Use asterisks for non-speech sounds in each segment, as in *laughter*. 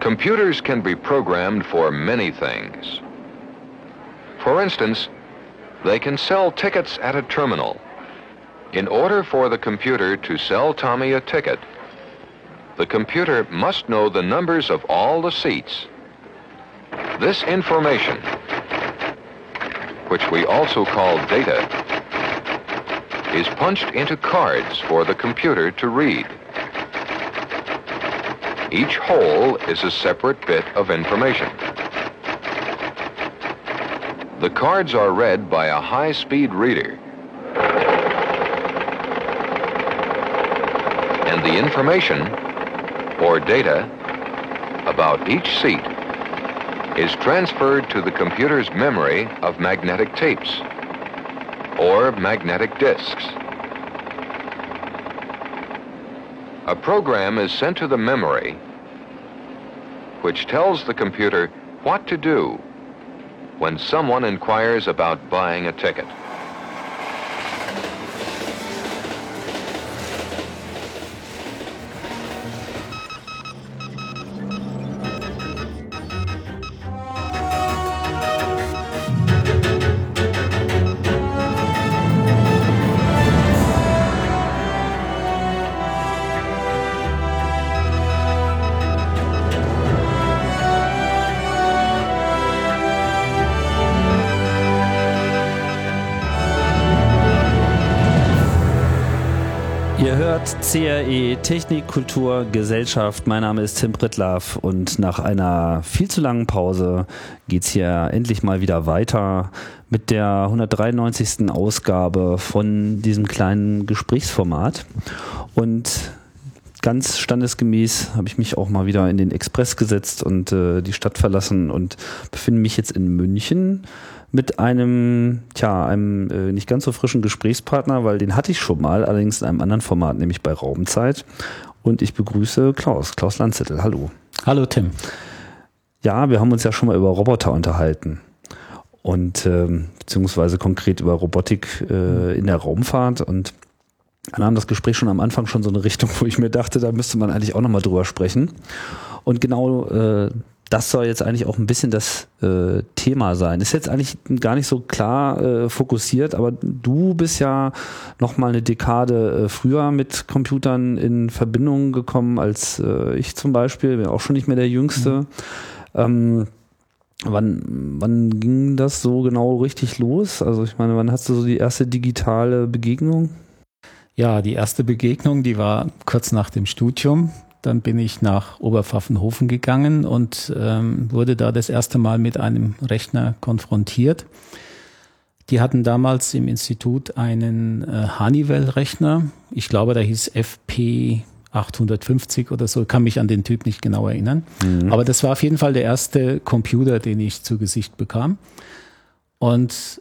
Computers can be programmed for many things. For instance, they can sell tickets at a terminal. In order for the computer to sell Tommy a ticket, the computer must know the numbers of all the seats. This information, which we also call data, is punched into cards for the computer to read. Each hole is a separate bit of information. The cards are read by a high-speed reader. And the information, or data, about each seat is transferred to the computer's memory of magnetic tapes or magnetic disks. A program is sent to the memory which tells the computer what to do when someone inquires about buying a ticket. Technik, Kultur, Gesellschaft. Mein Name ist Tim Prittlaff und nach einer viel zu langen Pause geht es hier endlich mal wieder weiter mit der 193. Ausgabe von diesem kleinen Gesprächsformat. Und ganz standesgemäß habe ich mich auch mal wieder in den Express gesetzt und äh, die Stadt verlassen und befinde mich jetzt in München mit einem, tja, einem äh, nicht ganz so frischen Gesprächspartner, weil den hatte ich schon mal, allerdings in einem anderen Format, nämlich bei Raumzeit. Und ich begrüße Klaus, Klaus Landzettel. Hallo. Hallo Tim. Ja, wir haben uns ja schon mal über Roboter unterhalten. Und ähm, beziehungsweise konkret über Robotik äh, in der Raumfahrt. Und dann nahm das Gespräch schon am Anfang schon so eine Richtung, *laughs* wo ich mir dachte, da müsste man eigentlich auch nochmal drüber sprechen. Und genau äh, das soll jetzt eigentlich auch ein bisschen das äh, Thema sein. Ist jetzt eigentlich gar nicht so klar äh, fokussiert, aber du bist ja noch mal eine Dekade äh, früher mit Computern in Verbindung gekommen als äh, ich zum Beispiel. Bin auch schon nicht mehr der Jüngste. Mhm. Ähm, wann, wann ging das so genau richtig los? Also ich meine, wann hast du so die erste digitale Begegnung? Ja, die erste Begegnung, die war kurz nach dem Studium. Dann bin ich nach Oberpfaffenhofen gegangen und ähm, wurde da das erste Mal mit einem Rechner konfrontiert. Die hatten damals im Institut einen äh, Honeywell-Rechner. Ich glaube, der hieß FP 850 oder so, kann mich an den Typ nicht genau erinnern. Mhm. Aber das war auf jeden Fall der erste Computer, den ich zu Gesicht bekam. Und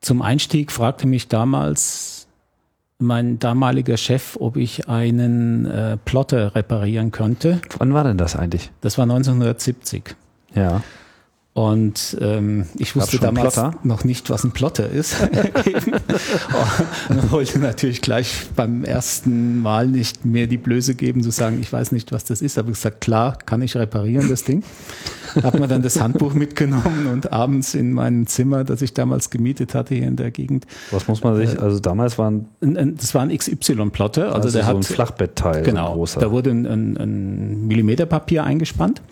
zum Einstieg fragte mich damals mein damaliger Chef, ob ich einen äh, Plotter reparieren könnte. Wann war denn das eigentlich? Das war 1970. Ja. Und ähm, ich wusste damals Plotter? noch nicht, was ein Plotter ist. *laughs* *laughs* und wollte natürlich gleich beim ersten Mal nicht mehr die Blöße geben, zu sagen, ich weiß nicht, was das ist. Aber ich gesagt, klar, kann ich reparieren, das Ding. Hab mir dann das Handbuch mitgenommen und abends in meinem Zimmer, das ich damals gemietet hatte hier in der Gegend. Was muss man sich, also damals waren... Das war ein XY-Plotter. Also, also der so hat, ein Flachbettteil. Genau, so da wurde ein, ein, ein Millimeterpapier eingespannt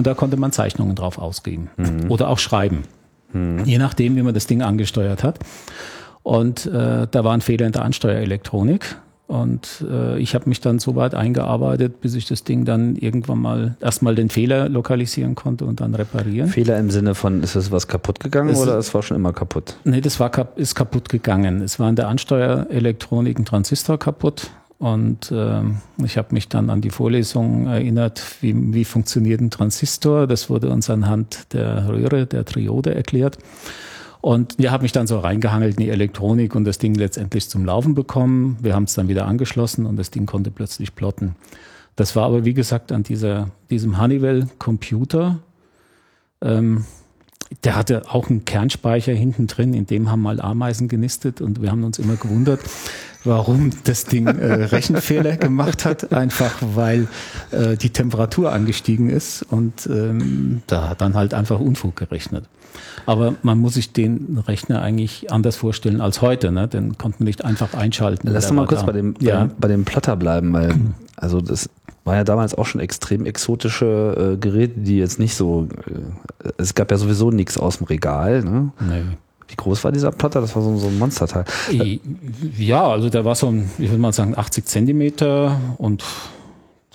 und da konnte man Zeichnungen drauf ausgeben mhm. oder auch schreiben, mhm. je nachdem, wie man das Ding angesteuert hat. Und äh, da war ein Fehler in der Ansteuerelektronik. Und äh, ich habe mich dann so weit eingearbeitet, bis ich das Ding dann irgendwann mal erstmal den Fehler lokalisieren konnte und dann reparieren. Fehler im Sinne von, ist es was kaputt gegangen es, oder es war schon immer kaputt? Nee, das war ist kaputt gegangen. Es war in der Ansteuerelektronik ein Transistor kaputt. Und äh, ich habe mich dann an die Vorlesung erinnert, wie, wie funktioniert ein Transistor. Das wurde uns anhand der Röhre, der Triode erklärt. Und wir haben mich dann so reingehangelt in die Elektronik und das Ding letztendlich zum Laufen bekommen. Wir haben es dann wieder angeschlossen und das Ding konnte plötzlich plotten. Das war aber, wie gesagt, an dieser, diesem Honeywell-Computer. Ähm, der hatte auch einen Kernspeicher hinten drin, in dem haben mal Ameisen genistet und wir haben uns immer gewundert, warum das Ding äh, Rechenfehler gemacht hat, einfach weil äh, die Temperatur angestiegen ist und ähm, da hat dann halt einfach Unfug gerechnet. Aber man muss sich den Rechner eigentlich anders vorstellen als heute, ne? Den konnte man nicht einfach einschalten. Lass doch mal kurz da. bei dem, ja. bei dem Platter bleiben, weil also das war ja damals auch schon extrem exotische äh, Geräte, die jetzt nicht so, äh, es gab ja sowieso nichts aus dem Regal. Ne? Nee. Wie groß war dieser Platter? Das war so, so ein Monsterteil. Ja, also der war so, ein, ich würde mal sagen, 80 Zentimeter und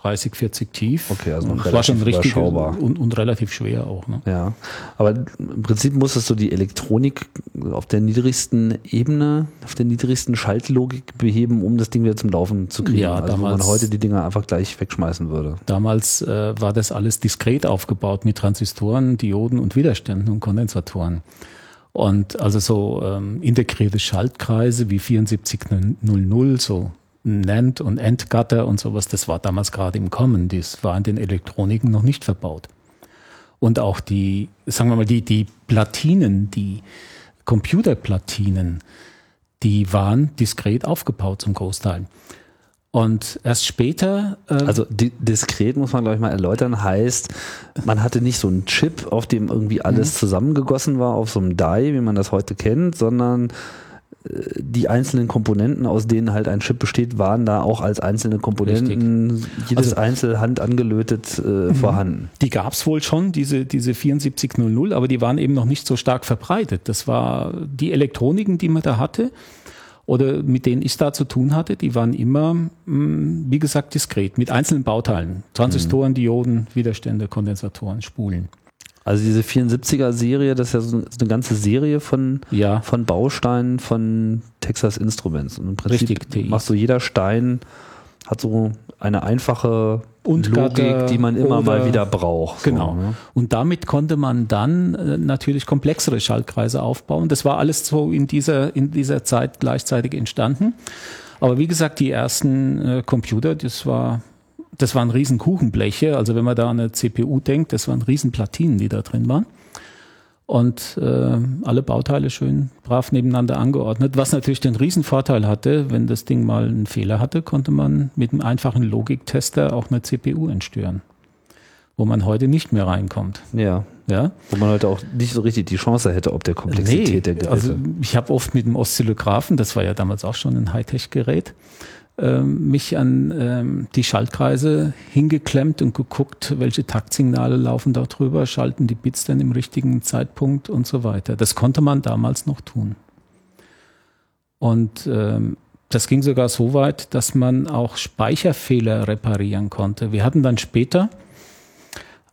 30, 40 tief. Okay, also noch war schon richtig und, und relativ schwer auch. Ne? Ja, aber im Prinzip musstest du die Elektronik auf der niedrigsten Ebene, auf der niedrigsten Schaltlogik beheben, um das Ding wieder zum Laufen zu kriegen. Ja, also wo man damals- heute die Dinger einfach gleich wegschmeißen würde. Damals äh, war das alles diskret aufgebaut mit Transistoren, Dioden und Widerständen und Kondensatoren. Und also so ähm, integrierte Schaltkreise wie 7400, so NAND und Endgatter und sowas, das war damals gerade im Kommen. Das war in den Elektroniken noch nicht verbaut. Und auch die, sagen wir mal, die, die Platinen, die Computerplatinen, die waren diskret aufgebaut zum Großteil. Und erst später, äh, Also di diskret muss man glaube ich mal erläutern, heißt, man hatte nicht so einen Chip, auf dem irgendwie alles Mhm. zusammengegossen war auf so einem Die, wie man das heute kennt, sondern äh, die einzelnen Komponenten, aus denen halt ein Chip besteht, waren da auch als einzelne Komponenten, jedes Also- einzelhand angelötet äh, vorhanden. Die gab es wohl schon, diese, diese 7400, aber die waren eben noch nicht so stark verbreitet. Das war die Elektroniken, die man da hatte oder mit denen ich da zu tun hatte, die waren immer, mh, wie gesagt, diskret, mit einzelnen Bauteilen. Transistoren, Dioden, Widerstände, Kondensatoren, Spulen. Also diese 74er-Serie, das ist ja so eine ganze Serie von, Ja, von Bausteinen von Texas Instruments. Und im Prinzip Richtig, TI. machst du jeder Stein hat so eine einfache Und Logik, die man immer mal wieder braucht. So, Genau. ne? Und damit konnte man dann äh, natürlich komplexere Schaltkreise aufbauen. Das war alles so in dieser, in dieser Zeit gleichzeitig entstanden. Aber wie gesagt, die ersten äh, Computer, das war, das waren riesen Kuchenbleche. Also wenn man da an eine CPU denkt, das waren riesen Platinen, die da drin waren. Und äh, alle Bauteile schön brav nebeneinander angeordnet, was natürlich den riesen Vorteil hatte, wenn das Ding mal einen Fehler hatte, konnte man mit einem einfachen Logiktester auch eine CPU entstören, wo man heute nicht mehr reinkommt. Ja. Ja? Wo man heute auch nicht so richtig die Chance hätte, ob der Komplexität der Geräte. also ich habe oft mit dem Oszillographen, das war ja damals auch schon ein Hightech-Gerät, ähm, mich an ähm, die Schaltkreise hingeklemmt und geguckt, welche Taktsignale laufen da drüber, schalten die Bits dann im richtigen Zeitpunkt und so weiter. Das konnte man damals noch tun. Und ähm, das ging sogar so weit, dass man auch Speicherfehler reparieren konnte. Wir hatten dann später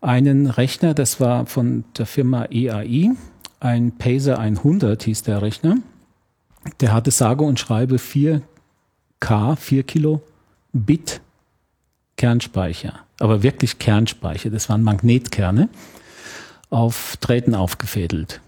einen Rechner, das war von der Firma EAI, ein Pacer 100 hieß der Rechner. Der hatte sage und schreibe 4K, 4 Kilo Bit Kernspeicher. Aber wirklich Kernspeicher. Das waren Magnetkerne auf Drähten aufgefädelt.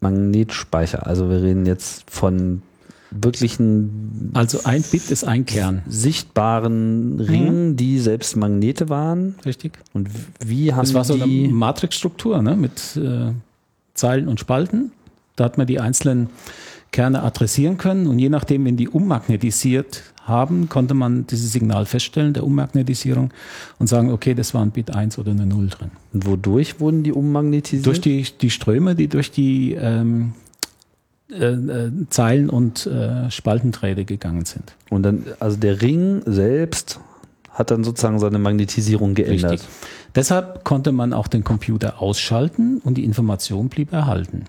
Magnetspeicher. Also wir reden jetzt von wirklichen Also ein Bit ist ein Kern. sichtbaren Ringen, die selbst Magnete waren. Richtig? Und wie haben Das war so eine die Matrixstruktur ne? mit äh, Zeilen und Spalten. Da hat man die einzelnen Kerne adressieren können und je nachdem, wenn die ummagnetisiert haben, konnte man dieses Signal feststellen, der Ummagnetisierung und sagen, okay, das war ein Bit 1 oder eine 0 drin. Und wodurch wurden die ummagnetisiert? Durch die, die Ströme, die durch die ähm, äh, äh, Zeilen und äh, Spaltendrähte gegangen sind. Und dann, also der Ring selbst hat dann sozusagen seine Magnetisierung geändert. Richtig. Deshalb konnte man auch den Computer ausschalten und die Information blieb erhalten.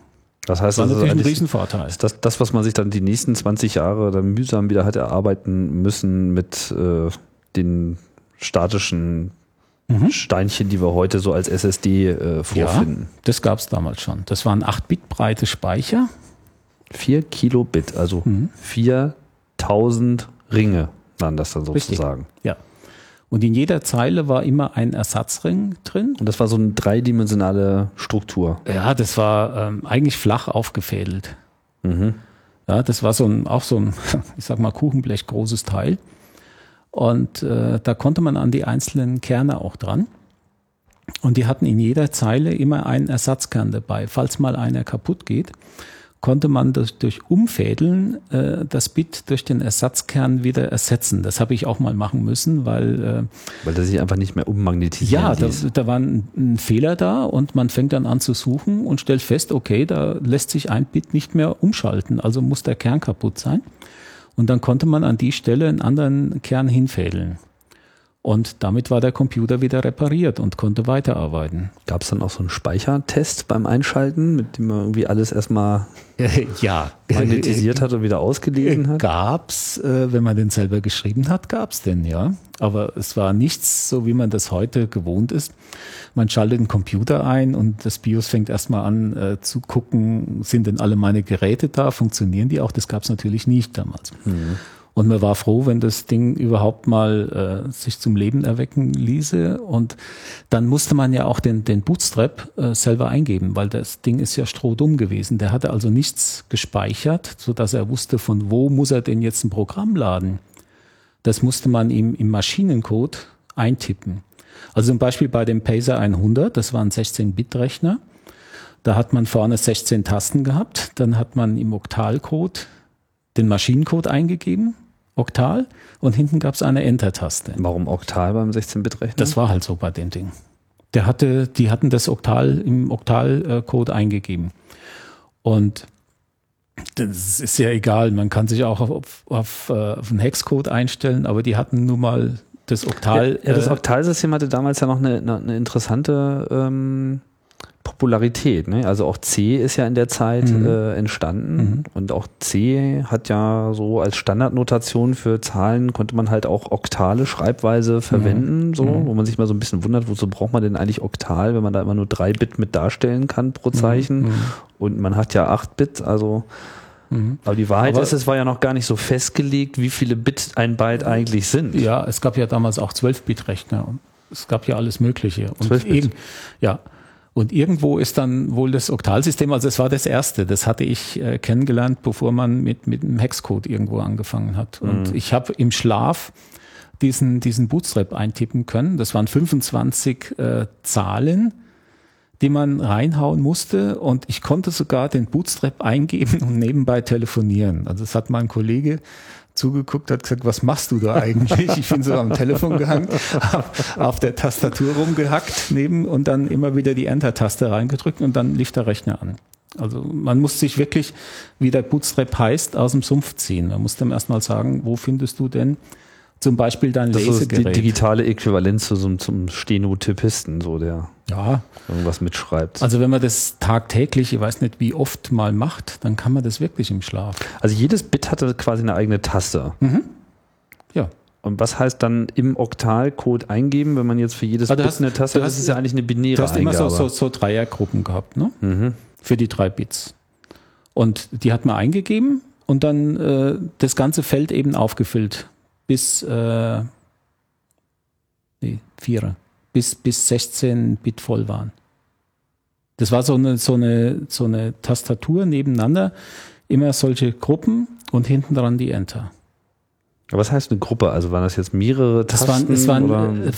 Das heißt, Das ist, natürlich ein Riesenvorteil. ist das, das, was man sich dann die nächsten 20 Jahre dann mühsam wieder hat erarbeiten müssen mit äh, den statischen Mhm. Steinchen, die wir heute so als SSD äh, vorfinden. Das gab es damals schon. Das waren 8-Bit breite Speicher. 4 Kilobit, also Mhm. 4000 Ringe waren das dann Richtig. sozusagen. Ja. Und in jeder Zeile war immer ein Ersatzring drin. Und das war so eine dreidimensionale Struktur. Ja, das war ähm, eigentlich flach aufgefädelt. Mhm. Ja, das war so ein, auch so ein, *laughs* ich sag mal, Kuchenblech großes Teil. Und äh, da konnte man an die einzelnen Kerne auch dran. Und die hatten in jeder Zeile immer einen Ersatzkern dabei. Falls mal einer kaputt geht, konnte man durch, durch Umfädeln äh, das Bit durch den Ersatzkern wieder ersetzen. Das habe ich auch mal machen müssen, weil äh, weil der sich einfach nicht mehr ummagnetisiert. Ja, da, da war ein, ein, Fehler da und man fängt dann an zu suchen und stellt fest, okay, da lässt sich ein Bit nicht mehr umschalten, also muss der Kern kaputt sein. Und dann konnte man an die Stelle einen anderen Kern hinfädeln. Und damit war der Computer wieder repariert und konnte weiterarbeiten. Gab es dann auch so einen Speichertest beim Einschalten, mit dem man irgendwie alles erstmal *laughs* ja. magnetisiert hat und wieder ausgelesen hat? Gab's, äh, wenn man den selber geschrieben hat, gab's den, ja. Aber es war nichts, so wie man das heute gewohnt ist. Man schaltet den Computer ein und das BIOS fängt erstmal an äh, zu gucken, sind denn alle meine Geräte da, funktionieren die auch? Das gab's natürlich nicht damals. Mhm. Und man war froh, wenn das Ding überhaupt mal äh, sich zum Leben erwecken ließe. Und dann musste man ja auch den, den Bootstrap äh, selber eingeben, weil das Ding ist ja strohdumm gewesen. Der hatte also nichts gespeichert, so dass er wusste, von wo muss er denn jetzt ein Programm laden. Das musste man ihm im Maschinencode eintippen. Also zum Beispiel bei dem Pacer 100, das war ein 16-Bit-Rechner. Da hat man vorne 16 Tasten gehabt. Dann hat man im Oktalcode den Maschinencode eingegeben Oktal und hinten gab es eine Enter-Taste. Warum Oktal beim 16-Bit-Rechner? Das war halt so bei dem Ding. Der hatte, die hatten das Oktal im Oktal-Code eingegeben. Und das ist ja egal, man kann sich auch auf, auf, auf, einen Hexcode einstellen, aber die hatten nun mal das Oktal. Ja, ja das äh, Oktalsystem hatte damals ja noch eine, eine interessante ähm, Popularität. Ne? Also auch C ist ja in der Zeit mhm. äh, entstanden mhm. und auch C hat ja so als Standardnotation für Zahlen konnte man halt auch oktale Schreibweise verwenden, mhm. so, mhm. wo man sich mal so ein bisschen wundert, wozu braucht man denn eigentlich oktal, wenn man da immer nur drei Bit mit darstellen kann pro mhm. Zeichen mhm. und man hat ja acht Bit, also aber die Wahrheit Aber ist, es war ja noch gar nicht so festgelegt, wie viele Bit ein Byte eigentlich sind. Ja, es gab ja damals auch 12-Bit-Rechner und es gab ja alles Mögliche. Und 12 Bit. eben, ja, und irgendwo ist dann wohl das Oktalsystem, also es war das erste, das hatte ich äh, kennengelernt, bevor man mit, mit dem Hexcode irgendwo angefangen hat. Und mhm. ich habe im Schlaf diesen, diesen Bootstrap eintippen können. Das waren 25 äh, Zahlen, die man reinhauen musste. Und ich konnte sogar den Bootstrap eingeben und nebenbei telefonieren. Also das hat mein Kollege zugeguckt, hat gesagt, was machst du da eigentlich? Ich bin so am Telefon gehangen, auf der Tastatur rumgehackt neben und dann immer wieder die Enter-Taste reingedrückt und dann lief der Rechner an. Also man muss sich wirklich, wie der Bootstrap heißt, aus dem Sumpf ziehen. Man muss dem erstmal sagen, wo findest du denn zum Beispiel dein das Lesegerät. ist die digitale Äquivalenz zu so, zum Stenotypisten, so der ja. irgendwas mitschreibt. Also wenn man das tagtäglich, ich weiß nicht wie oft mal macht, dann kann man das wirklich im Schlaf. Also jedes Bit hatte quasi eine eigene Taste. Mhm. Ja. Und was heißt dann im Oktalcode eingeben, wenn man jetzt für jedes also Bit hast, eine Taste, das ist ja eigentlich eine binäre Du hast Eingabe. immer so, so, so Dreiergruppen gehabt, ne? Mhm. Für die drei Bits. Und die hat man eingegeben und dann äh, das ganze Feld eben aufgefüllt bis äh, nee, Vierer, bis, bis 16 Bit voll waren. Das war so eine, so eine, so eine Tastatur nebeneinander, immer solche Gruppen und hinten dran die Enter. Aber was heißt eine Gruppe? Also waren das jetzt mehrere Tasten? Das waren, es waren, äh,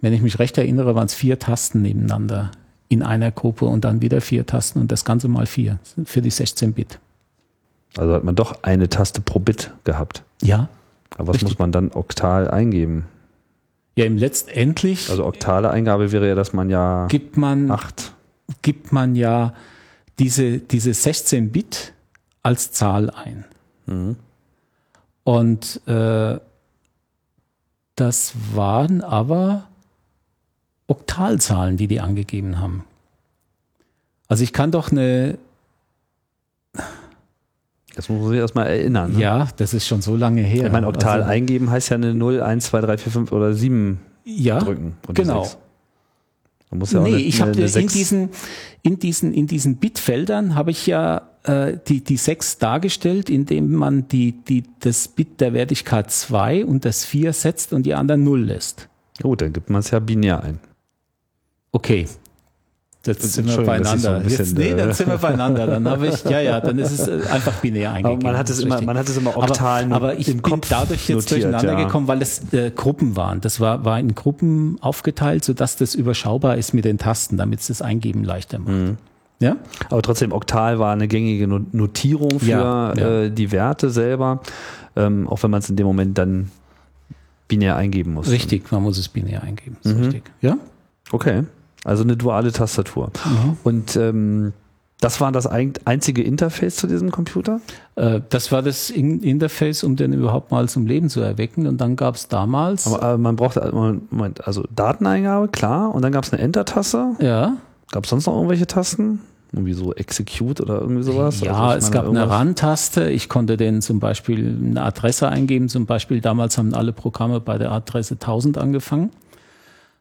wenn ich mich recht erinnere, waren es vier Tasten nebeneinander in einer Gruppe und dann wieder vier Tasten und das Ganze mal vier für die 16 Bit. Also hat man doch eine Taste pro Bit gehabt. Ja, aber was Richtig. muss man dann oktal eingeben? Ja, im letztendlich. Also oktale Eingabe wäre ja, dass man ja gibt man acht. gibt man ja diese diese 16 Bit als Zahl ein. Mhm. Und äh, das waren aber Oktalzahlen, die die angegeben haben. Also ich kann doch eine das muss man sich erstmal erinnern. Ne? Ja, das ist schon so lange her. Ich meine, Oktal also, eingeben heißt ja eine 0, 1, 2, 3, 4, 5 oder 7 ja, drücken. genau. Man muss ja auch nee, eine, ich habe in diesen, in diesen, in diesen Bitfeldern habe ich ja äh, die, die 6 dargestellt, indem man die, die, das Bit der Wertigkeit 2 und das 4 setzt und die anderen 0 lässt. Gut, dann gibt man es ja binär ein. Okay, Jetzt sind wir beieinander. Jetzt, nee, dann sind wir beieinander. Dann habe ich, ja, ja, dann ist es äh, einfach binär eingegeben. Aber man hat es immer, man hat es immer oktal Aber, aber ich bin Kopf dadurch jetzt notiert, durcheinander ja. gekommen, weil es äh, Gruppen waren. Das war, war in Gruppen aufgeteilt, sodass das überschaubar ist mit den Tasten, damit es das Eingeben leichter macht. Mhm. Ja? Aber trotzdem, Oktal war eine gängige No- Notierung für Ja, ja. Äh, die Werte selber, ähm, auch wenn man es in dem Moment dann binär eingeben muss. Richtig, man muss es binär eingeben. Mhm. richtig. Ja? Okay, also eine duale Tastatur. Mhm. Und ähm, das war das ein, einzige Interface zu diesem Computer? Äh, das war das In Interface, um den überhaupt mal zum Leben zu erwecken. Und dann gab es damals. Aber äh, man brauchte, Moment, also Dateneingabe, klar, und dann gab es eine Enter-Taste. ja, Gab es sonst noch irgendwelche Tasten? Irgendwie so Execute oder irgendwie sowas? Ja, Also es gab eine irgendwas- RAN-Taste. Ich konnte den zum Beispiel eine Adresse eingeben. Zum Beispiel damals haben alle Programme bei der Adresse 1000 angefangen.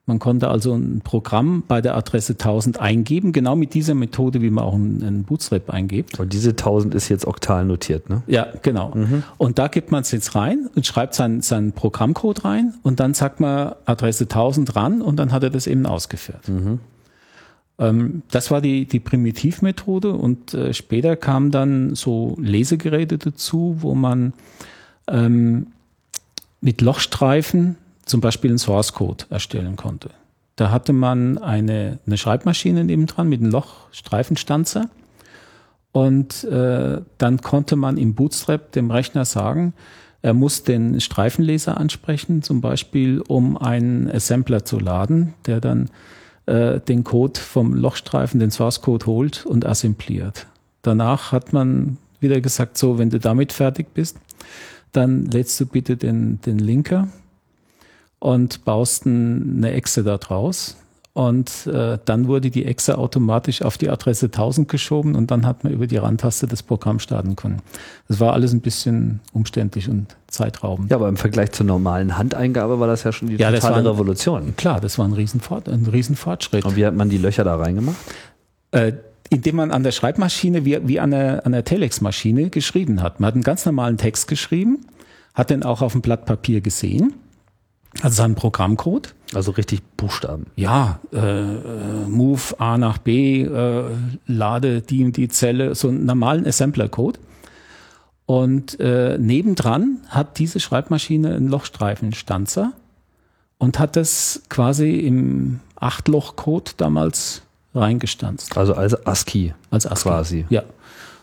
Man konnte also ein Programm bei der Adresse 1000 eingeben, genau mit dieser Methode, wie man auch einen, Bootstrap eingibt. Und diese 1000 ist jetzt oktal notiert, ne? Ja, genau. Und da gibt man es jetzt rein und schreibt seinen, seinen Programmcode rein und dann sagt man Adresse 1000 ran und dann hat er das eben ausgeführt. Ähm, das war die, die Primitivmethode und äh, später kamen dann so Lesegeräte dazu, wo man ähm, mit Lochstreifen zum Beispiel einen Source Code erstellen konnte. Da hatte man eine, eine Schreibmaschine nebendran mit einem Lochstreifenstanzer. Und äh, dann konnte man im Bootstrap dem Rechner sagen, er muss den Streifenleser ansprechen, zum Beispiel um einen Assembler zu laden, der dann äh, den Code vom Lochstreifen, den Source Code holt und assembliert. Danach hat man wieder gesagt, so, wenn du damit fertig bist, dann lädst du bitte den, den Linker und baust ein, eine Exe da draus. Und äh, dann wurde die Exe automatisch auf die Adresse 1000 geschoben und dann hat man über die Randtaste das Programm starten können. Das war alles ein bisschen umständlich und zeitraubend. Ja, aber im Vergleich zur normalen Handeingabe war das ja schon die Ja, totale ein- Revolution. Klar, das war ein Riesenfort ein Riesenfortschritt. Und wie hat man die Löcher da reingemacht? Äh, indem man an der Schreibmaschine wie, wie an der, an der Telex-Maschine geschrieben hat. Man hat einen ganz normalen Text geschrieben, hat den auch auf dem Blatt Papier gesehen, also seinen Programmcode. Also richtig Buchstaben. Ja, äh, äh, Move A nach B, äh, lade die und die Zelle, so einen normalen Assembler-Code. Und äh, nebendran hat diese Schreibmaschine einen Lochstreifenstanzer und hat das quasi im Achtloch-Code damals reingestanzt. Also als ASCII Als ASCII. quasi. Ja.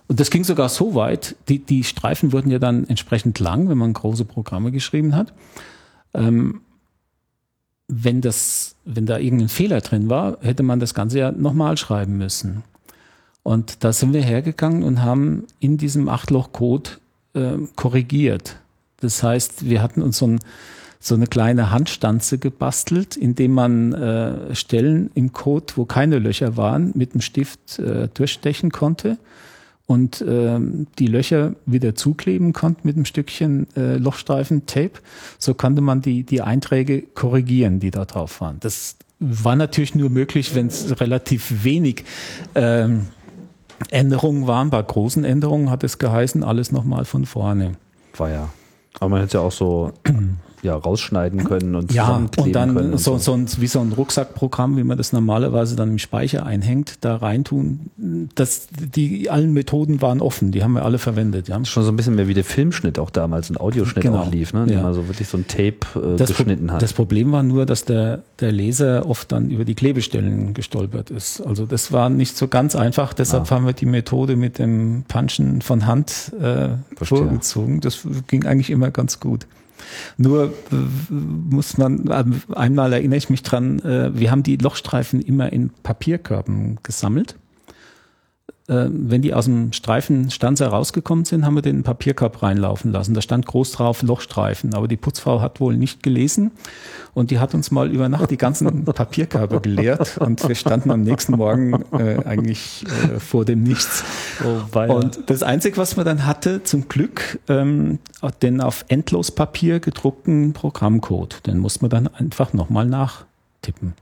Und das ging sogar so weit, die, die Streifen wurden ja dann entsprechend lang, wenn man große Programme geschrieben hat. Ähm, wenn, das, wenn da irgendein Fehler drin war, hätte man das Ganze ja nochmal schreiben müssen. Und da sind wir hergegangen und haben in diesem Achtloch-Code äh, korrigiert. Das heißt, wir hatten uns so, ein, so eine kleine Handstanze gebastelt, indem man äh, Stellen im Code, wo keine Löcher waren, mit dem Stift äh, durchstechen konnte und ähm, die Löcher wieder zukleben konnte mit einem Stückchen äh, Lochstreifen-Tape. So konnte man die, die Einträge korrigieren, die da drauf waren. Das war natürlich nur möglich, wenn es relativ wenig ähm, Änderungen waren. Bei großen Änderungen hat es geheißen, alles nochmal von vorne. War ja. Aber man hätte ja auch so *clears throat* ja, rausschneiden können und Ja, und dann und so, so ein, wie so ein Rucksackprogramm, wie man das normalerweise dann im Speicher einhängt, da reintun. Das, die allen Methoden waren offen, die haben wir alle verwendet. Ja. Schon so ein bisschen mehr wie der Filmschnitt auch damals, ein Audioschnitt Genau. auch lief, ne? Ja. man so wirklich so ein Tape äh, Das, geschnitten hat. das Problem war nur, dass der, der Leser oft dann über die Klebestellen gestolpert ist. Also das war nicht so ganz einfach, deshalb Ah. haben wir die Methode mit dem Punchen von Hand äh, vorgezogen. Das ging eigentlich immer ganz gut. Nur äh, muss man, äh, einmal erinnere ich mich dran, äh, wir haben die Lochstreifen immer in Papierkörben gesammelt. Äh, Wenn die aus dem Streifenstanzer rausgekommen sind, haben wir den Papierkorb reinlaufen lassen. Da stand groß drauf Lochstreifen, aber die Putzfrau hat wohl nicht gelesen und die hat uns mal über Nacht die ganzen *laughs* Papierkörbe geleert und wir standen am nächsten Morgen äh, eigentlich äh, vor dem Nichts. oh. Und das Einzige, was man dann hatte, zum Glück, ähm, den auf Endlospapier gedruckten Programmcode. Den muss man dann einfach nochmal nachtippen.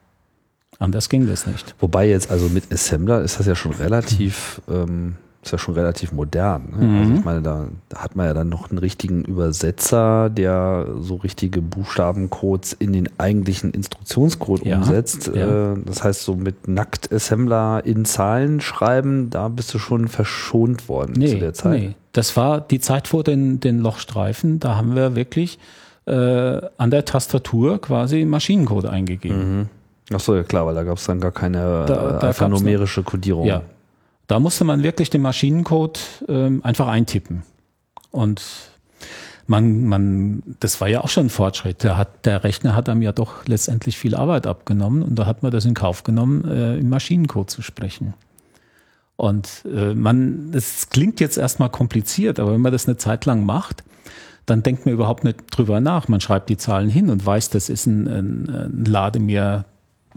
Anders ging das nicht. Wobei jetzt, also mit Assembler ist das ja schon relativ, ähm, ist ja schon relativ modern. Ne? Mhm. Also ich meine, da, da hat man ja dann noch einen richtigen Übersetzer, der so richtige Buchstabencodes in den eigentlichen Instruktionscode Ja, umsetzt. ja. Äh, das heißt, so mit Nackt-Assembler in Zahlen schreiben, da bist du schon verschont worden zu der Zeit. nee. Das war die Zeit vor den, den Lochstreifen. Da haben wir wirklich äh, an der Tastatur quasi Maschinencode eingegeben. Mhm. Ach so, ja klar, weil da gab es dann gar keine Da- da äh, gab's alphanumerische Kodierung. Ja. Da musste man wirklich den Maschinencode ähm, einfach eintippen. Und man, man, das war ja auch schon ein Fortschritt. Der, hat, der Rechner hat einem ja doch letztendlich viel Arbeit abgenommen und da hat man das in Kauf genommen, äh, im Maschinencode zu sprechen. Und äh, man, das klingt jetzt erstmal kompliziert, aber wenn man das eine Zeit lang macht, dann denkt man überhaupt nicht drüber nach. Man schreibt die Zahlen hin und weiß, das ist ein, ein, ein Lade mir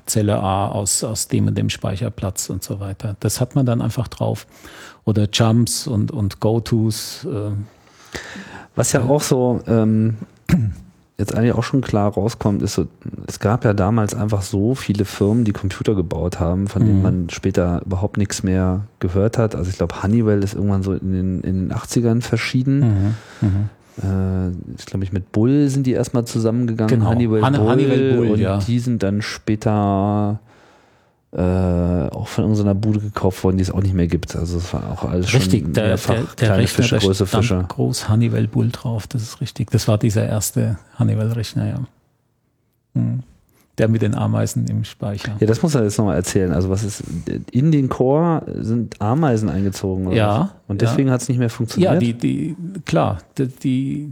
Zelle A aus, aus dem und dem Speicherplatz und so weiter. Das hat man dann einfach drauf. Oder Jumps und, und Go-Tos. Äh, Was ja auch so ähm, jetzt eigentlich auch schon klar rauskommt, ist so, es gab ja damals einfach so viele Firmen, die Computer gebaut haben, von denen Mhm. man später überhaupt nichts mehr gehört hat. Also ich glaube, Honeywell ist irgendwann so in den, in den 80ern verschieden. mhm, mhm. Äh, ich glaube, ich mit Bull sind die erstmal zusammengegangen. Genau. Honeywell, Han- Bull, Honeywell Bull, und ja. die sind dann später äh, auch von irgendeiner Bude gekauft worden, die es auch nicht mehr gibt. Also es war auch alles Richtig, schon der, mehrfach der, der kleine Rechner, Fische, große Fische. groß Honeywell Bull drauf, das ist richtig. Das war dieser erste Honeywell-Rechner, ja. Mhm. Der mit den Ameisen im Speicher. Ja, das muss er jetzt nochmal erzählen. Also was ist, in den Core sind Ameisen eingezogen oder Ja, was? Und ja. deswegen hat es nicht mehr funktioniert? Ja, die, die, klar, die, die,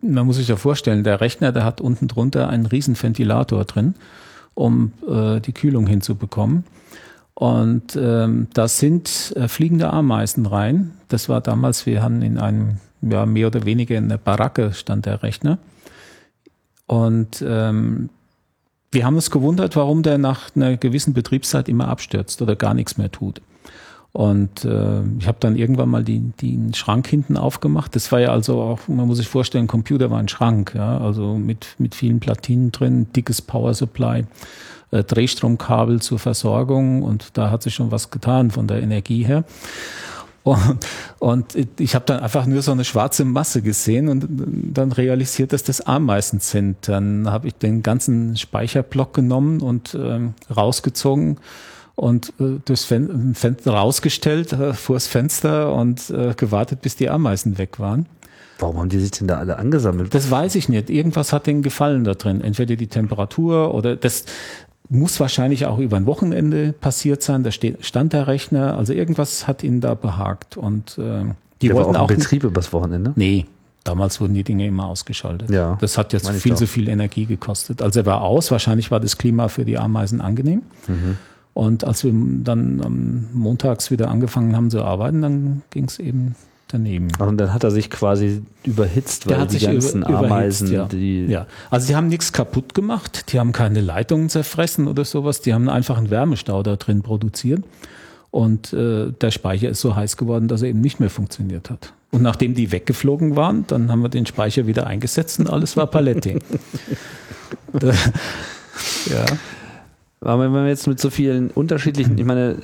man muss sich ja vorstellen, der Rechner, der hat unten drunter einen riesen Ventilator drin, um äh, die Kühlung hinzubekommen. Und ähm, da sind äh, fliegende Ameisen rein. Das war damals, wir haben in einem, ja, mehr oder weniger in der Baracke stand der Rechner. Und ähm, wir haben uns gewundert, warum der nach einer gewissen Betriebszeit immer abstürzt oder gar nichts mehr tut. Und äh, ich habe dann irgendwann mal die, den Schrank hinten aufgemacht. Das war ja also auch, man muss sich vorstellen, Computer war ein Schrank, ja, also mit, mit vielen Platinen drin, dickes Power Supply, äh, Drehstromkabel zur Versorgung und da hat sich schon was getan von der Energie her. Und, und ich habe dann einfach nur so eine schwarze Masse gesehen und dann realisiert, dass das Ameisen sind. Dann habe ich den ganzen Speicherblock genommen und ähm, rausgezogen und äh, durchs Fen Fenster rausgestellt äh, vors Fenster und äh, gewartet, bis die Ameisen weg waren. Warum haben die sich denn da alle angesammelt? Das weiß ich nicht. Irgendwas hat denen gefallen da drin. Entweder die Temperatur oder das muss wahrscheinlich auch über ein Wochenende passiert sein. Da steht, stand der Rechner. Also irgendwas hat ihnen da behagt. Und äh, die Der war wollten auch auch. Betrieb übers Wochenende? Nee, damals wurden die Dinge immer ausgeschaltet. Ja, Das hat jetzt viel zu viel Energie gekostet. Also er war aus. Wahrscheinlich war das Klima für die Ameisen angenehm. Mhm. Und als wir dann montags wieder angefangen haben zu arbeiten, dann ging es eben daneben. Und dann hat er sich quasi überhitzt, weil Der hat die sich ganzen über- Ameisen, ja. die Ja, also sie haben nichts kaputt gemacht, die haben keine Leitungen zerfressen oder sowas, die haben einfach einen Wärmestau da drin produziert und äh, der Speicher ist so heiß geworden, dass er eben nicht mehr funktioniert hat. Und nachdem die weggeflogen waren, dann haben wir den Speicher wieder eingesetzt und alles war Paletti. *laughs* *laughs* Ja. Aber wenn man jetzt mit so vielen unterschiedlichen, ich meine,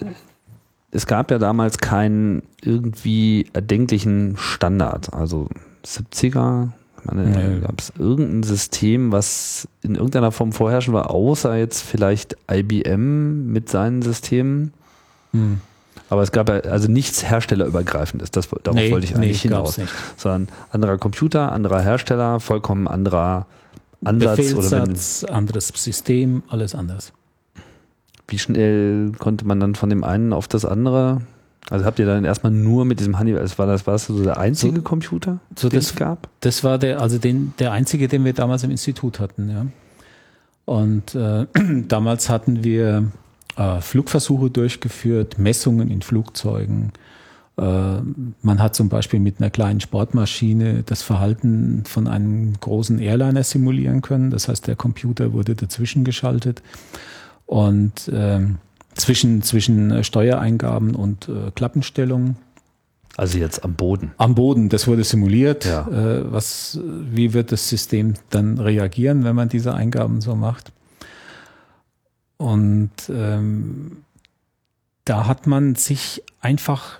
es gab ja damals keinen irgendwie erdenklichen Standard. Also 70er, ich meine, Nee. gab es irgendein System, was in irgendeiner Form vorherrschend war, außer jetzt vielleicht IBM mit seinen Systemen. Hm. Aber es gab ja also nichts herstellerübergreifendes. Das, darauf Nee, wollte ich nee, eigentlich gab's hinaus. nicht. Sondern anderer Computer, anderer Hersteller, vollkommen anderer Ansatz. Oder wenn, Befehlssatz, anderes System, alles anders. Wie schnell konnte man dann von dem einen auf das andere? Also habt ihr dann erstmal nur mit diesem Honeywell, das war das, war das so der einzige So- Computer, so den das- es gab? Das war der, also den, der einzige, den wir damals im Institut hatten, ja. Und äh, *clears throat* damals hatten wir äh, Flugversuche durchgeführt, Messungen in Flugzeugen. Äh, man hat zum Beispiel mit einer kleinen Sportmaschine das Verhalten von einem großen Airliner simulieren können. Das heißt, der Computer wurde dazwischen geschaltet und ähm, zwischen, zwischen äh, Steuereingaben und äh, Klappenstellung Also jetzt am Boden. am Boden, das wurde simuliert. Ja. Äh, was, wie wird das System dann reagieren, wenn man diese Eingaben so macht? Und ähm, da hat man sich einfach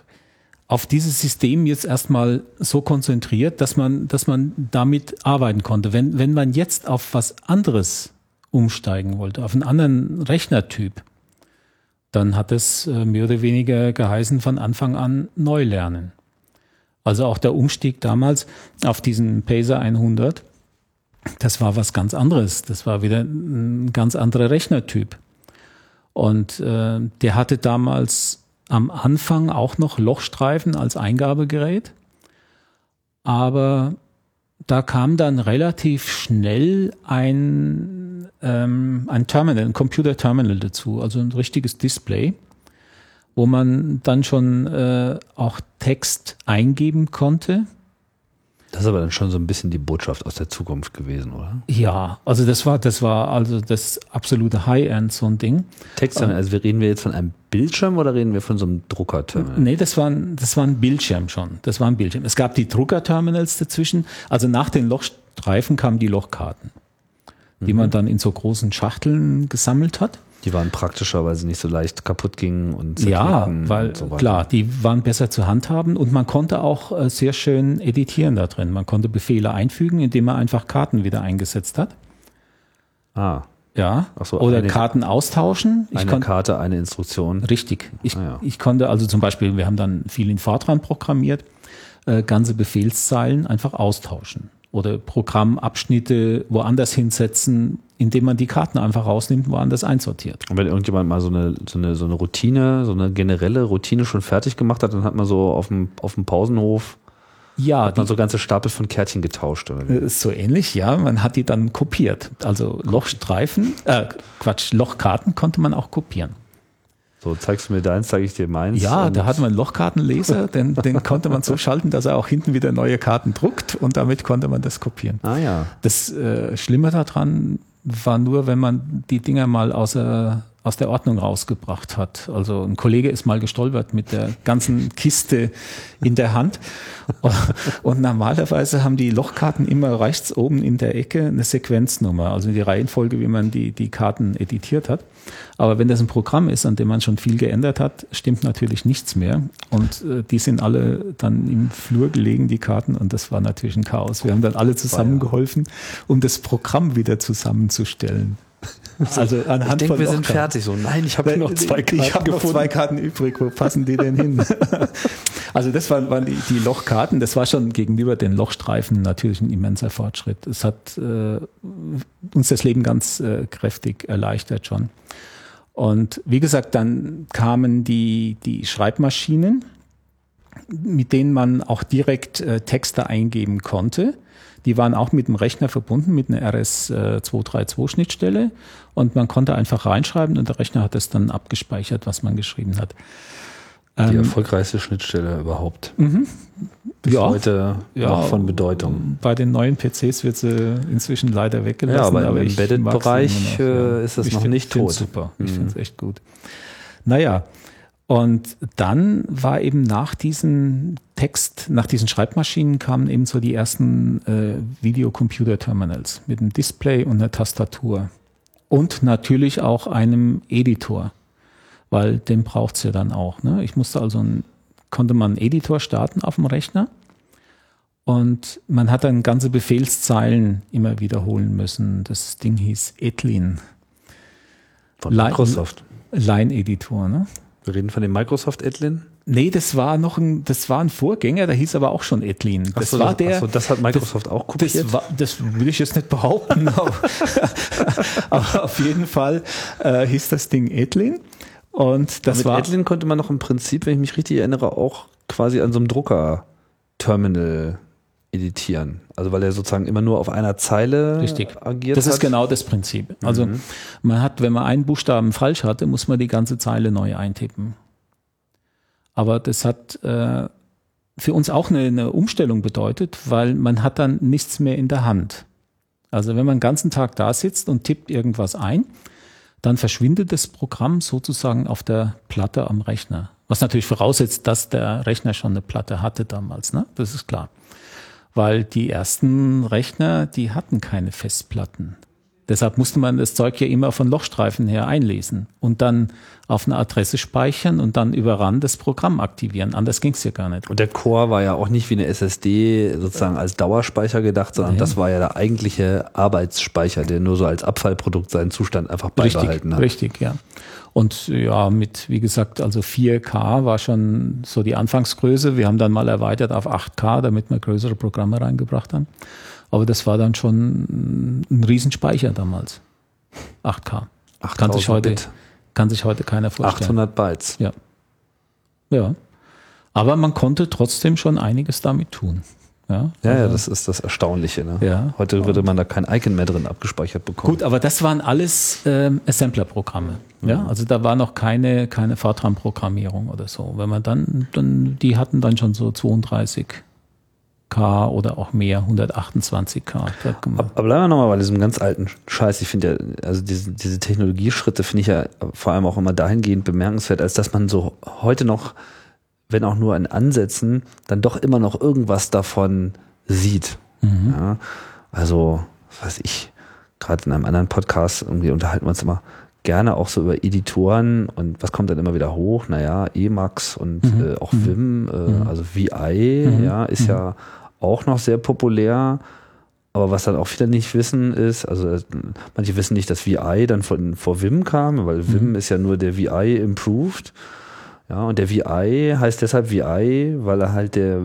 auf dieses System jetzt erstmal so konzentriert, dass man, dass man damit arbeiten konnte. Wenn, wenn man jetzt auf was anderes umsteigen wollte, auf einen anderen Rechnertyp, dann hat es äh, mehr oder weniger geheißen, von Anfang an neu lernen. Also auch der Umstieg damals auf diesen Pacer 100, das war was ganz anderes. Das war wieder ein ganz anderer Rechnertyp. Und äh, der hatte damals am Anfang auch noch Lochstreifen als Eingabegerät. Aber da kam dann relativ schnell ein, ähm, ein Terminal, ein Computer-Terminal dazu, also ein richtiges Display, wo man dann schon äh, auch Text eingeben konnte das ist aber dann schon so ein bisschen die Botschaft aus der Zukunft gewesen, oder? Ja, also das war, das war also das absolute High-End, so ein Ding. Text, also reden wir jetzt von einem Bildschirm oder reden wir von so einem Druckerterminal? Nee, das war, ein, das war ein Bildschirm schon. Das war ein Bildschirm. Es gab die Druckerterminals dazwischen. Also nach den Lochstreifen kamen die Lochkarten, die mhm. man dann in so großen Schachteln gesammelt hat. Die waren praktischer, weil sie nicht so leicht kaputt gingen und ja, weil so klar, die waren besser zu handhaben und man konnte auch äh, sehr schön editieren da drin. Man konnte Befehle einfügen, indem man einfach Karten wieder eingesetzt hat. Ah. Ja. So, Oder eine, Karten austauschen. Ich eine Karte, eine Instruktion. Richtig. Ich, ah, ja. ich konnte also zum Beispiel, wir haben dann viel in Fortran programmiert, äh, ganze Befehlszeilen einfach austauschen oder Programmabschnitte woanders hinsetzen, indem man die Karten einfach rausnimmt, woanders einsortiert. Und wenn irgendjemand mal so eine, so eine, so eine Routine, so eine generelle Routine schon fertig gemacht hat, dann hat man so auf dem, auf dem Pausenhof ja, hat man die, so ganze Stapel von Kärtchen getauscht. Oder? Äh, so ähnlich, ja. Man hat die dann kopiert. Also Lochstreifen, äh, Quatsch, Lochkarten konnte man auch kopieren. So, zeigst du mir deins, zeige ich dir meins. Ja, da hat man einen Lochkartenleser, *laughs* den, den konnte man so schalten, dass er auch hinten wieder neue Karten druckt und damit konnte man das kopieren. Ah ja. Das äh, Schlimme daran war nur, wenn man die Dinger mal außer aus der Ordnung rausgebracht hat. Also ein Kollege ist mal gestolpert mit der ganzen Kiste in der Hand. Und normalerweise haben die Lochkarten immer rechts oben in der Ecke eine Sequenznummer, also die Reihenfolge, wie man die, die Karten editiert hat. Aber wenn das ein Programm ist, an dem man schon viel geändert hat, stimmt natürlich nichts mehr. Und äh, die sind alle dann im Flur gelegen, die Karten, und das war natürlich ein Chaos. Wir haben dann alle zusammengeholfen, um das Programm wieder zusammenzustellen. *laughs* Also anhand ich denke, wir sind fertig. So, nein, ich habe noch zwei Karten. Ich habe noch zwei Karten übrig. Wo passen die denn hin? *laughs* also das waren, waren die, die, Lochkarten. Das war schon gegenüber den Lochstreifen natürlich ein immenser Fortschritt. Es hat äh, uns das Leben ganz äh, kräftig erleichtert schon. Und wie gesagt, dann kamen die, die Schreibmaschinen, mit denen man auch direkt äh, Texte eingeben konnte. Die waren auch mit dem Rechner verbunden, mit einer RS-232-Schnittstelle. Und man konnte einfach reinschreiben und der Rechner hat es dann abgespeichert, was man geschrieben hat. Die ähm, erfolgreichste Schnittstelle überhaupt. Mhm. Bis ja, heute ja, noch von Bedeutung. Bei den neuen PCs wird sie inzwischen leider weggelassen. Ja, aber, aber im Embedded-Bereich äh, ist das noch find, nicht tot. Super, ich mhm. finde es echt gut. Naja, und dann war eben nach diesen Text, nach diesen Schreibmaschinen kamen eben so die ersten äh, Videocomputer-Terminals mit einem Display und einer Tastatur. Und natürlich auch einem Editor, weil den braucht's ja dann auch. Ne? Ich musste also ein, konnte man einen Editor starten auf dem Rechner und man hat dann ganze Befehlszeilen immer wiederholen müssen. Das Ding hieß Etlin. Von Microsoft. Line-Editor, ne? Wir reden von dem Microsoft Etlin? Nee, das war noch ein, das war ein Vorgänger, der hieß aber auch schon Etlin. Das so, war der. Achso, das hat Microsoft das, auch kopiert. Das, war, das will ich jetzt nicht behaupten, *laughs* aber, *laughs* aber, auf jeden Fall äh, hieß das Ding Etlin. Und das mit war. Etlin konnte man noch im Prinzip, wenn ich mich richtig erinnere, auch quasi an so einem Drucker-Terminal editieren. Also weil er sozusagen immer nur auf einer Zeile Richtig. agiert Das hat. ist genau das Prinzip. Also mhm. man hat, wenn man einen Buchstaben falsch hatte, muss man die ganze Zeile neu eintippen. Aber das hat äh, für uns auch eine, eine Umstellung bedeutet, weil man hat dann nichts mehr in der Hand. Also wenn man den ganzen Tag da sitzt und tippt irgendwas ein, dann verschwindet das Programm sozusagen auf der Platte am Rechner. Was natürlich voraussetzt, dass der Rechner schon eine Platte hatte damals, ne? Das ist klar weil die ersten Rechner, die hatten keine Festplatten. Deshalb musste man das Zeug ja immer von Lochstreifen her einlesen und dann auf eine Adresse speichern und dann über RAN das Programm aktivieren. Anders ging es ja gar nicht. Und der Core war ja auch nicht wie eine SSD sozusagen als Dauerspeicher gedacht, sondern Nein. das war ja der eigentliche Arbeitsspeicher, der nur so als Abfallprodukt seinen Zustand einfach beibehalten richtig, hat. Richtig, ja. Und ja, mit, wie gesagt, also 4K war schon so die Anfangsgröße. Wir haben dann mal erweitert auf 8K, damit wir größere Programme reingebracht haben. Aber das war dann schon ein Riesenspeicher damals. 8K. Kann sich heute, kann sich heute keiner vorstellen. 800 Bytes. Ja. Ja. Aber man konnte trotzdem schon einiges damit tun. Ja, Ja, ja, also- das ist das Erstaunliche. Ne? Ja. Heute würde man da kein Icon mehr drin abgespeichert bekommen. Gut, aber das waren alles ähm, Assembler-Programme. Ja, also da war noch keine, keine Fortran-Programmierung oder so. Wenn man dann, dann, die hatten dann schon so 32K oder auch mehr, 128K. Da kann man- Aber bleiben wir nochmal bei diesem ganz alten Scheiß. Ich finde ja, also diese, diese Technologieschritte finde ich ja vor allem auch immer dahingehend bemerkenswert, als dass man so heute noch, wenn auch nur in Ansätzen, dann doch immer noch irgendwas davon sieht. Ja, also, was weiß ich, gerade in einem anderen Podcast irgendwie unterhalten wir uns immer gerne auch so über Editoren und was kommt dann immer wieder hoch? Naja, Emacs und äh, auch Vim, äh, also VI, ja, ist ja auch noch sehr populär. Aber was dann auch viele nicht wissen ist, also äh, manche wissen nicht, dass VI dann von vor Vim kam, weil Vim ist ja nur der VI Improved. Ja, und der VI heißt deshalb VI, weil er halt der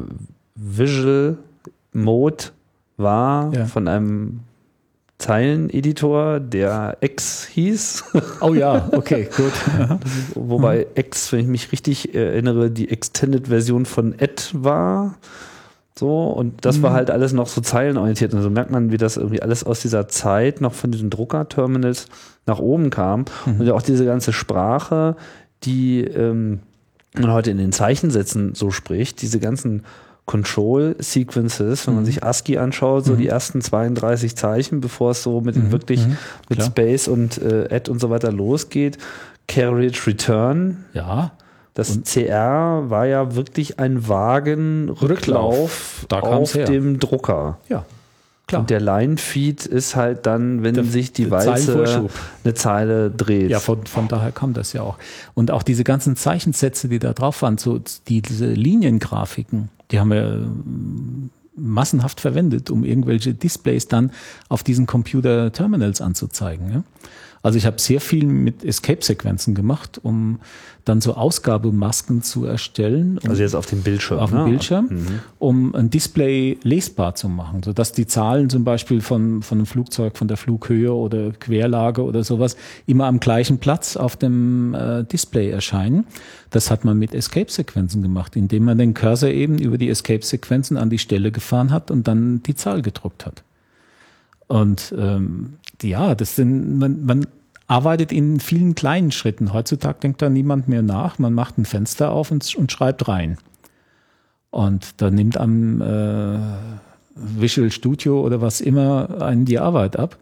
Visual Mode war Ja. von einem Zeileneditor, der X hieß. Oh ja, okay, *laughs* gut. Wobei X, wenn ich mich richtig erinnere, die Extended-Version von Ed war. So, und das war halt alles noch so zeilenorientiert. Und so merkt man, wie das irgendwie alles aus dieser Zeit noch von diesen Drucker-Terminals nach oben kam. Und ja auch diese ganze Sprache, die ähm, man heute in den Zeichensätzen so spricht, diese ganzen Control-Sequences, wenn man sich ASCII anschaut, so die ersten 32 Zeichen, bevor es so mit den wirklich mit klar. Space und äh, Add und so weiter losgeht. Carriage Return, Ja, das CR war ja wirklich ein Wagenrücklauf Rücklauf. Da kam's auf dem Drucker. ja, klar. Und der Line-Feed ist halt dann, wenn Der- sich die Walze Zeilenvorschub. eine Zeile dreht. Ja, von, von daher kam das ja auch. Und auch diese ganzen Zeichensätze, die da drauf waren, so die, diese Liniengrafiken, die haben wir ähm, massenhaft verwendet, um irgendwelche Displays dann auf diesen Computer-Terminals anzuzeigen. Ja? Also ich habe sehr viel mit Escape-Sequenzen gemacht, um dann so Ausgabemasken zu erstellen. um- also jetzt auf dem Bildschirm. auf dem ne? Bildschirm, um ein Display lesbar zu machen, sodass die Zahlen zum Beispiel von, von einem Flugzeug, von der Flughöhe oder Querlage oder sowas immer am gleichen Platz auf dem äh, Display erscheinen. Das hat man mit Escape-Sequenzen gemacht, indem man den Cursor eben über die Escape-Sequenzen an die Stelle gefahren hat und dann die Zahl gedruckt hat. Und ähm, ja, das sind, man, man arbeitet in vielen kleinen Schritten. Heutzutage denkt da niemand mehr nach. Man macht ein Fenster auf und, und schreibt rein. Und da nimmt am äh, Visual Studio oder was immer einen die Arbeit ab.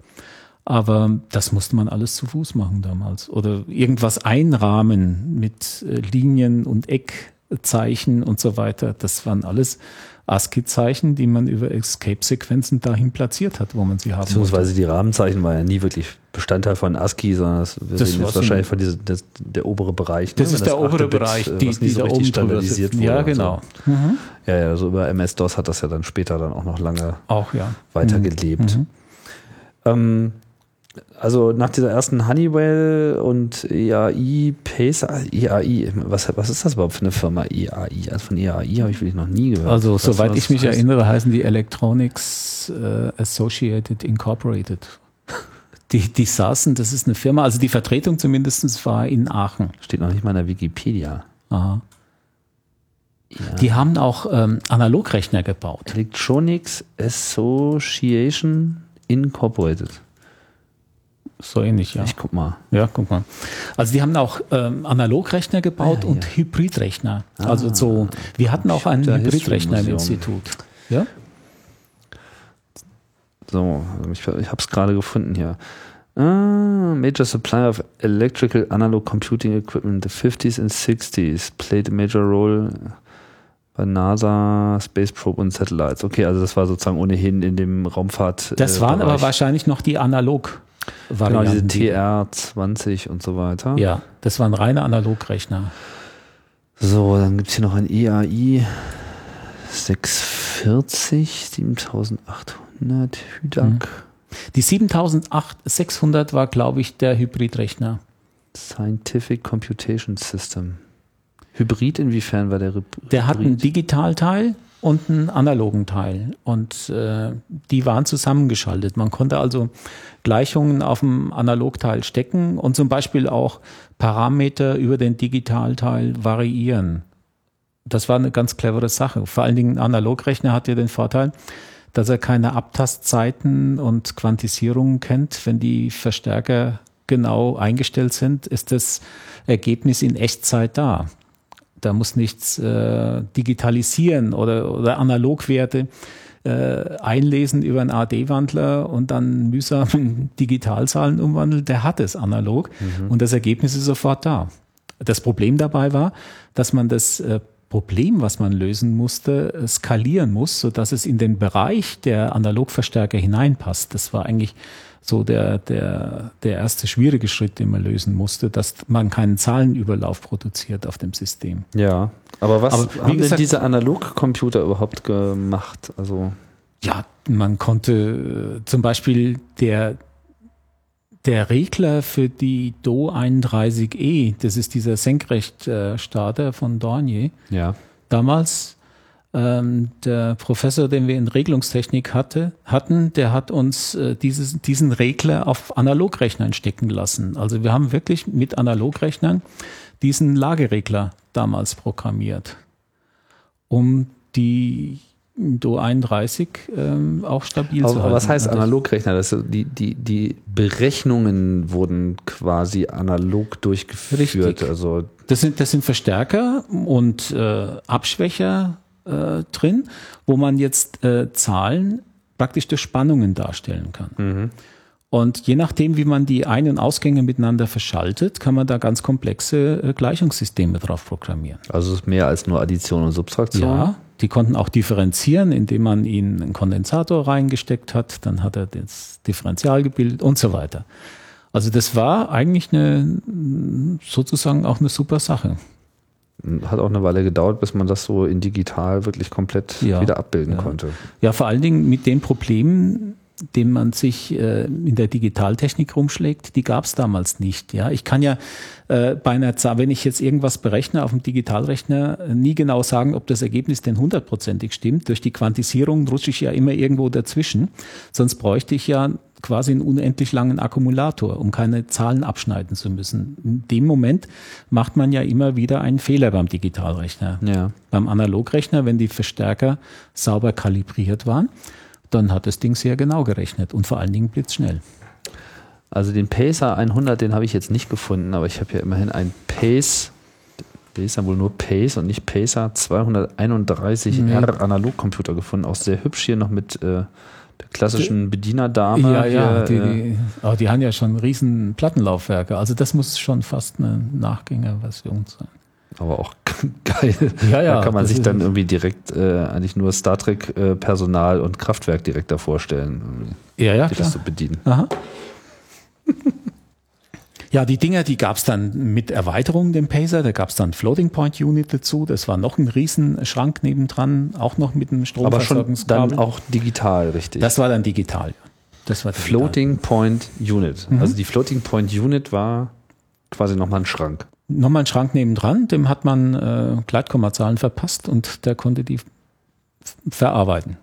Aber das musste man alles zu Fuß machen damals. Oder irgendwas einrahmen mit äh, Linien und Eckzeichen und so weiter. Das waren alles ASCII-Zeichen, die man über Escape-Sequenzen dahin platziert hat, wo man sie haben. Beziehungsweise die Rahmenzeichen war ja nie wirklich Bestandteil von ASCII, sondern das, wir Das war jetzt wahrscheinlich ein- von diesem, das, der obere Bereich. Das ne? ist der obere 8-Bit, Bereich, äh, die, was nie die so da richtig standardisiert wurde. Ja, genau. So. Ja, ja, so über MS-DOS hat das ja dann später dann auch noch lange Auch ja. weitergelebt. Mhm. Ähm, also nach dieser ersten Honeywell und EAI Pacer, EAI, was, was ist das überhaupt für eine Firma EAI? Also von EAI habe ich wirklich noch nie gehört. Also du, soweit was ich mich heißt? erinnere, heißen die Electronics äh, Associated Incorporated. Die, die saßen, das ist eine Firma, also die Vertretung zumindest war in Aachen. Steht noch nicht mal in der Wikipedia. Aha. Die haben auch ähm, Analogrechner gebaut. Electronics Association Incorporated. So ähnlich, ja. Ich guck mal. Ja, guck mal. Also die haben auch ähm, Analogrechner gebaut Ah, ja, und ja. Hybridrechner. also so, wir hatten auch einen Hybridrechner im Institut. Ja? So, also ich, ich habe es gerade gefunden hier. Ah, major supplier of electrical analog computing equipment. The 50s and 60s played a major role bei NASA, Space Probe und Satellites. Okay, also das war sozusagen ohnehin in dem Raumfahrt. Das äh, waren aber Bereich. wahrscheinlich noch die analog genau Varianten. diese TR20 und so weiter. Ja, das waren reine Analogrechner. So, dann gibt es hier noch ein EAI 640, 7800 Hydak. Die 7600 war, glaube ich, der Hybridrechner. Scientific Computation System. Hybrid inwiefern war der Hybrid? Der hat einen Digitalteil und einen analogen Teil. Und äh, die waren zusammengeschaltet. Man konnte also Gleichungen auf dem Analogteil stecken und zum Beispiel auch Parameter über den Digitalteil variieren. das war eine ganz clevere Sache. Vor allen Dingen ein Analogrechner hat ja den Vorteil, dass er keine Abtastzeiten und Quantisierungen kennt. Wenn die Verstärker genau eingestellt sind, ist das Ergebnis in Echtzeit da. Da muss nichts äh, digitalisieren oder, oder Analogwerte äh, einlesen über einen AD-Wandler und dann mühsam in Digitalzahlen umwandeln. Der hat es analog mhm. und das Ergebnis ist sofort da. Das Problem dabei war, dass man das äh, Problem, was man lösen musste, äh, skalieren muss, so dass es in den Bereich der Analogverstärker hineinpasst. Das war eigentlich so der, der, der erste schwierige Schritt, den man lösen musste, dass man keinen Zahlenüberlauf produziert auf dem System. Ja, aber was aber, haben gesagt, denn diese Analogcomputer überhaupt gemacht? Also ja, man konnte äh, zum Beispiel der der Regler für die Do 31E, das ist dieser Senkrechtstarter von Dornier. Ja. Damals ähm, der Professor, den wir in Regelungstechnik hatte, hatten, der hat uns äh, dieses, diesen Regler auf Analogrechnern stecken lassen. Also wir haben wirklich mit Analogrechnern diesen Lageregler damals programmiert, um die Do 31 ähm, auch stabil also, zu halten. Was heißt Analogrechner? Das, die, die, die Berechnungen wurden quasi analog durchgeführt. Richtig. Also das sind, das sind Verstärker und äh, Abschwächer äh, drin, wo man jetzt äh, Zahlen praktisch durch Spannungen darstellen kann. Mhm. Und je nachdem, wie man die Ein- und Ausgänge miteinander verschaltet, kann man da ganz komplexe äh, Gleichungssysteme drauf programmieren. Also es ist mehr als nur Addition und Subtraktion? Ja, die konnten auch differenzieren, indem man ihnen einen Kondensator reingesteckt hat, dann hat er das Differential gebildet und so weiter. Also das war eigentlich eine sozusagen auch eine super Sache. Hat auch eine Weile gedauert, bis man das so in digital wirklich komplett ja, wieder abbilden ja. konnte. Ja, vor allen Dingen mit den Problemen, dem man sich äh, in der Digitaltechnik rumschlägt, die gab es damals nicht. Ja, ich kann ja äh, bei einer Zahl, wenn ich jetzt irgendwas berechne auf dem Digitalrechner, äh, nie genau sagen, ob das Ergebnis denn hundertprozentig stimmt. Durch die Quantisierung rutsche ich ja immer irgendwo dazwischen. Sonst bräuchte ich ja quasi einen unendlich langen Akkumulator, um keine Zahlen abschneiden zu müssen. In dem Moment macht man ja immer wieder einen Fehler beim Digitalrechner. Ja. Beim Analogrechner, wenn die Verstärker sauber kalibriert waren, dann hat das Ding sehr genau gerechnet und vor allen Dingen blitzschnell. Also den Pacer 100, den habe ich jetzt nicht gefunden, aber ich habe ja immerhin ein Pace, der ist ja wohl nur Pace und nicht Pacer 231R mhm. Analogcomputer gefunden, auch sehr hübsch hier noch mit äh, der klassischen Bedienerdame. Ja, ja, hier, die, äh, die, oh, die haben ja schon riesen Plattenlaufwerke, also das muss schon fast eine Nachgängerversion sein aber auch *laughs* geil. Ja, ja, da kann man sich dann irgendwie direkt äh, eigentlich nur Star Trek äh, Personal und Kraftwerk direkt davor stellen. Ja, ja, klar. zu bedienen. Aha. *laughs* ja, die Dinger, die gab es dann mit Erweiterung, dem Pacer. Da gab es dann Floating Point Unit dazu. Das war noch ein Riesenschrank nebendran, auch noch mit einem Stromversorgungskabel. Aber schon dann auch digital, richtig? Das war dann digital. Das war digital. Floating Point Unit. Mhm. Also die Floating Point Unit war quasi nochmal ein Schrank nochmal einen Schrank nebendran, dem hat man äh, Gleitkommazahlen verpasst und der konnte die verarbeiten.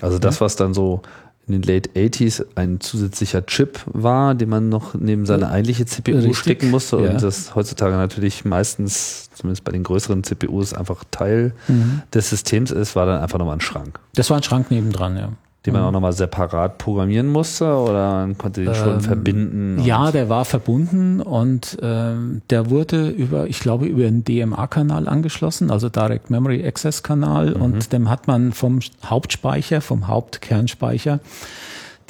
Also das, was dann so in den Late 80s ein zusätzlicher Chip war, den man noch neben seine eigentliche CPU Richtig, stecken musste und ja. das heutzutage natürlich meistens, zumindest bei den größeren CPUs, einfach Teil mhm. des Systems ist, war dann einfach nochmal ein Schrank. Das war ein Schrank nebendran, ja den man mhm. auch nochmal separat programmieren musste oder man konnte den schon ähm, verbinden? Ja, der war verbunden und ähm, der wurde über, ich glaube, über einen DMA-Kanal angeschlossen, also Direct Memory Access Kanal mhm. und dem hat man vom Hauptspeicher, vom Hauptkernspeicher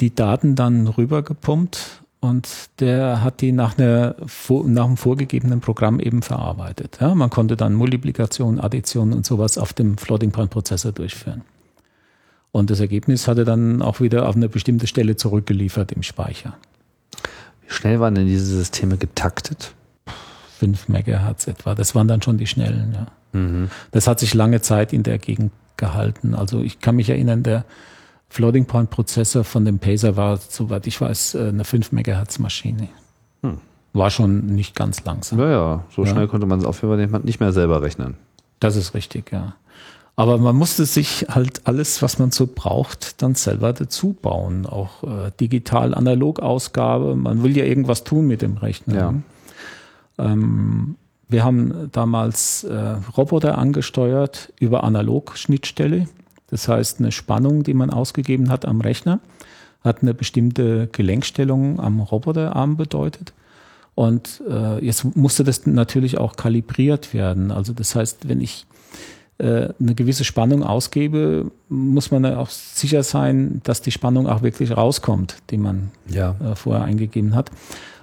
die Daten dann rübergepumpt und der hat die nach, einer, nach einem vorgegebenen Programm eben verarbeitet. Ja, man konnte dann Multiplikation, Addition und sowas auf dem Floating Point Prozessor durchführen. Und das Ergebnis hat er dann auch wieder auf eine bestimmte Stelle zurückgeliefert im Speicher. Wie schnell waren denn diese Systeme getaktet? 5 Megahertz etwa. Das waren dann schon die schnellen, ja. Mhm. Das hat sich lange Zeit in der Gegend gehalten. Also ich kann mich erinnern, der Floating Point Prozessor von dem Pacer war, soweit ich weiß, äh, eine 5 Megahertz Maschine. Hm. War schon nicht ganz langsam. Ja, ja, so ja. schnell konnte man es auf jeden Fall nicht mehr selber rechnen. Das ist richtig, ja. Aber man musste sich halt alles, was man so braucht, dann selber dazu bauen. Auch äh, digital-analog Ausgabe. Man will ja irgendwas tun mit dem Rechner. Ja. Ähm, wir haben damals äh, Roboter angesteuert über Analog-Schnittstelle. Das heißt, eine Spannung, die man ausgegeben hat am Rechner, hat eine bestimmte Gelenkstellung am Roboterarm bedeutet. Und äh, jetzt musste das natürlich auch kalibriert werden. Also das heißt, wenn ich eine gewisse Spannung ausgebe, muss man auch sicher sein, dass die Spannung auch wirklich rauskommt, die man ja. äh, vorher eingegeben hat.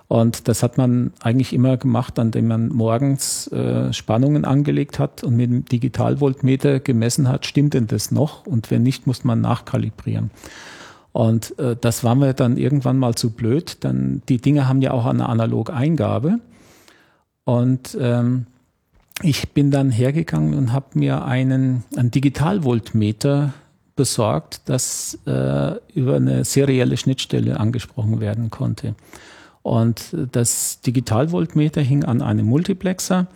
Und das hat man eigentlich immer gemacht, indem man morgens äh, Spannungen angelegt hat und mit dem Digitalvoltmeter gemessen hat, stimmt denn das noch? Und wenn nicht, muss man nachkalibrieren. Und äh, das war mir dann irgendwann mal zu blöd, denn die Dinge haben ja auch eine Analog-Eingabe. Und ähm, ich bin dann hergegangen und habe mir einen, einen Digitalvoltmeter besorgt, das äh, über eine serielle Schnittstelle angesprochen werden konnte. Und das Digitalvoltmeter hing an einem Multiplexer,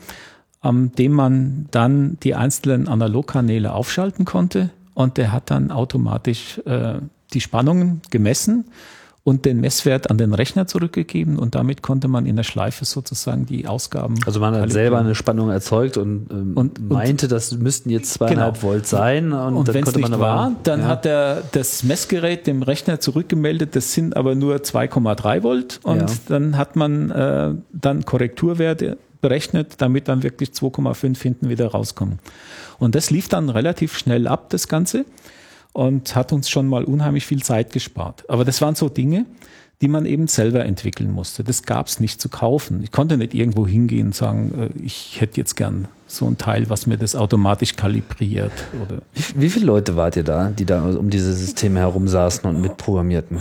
an dem man dann die einzelnen Analogkanäle aufschalten konnte und der hat dann automatisch äh, die Spannungen gemessen und den Messwert an den Rechner zurückgegeben und damit konnte man in der Schleife sozusagen die Ausgaben. Also man hat selber eine Spannung erzeugt und, ähm, und meinte, das müssten jetzt zweieinhalb genau. Volt sein und, und wenn es nicht war, dann ja. hat er das Messgerät dem Rechner zurückgemeldet, das sind aber nur 2,3 Volt und ja. dann hat man äh, dann Korrekturwerte berechnet, damit dann wirklich 2,5 hinten wieder rauskommen. Und das lief dann relativ schnell ab, das Ganze und hat uns schon mal unheimlich viel Zeit gespart. Aber das waren so Dinge, die man eben selber entwickeln musste. Das gab es nicht zu kaufen. Ich konnte nicht irgendwo hingehen und sagen, äh, ich hätte jetzt gern so ein Teil, was mir das automatisch kalibriert. Oder wie, viele Leute wart ihr da, die da um diese Systeme herum saßen und mitprogrammierten?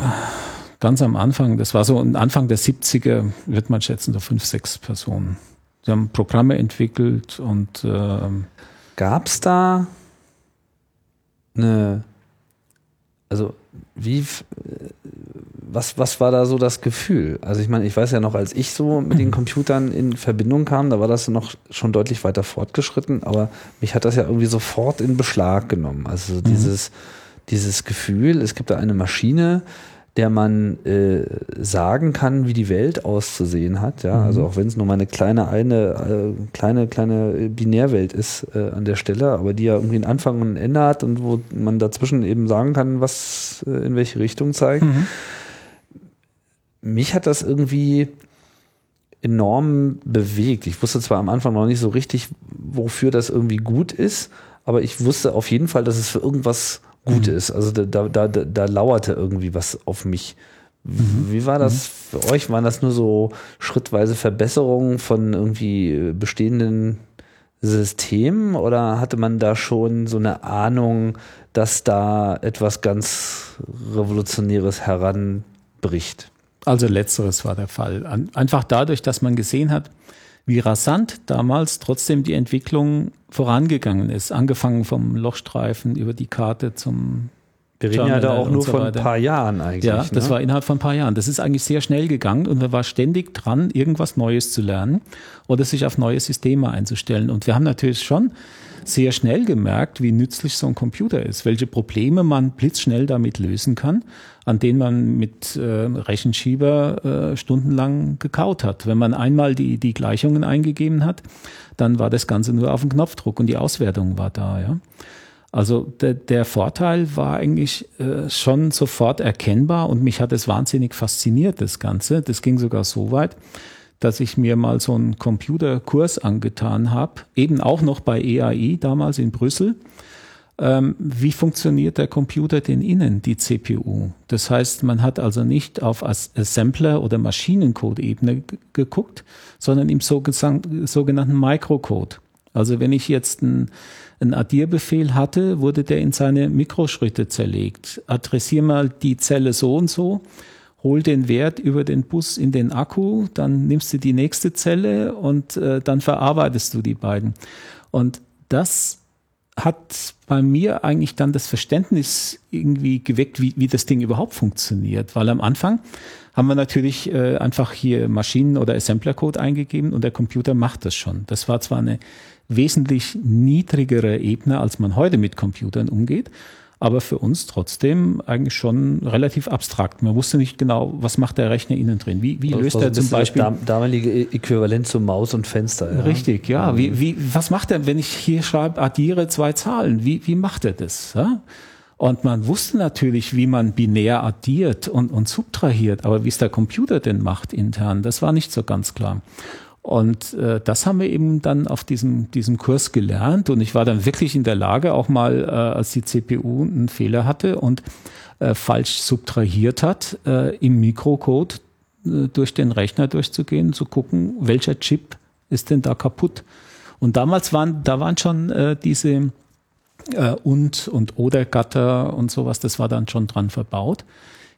Ganz am Anfang, das war so Anfang der 70er, wird man schätzen, so fünf, sechs Personen. Sie haben Programme entwickelt und äh, gab es da eine also wie, was, was war da so das Gefühl? Also ich meine, ich weiß ja noch, als ich so mit den *clears throat* Computern in Verbindung kam, da war das noch schon deutlich weiter fortgeschritten, aber mich hat das ja irgendwie sofort in Beschlag genommen. Also dieses, mhm. dieses Gefühl, es gibt da eine Maschine, der man äh, sagen kann, wie die Welt auszusehen hat. Ja, also mhm. auch wenn es nur mal eine kleine, eine äh, kleine, kleine Binärwelt ist äh, an der Stelle, aber die ja irgendwie einen Anfang und ein Ende hat und wo man dazwischen eben sagen kann, was äh, in welche Richtung zeigt. Mhm. Mich hat das irgendwie enorm bewegt. Ich wusste zwar am Anfang noch nicht so richtig, wofür das irgendwie gut ist, aber ich wusste auf jeden Fall, dass es für irgendwas gut mhm. ist. Also da, da, da, da lauerte irgendwie was auf mich. Mhm. Wie war das mhm. für euch? Waren das nur so schrittweise Verbesserungen von irgendwie bestehenden Systemen oder hatte man da schon so eine Ahnung, dass da etwas ganz Revolutionäres heranbricht? Also letzteres war der Fall. Einfach dadurch, dass man gesehen hat, wie rasant damals trotzdem die Entwicklung vorangegangen ist. Angefangen vom Lochstreifen über die Karte zum wir reden ja da auch nur so von ein paar Jahren eigentlich. Ja, ne? das war innerhalb von ein paar Jahren. Das ist eigentlich sehr schnell gegangen und man war ständig dran, irgendwas Neues zu lernen oder sich auf neue Systeme einzustellen. Und wir haben natürlich schon sehr schnell gemerkt, wie nützlich so ein Computer ist, welche Probleme man blitzschnell damit lösen kann, an denen man mit äh, Rechenschieber äh, stundenlang gekaut hat. Wenn man einmal die, die Gleichungen eingegeben hat, dann war das Ganze nur auf dem Knopfdruck und die Auswertung war da. Ja. Also der, der Vorteil war eigentlich äh, schon sofort erkennbar und mich hat es wahnsinnig fasziniert, das Ganze. Das ging sogar so weit, dass ich mir mal so einen Computerkurs angetan habe, eben auch noch bei EAI damals in Brüssel. Ähm, wie funktioniert der Computer denn innen, die CPU? Das heißt, man hat also nicht auf Assembler- oder Maschinencode-Ebene geguckt, sondern im sogenannten Microcode. Also wenn ich jetzt einen, einen Addierbefehl hatte, wurde der in seine Mikroschritte zerlegt. Adressiere mal die Zelle so und so hol den Wert über den Bus in den Akku, dann nimmst du die nächste Zelle und äh, dann verarbeitest du die beiden. Und das hat bei mir eigentlich dann das Verständnis irgendwie geweckt, wie, wie das Ding überhaupt funktioniert. Weil am Anfang haben wir natürlich äh, einfach hier Maschinen- oder Assemblercode eingegeben und der Computer macht das schon. Das war zwar eine wesentlich niedrigere Ebene, als man heute mit Computern umgeht, aber für uns trotzdem eigentlich schon relativ abstrakt. Man wusste nicht genau, was macht der Rechner innen drin. Wie, wie löst er zum Beispiel das damalige Äquivalent zu Maus und Fenster? Ja. Richtig, ja. Wie, wie, was macht er, wenn ich hier schreibe, addiere zwei Zahlen? Wie, wie macht er das? Ja? Und man wusste natürlich, wie man binär addiert und, und subtrahiert, aber wie es der Computer denn macht intern, das war nicht so ganz klar. Und äh, das haben wir eben dann auf diesem, diesem Kurs gelernt. Und ich war dann wirklich in der Lage, auch mal, äh, als die CPU einen Fehler hatte und äh, falsch subtrahiert hat, äh, im Mikrocode äh, durch den Rechner durchzugehen, zu gucken, welcher Chip ist denn da kaputt. Und damals waren, da waren schon äh, diese äh, und und oder Gatter und sowas, das war dann schon dran verbaut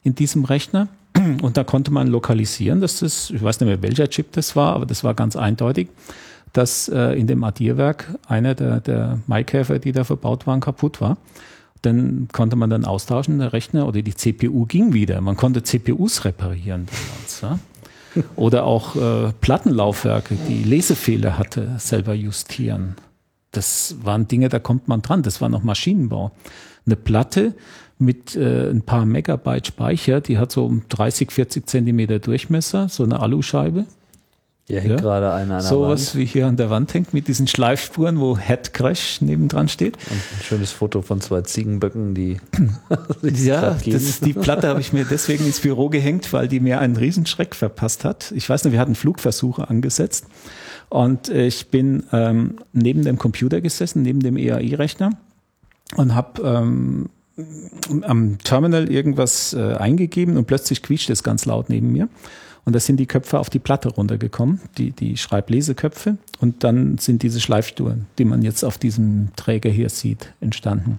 in diesem Rechner. *clears throat* Und da konnte man lokalisieren, dass das, ich weiß nicht mehr welcher Chip das war, aber das war ganz eindeutig, dass äh, in dem Addierwerk einer der, der Maikäfer, die da verbaut waren, kaputt war. Dann konnte man dann austauschen, der Rechner oder die CPU ging wieder. Man konnte CPUs reparieren damals. Ja? *laughs* Oder auch äh, Plattenlaufwerke, die Lesefehler hatte, selber justieren. Das waren Dinge, da kommt man dran. Das war noch Maschinenbau. Eine Platte mit äh, ein paar Megabyte Speicher, die hat so 30, 40 Zentimeter Durchmesser, so eine Aluscheibe. Hier hängt ja. gerade einer an der so was wie hier an der Wand hängt mit diesen Schleifspuren, wo Head Crash nebendran steht. Und ein schönes Foto von zwei Ziegenböcken, die *clears throat* Ja, das, die Platte habe ich mir deswegen ins Büro gehängt, weil die mir einen Riesenschreck verpasst hat. Ich weiß nicht, wir hatten Flugversuche angesetzt und ich bin ähm, neben dem Computer gesessen, neben dem EAI-Rechner und habe ähm, am Terminal irgendwas äh, eingegeben und plötzlich quietscht es ganz laut neben mir. Und da sind die Köpfe auf die Platte runtergekommen, die, die Schreibleseköpfe. Und dann sind diese Schleifsturen, die man jetzt auf diesem Träger hier sieht, entstanden.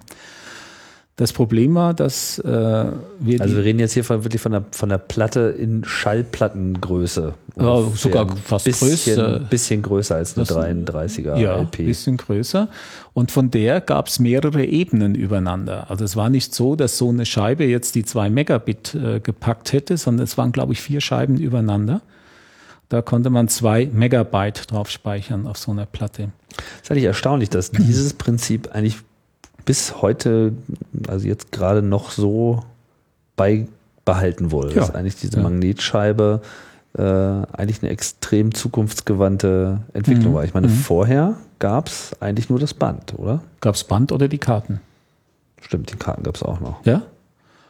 Das Problem war, dass äh, wir. Also wir reden jetzt hier von, wirklich von der, von der Platte in Schallplattengröße. Ja, sogar fast bisschen, größer. Bisschen größer als eine das, 33er ja, LP. bisschen größer. Und von der gab es mehrere Ebenen übereinander. Also es war nicht so, dass so eine Scheibe jetzt die zwei Megabit äh, gepackt hätte, sondern es waren, glaube ich, vier Scheiben übereinander. Da konnte man zwei Megabyte drauf speichern auf so einer Platte. Das ist eigentlich erstaunlich, dass dieses Prinzip eigentlich bis heute, also jetzt gerade noch so beibehalten wurde. Ja. Dass eigentlich diese ja. Magnetscheibe äh, eigentlich eine extrem zukunftsgewandte Entwicklung mhm. war. Ich meine, mhm. vorher gab es eigentlich nur das Band, oder? Gab es Band oder die Karten? Stimmt, die Karten gab es auch noch. Ja.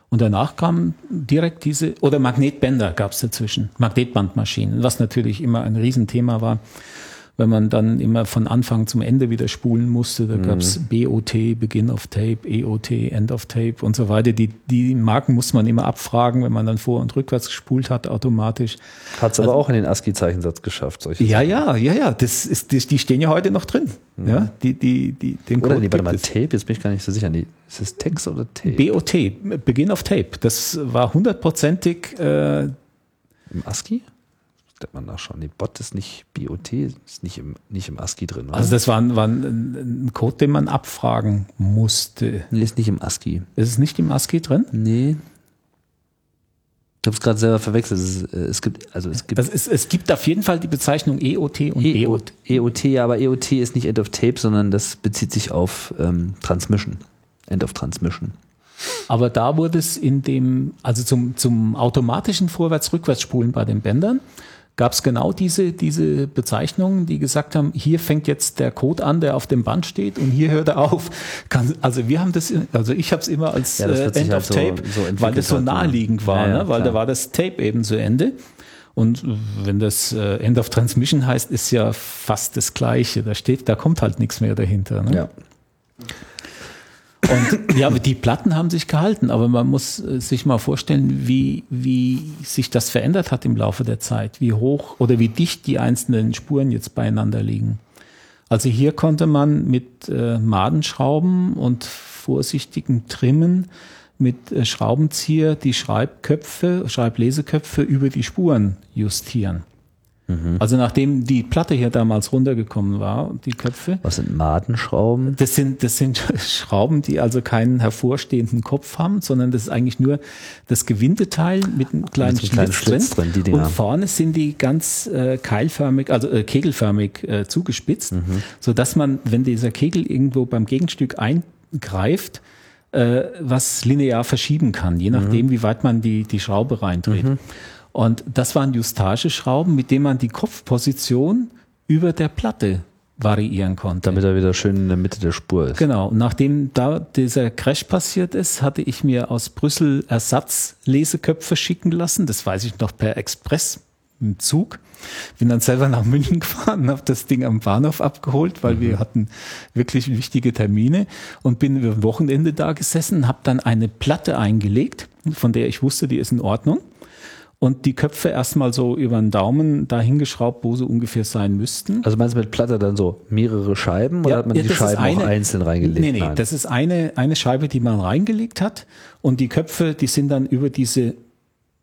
Und danach kam direkt diese, oder Magnetbänder gab es dazwischen, Magnetbandmaschinen, was natürlich immer ein Riesenthema war wenn man dann immer von Anfang zum Ende wieder spulen musste. Da mhm. gab es BOT, Begin of Tape, EOT, End of Tape und so weiter. Die, die Marken muss man immer abfragen, wenn man dann vor- und rückwärts gespult hat, automatisch. Hat es aber also, auch in den ASCII-Zeichensatz geschafft. Solche ja, Sachen. ja, ja, ja. Das ist, das, die stehen ja heute noch drin. Mhm. Ja, die, die, die, den oder Code nee, warte mal, Tape, jetzt bin ich gar nicht so sicher. Nee, ist es Text oder Tape? BOT, Begin of Tape. Das war hundertprozentig äh, im ASCII? Könnte man nachschauen. Nee, Bot ist nicht BOT, ist nicht im, nicht im ASCII drin. Oder? Also das war, ein, war ein, Code, den man abfragen musste. Nee, ist nicht im ASCII. Ist es nicht im ASCII drin? Nee. Ich habe es gerade selber verwechselt. Es, äh, es, gibt, also es gibt. Ist, es gibt auf jeden Fall die Bezeichnung EOT und e. EOT, ja, aber EOT ist nicht End of Tape, sondern das bezieht sich auf ähm, Transmission. End of Transmission. Aber da wurde es in dem, also zum, zum automatischen Vorwärts-Rückwärts-Spulen bei den Bändern, gab es genau diese, diese Bezeichnungen, die gesagt haben, hier fängt jetzt der Code an, der auf dem Band steht und hier hört er auf. Kann, also wir haben das, also ich habe es immer als ja, äh, End of halt Tape, so, so weil das so ne? naheliegend war, ja, ne? weil da war das Tape eben zu Ende. Und wenn das äh, End of Transmission heißt, ist ja fast das Gleiche. Da steht, da kommt halt nichts mehr dahinter. Ne? Ja. Und ja, die Platten haben sich gehalten, aber man muss äh, sich mal vorstellen, wie, wie sich das verändert hat im Laufe der Zeit, wie hoch oder wie dicht die einzelnen Spuren jetzt beieinander liegen. Also hier konnte man mit äh, Madenschrauben und vorsichtigen Trimmen mit äh, Schraubenzieher die Schreibköpfe, Schreibleseköpfe über die Spuren justieren. Mhm. Also nachdem die Platte hier damals runtergekommen war, die Köpfe. Was sind Madenschrauben? Das sind, das sind *laughs* Schrauben, die also keinen hervorstehenden Kopf haben, sondern das ist eigentlich nur das Gewindeteil mit einem kleinen, mit Schlitz, Schlitz, drin. drin und vorne sind die ganz äh, keilförmig, also äh, kegelförmig äh, zugespitzt, mhm. so dass man, wenn dieser Kegel irgendwo beim Gegenstück eingreift, äh, was linear verschieben kann, je nachdem, mhm. wie weit man die, die Schraube reindreht. Mhm. Und das waren Justageschrauben, mit denen man die Kopfposition über der Platte variieren konnte. Damit er wieder schön in der Mitte der Spur ist. Genau. Und nachdem da dieser Crash passiert ist, hatte ich mir aus Brüssel Ersatzleseköpfe schicken lassen. Das weiß ich noch per Express im Zug. Bin dann selber nach München *laughs* gefahren, habe das Ding am Bahnhof abgeholt, weil mhm. wir hatten wirklich wichtige Termine und bin über ein Wochenende da gesessen, habe dann eine Platte eingelegt, von der ich wusste, die ist in Ordnung und die Köpfe erstmal so über den Daumen dahingeschraubt, wo sie ungefähr sein müssten. Also meinst du mit Platte dann so mehrere Scheiben oder ja, hat man ja, die Scheiben eine, auch einzeln reingelegt? Nee, nee, Nein. das ist eine, eine Scheibe, die man reingelegt hat und die Köpfe, die sind dann über diese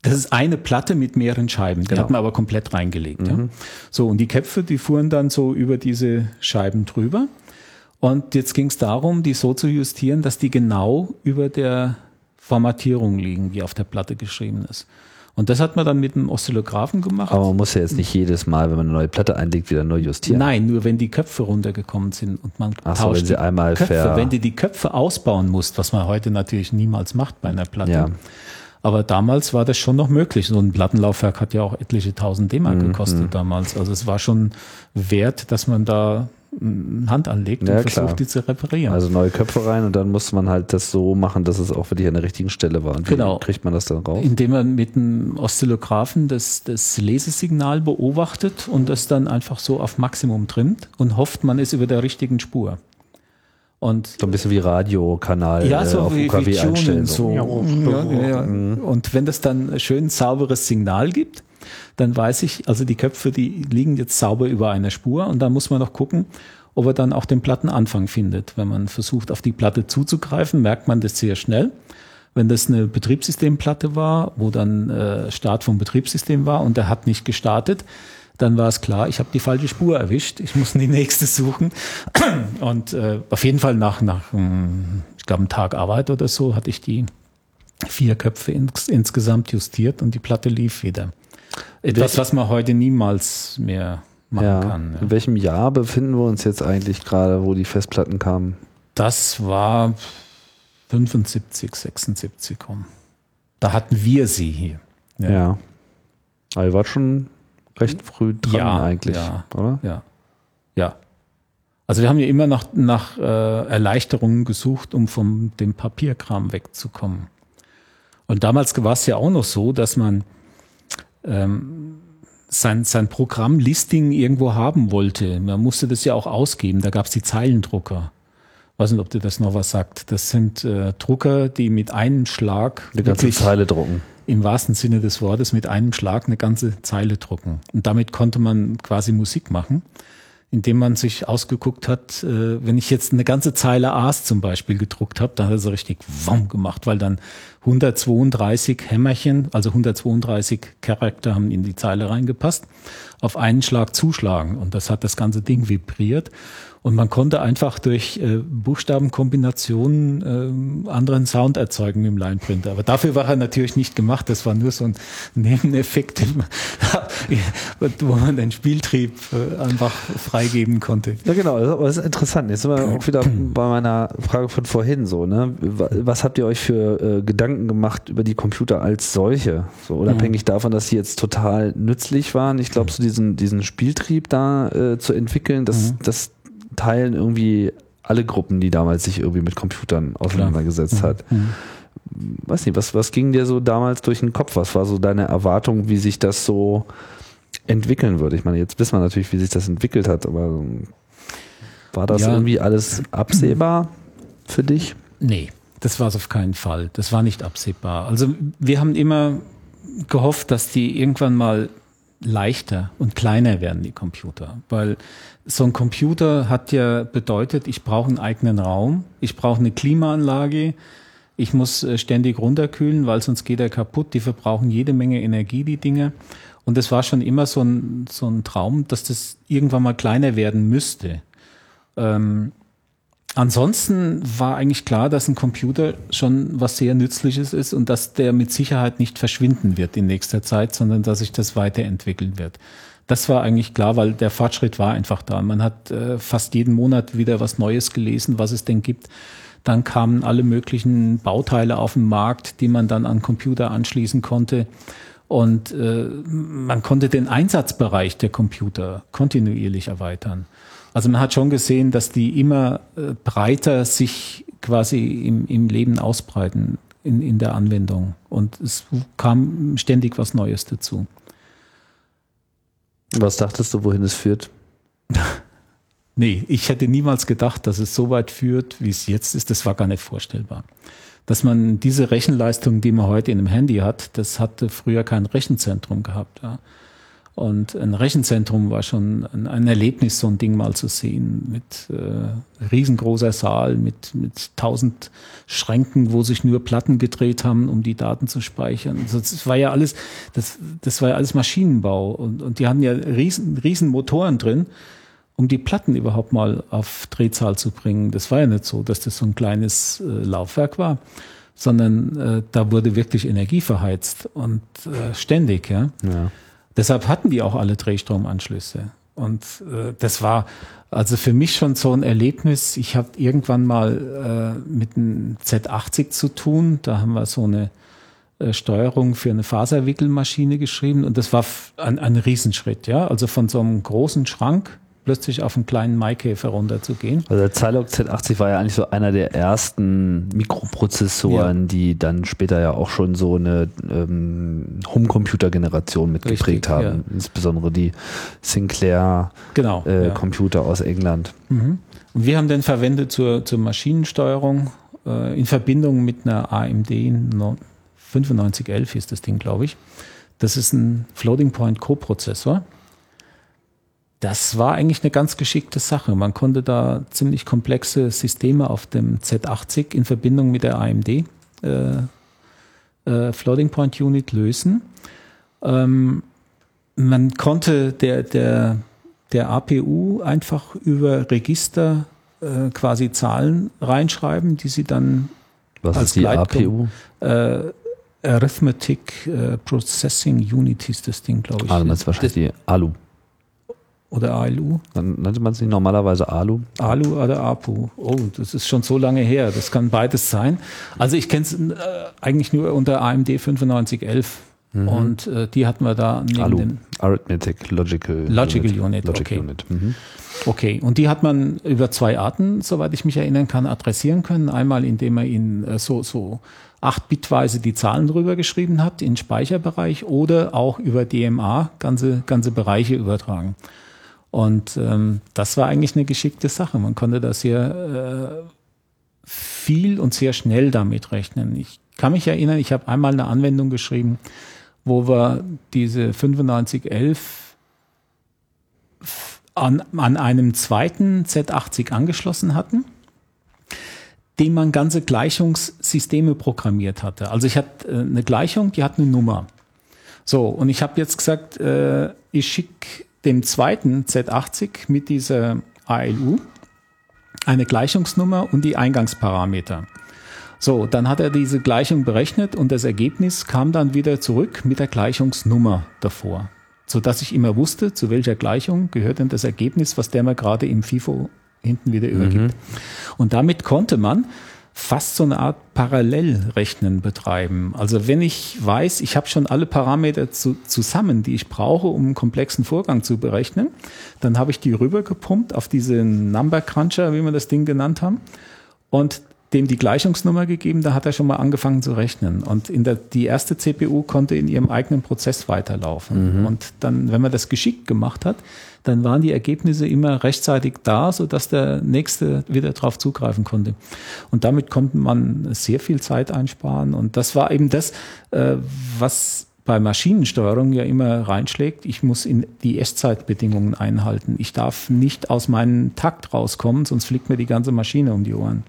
das ist eine Platte mit mehreren Scheiben. Die genau. hat man aber komplett reingelegt. Mhm. Ja. So, und die Köpfe, die fuhren dann so über diese Scheiben drüber. Und jetzt ging es darum, die so zu justieren, dass die genau über der Formatierung liegen, die auf der Platte geschrieben ist. Und das hat man dann mit einem Oszillographen gemacht. Aber man muss ja jetzt nicht jedes Mal, wenn man eine neue Platte einlegt, wieder neu justieren. Nein, nur wenn die Köpfe runtergekommen sind und man Ach tauscht so, wenn sie einmal Köpfe. Wenn du die Köpfe ausbauen musst, was man heute natürlich niemals macht bei einer Platte. Ja. Aber damals war das schon noch möglich. So ein Plattenlaufwerk hat ja auch etliche tausend D-Mark mhm. gekostet mhm. damals. Also es war schon wert, dass man da Hand anlegt ja, und versucht, klar. die zu reparieren. Also neue Köpfe rein und dann muss man halt das so machen, dass es auch wirklich an der richtigen Stelle war. Und genau. kriegt man das dann raus? Indem man mit einem Oszillographen das, das Lesesignal beobachtet und das dann einfach so auf Maximum trimmt und hofft, man ist über der richtigen Spur. Und so ein bisschen wie Radiokanal ja, so äh, auf wie, UKW wie einstellen. So. Ja, ja, ja. Mhm. Und wenn das dann schön sauberes Signal gibt, dann weiß ich, also die Köpfe, die liegen jetzt sauber über einer Spur und dann muss man noch gucken, ob er dann auch den Plattenanfang findet. Wenn man versucht, auf die Platte zuzugreifen, merkt man das sehr schnell. Wenn das eine Betriebssystemplatte war, wo dann äh, Start vom Betriebssystem war und der hat nicht gestartet, dann war es klar, ich habe die falsche Spur erwischt, ich muss die nächste suchen. Und äh, auf jeden Fall nach, nach hm, ich glaube, einem Tag Arbeit oder so, hatte ich die vier Köpfe ins, insgesamt justiert und die Platte lief wieder. Etwas, was man heute niemals mehr machen ja. kann. Ja. In welchem Jahr befinden wir uns jetzt eigentlich gerade, wo die Festplatten kamen? Das war 75, 76 rum. Da hatten wir sie hier. Ja. ja. Aber ihr wart schon recht früh dran ja, eigentlich, ja, oder? Ja. Ja. Also wir haben ja immer nach, nach äh, Erleichterungen gesucht, um von dem Papierkram wegzukommen. Und damals war es ja auch noch so, dass man ähm, sein, sein Programmlisting irgendwo haben wollte. Man musste das ja auch ausgeben. Da gab es die Zeilendrucker. weiß nicht, ob dir das noch was sagt. Das sind äh, Drucker, die mit einem Schlag eine ganze Zeile drucken. Im wahrsten Sinne des Wortes mit einem Schlag eine ganze Zeile drucken. Und damit konnte man quasi Musik machen indem man sich ausgeguckt hat, äh, wenn ich jetzt eine ganze Zeile A's zum Beispiel gedruckt habe, dann hat er so richtig Wom gemacht, weil dann 132 Hämmerchen, also 132 Charakter haben in die Zeile reingepasst, auf einen Schlag zuschlagen. Und das hat das ganze Ding vibriert und man konnte einfach durch äh, Buchstabenkombinationen äh, anderen Sound erzeugen mit dem Lineprinter. Aber dafür war er natürlich nicht gemacht. Das war nur so ein Nebeneffekt, *laughs* wo man den Spieltrieb äh, einfach freigeben konnte. Ja, genau. Das ist interessant. Jetzt sind wir auch wieder *clears throat* bei meiner Frage von vorhin so. Ne? Was habt ihr euch für äh, Gedanken gemacht über die Computer als solche? So unabhängig mhm. davon, dass sie jetzt total nützlich waren. Ich glaube, so diesen, diesen Spieltrieb da äh, zu entwickeln, das, mhm. das teilen irgendwie alle Gruppen, die damals sich irgendwie mit Computern auseinandergesetzt Klar. hat. Mhm. mhm. Weiß nicht, was, was ging dir so damals durch den Kopf? Was war so deine Erwartung, wie sich das so entwickeln würde? Ich meine, jetzt wissen wir natürlich, wie sich das entwickelt hat, aber war das ja. irgendwie alles absehbar für dich? Nee, das war es auf keinen Fall. Das war nicht absehbar. Also wir haben immer gehofft, dass die irgendwann mal leichter und kleiner werden, die Computer. Weil so ein Computer hat ja bedeutet, ich brauche einen eigenen Raum, ich brauche eine Klimaanlage, ich muss äh, ständig runterkühlen, weil sonst geht er kaputt. Die verbrauchen jede Menge Energie, die Dinge. Und es war schon immer so ein, so ein Traum, dass das irgendwann mal kleiner werden müsste. Ähm, ansonsten war eigentlich klar, dass ein Computer schon was sehr Nützliches ist und dass der mit Sicherheit nicht verschwinden wird in nächster Zeit, sondern dass sich das weiterentwickeln wird. Das war eigentlich klar, weil der Fortschritt war einfach da. Man hat äh, fast jeden Monat wieder was Neues gelesen, was es denn gibt. Dann kamen alle möglichen Bauteile auf den Markt, die man dann an Computer anschließen konnte. Und äh, man konnte den Einsatzbereich der Computer kontinuierlich erweitern. Also man hat schon gesehen, dass die immer äh, breiter sich quasi im, im Leben ausbreiten in, in der Anwendung. Und es kam ständig was Neues dazu. Was dachtest du, wohin es führt? *laughs* nee, ich hätte niemals gedacht, dass es so weit führt, wie es jetzt ist. Das war gar nicht vorstellbar. Dass man diese Rechenleistung, die man heute in einem Handy hat, das hatte früher kein Rechenzentrum gehabt. Ja. Und ein Rechenzentrum war schon ein, Erlebnis, so ein Ding mal zu sehen, mit äh, riesengroßer Saal, mit, mit tausend Schränken, wo sich nur Platten gedreht haben, um die Daten zu speichern. Also das war ja alles, das, das war ja alles Maschinenbau und, und die hatten ja riesen, riesen Motoren drin, um die Platten überhaupt mal auf Drehzahl zu bringen. Das war ja nicht so, dass das so ein kleines äh, Laufwerk war, sondern äh, da wurde wirklich Energie verheizt und äh, ständig, ja. ja. Deshalb hatten die auch alle Drehstromanschlüsse. Und äh, das war also für mich schon so ein Erlebnis. Ich habe irgendwann mal äh, mit einem Z80 zu tun. Da haben wir so eine äh, Steuerung für eine Faserwickelmaschine geschrieben und das war ein, ein Riesenschritt, ja. Also von so einem großen Schrank plötzlich auf einen kleinen Maikäfer runterzugehen. Also der Zilog Z80 war ja eigentlich so einer der ersten Mikroprozessoren, ja. die dann später ja auch schon so eine ähm, Homecomputer-Generation mitgeprägt haben. Ja. Insbesondere die Sinclair genau, äh, ja. Computer aus England. Mhm. Und wir haben den verwendet zur, zur Maschinensteuerung äh, in Verbindung mit einer AMD 9511 ist das Ding, glaube ich. Das ist ein Floating Point Co-Prozessor das war eigentlich eine ganz geschickte Sache. Man konnte da ziemlich komplexe Systeme auf dem Z80 in Verbindung mit der AMD äh, äh, Floating Point Unit lösen. Ähm, man konnte der, der, der APU einfach über Register äh, quasi Zahlen reinschreiben, die sie dann Was als ist die APU? Äh, Arithmetic äh, Processing Unit hieß das Ding, glaube ich. Ah, das ist wahrscheinlich die ALU. Oder ALU? Dann nannte man es nicht normalerweise ALU? ALU oder APU. Oh, das ist schon so lange her. Das kann beides sein. Also ich kenne es äh, eigentlich nur unter AMD 9511. Mhm. Und äh, die hatten wir da neben ALU, dem Arithmetic Logical, Logical Unit. Unit Logic okay. Unit. Mhm. Okay, und die hat man über zwei Arten, soweit ich mich erinnern kann, adressieren können. Einmal, indem man ihnen äh, so, so 8-bitweise die Zahlen drüber geschrieben hat, in Speicherbereich, oder auch über DMA ganze, ganze Bereiche übertragen. Und ähm, das war eigentlich eine geschickte Sache. Man konnte da sehr äh, viel und sehr schnell damit rechnen. Ich kann mich erinnern, ich habe einmal eine Anwendung geschrieben, wo wir diese 9511 an, an einem zweiten Z80 angeschlossen hatten, dem man ganze Gleichungssysteme programmiert hatte. Also ich hatte äh, eine Gleichung, die hat eine Nummer. So, und ich habe jetzt gesagt, äh, ich schicke dem zweiten Z80 mit dieser ALU eine Gleichungsnummer und die Eingangsparameter. So, dann hat er diese Gleichung berechnet und das Ergebnis kam dann wieder zurück mit der Gleichungsnummer davor, so dass ich immer wusste, zu welcher Gleichung gehört denn das Ergebnis, was der mir gerade im FIFO hinten wieder übergibt. Mhm. Und damit konnte man fast so eine Art Parallelrechnen betreiben. Also wenn ich weiß, ich habe schon alle Parameter zu, zusammen, die ich brauche, um einen komplexen Vorgang zu berechnen, dann habe ich die rübergepumpt auf diesen Number Cruncher, wie wir das Ding genannt haben. Und dem die Gleichungsnummer gegeben, da hat er schon mal angefangen zu rechnen. Und in der, die erste CPU konnte in ihrem eigenen Prozess weiterlaufen. Mhm. Und dann, wenn man das geschickt gemacht hat, dann waren die Ergebnisse immer rechtzeitig da, sodass der nächste wieder darauf zugreifen konnte. Und damit konnte man sehr viel Zeit einsparen. Und das war eben das, äh, was bei Maschinensteuerung ja immer reinschlägt, ich muss in die Echtzeitbedingungen einhalten. Ich darf nicht aus meinem Takt rauskommen, sonst fliegt mir die ganze Maschine um die Ohren.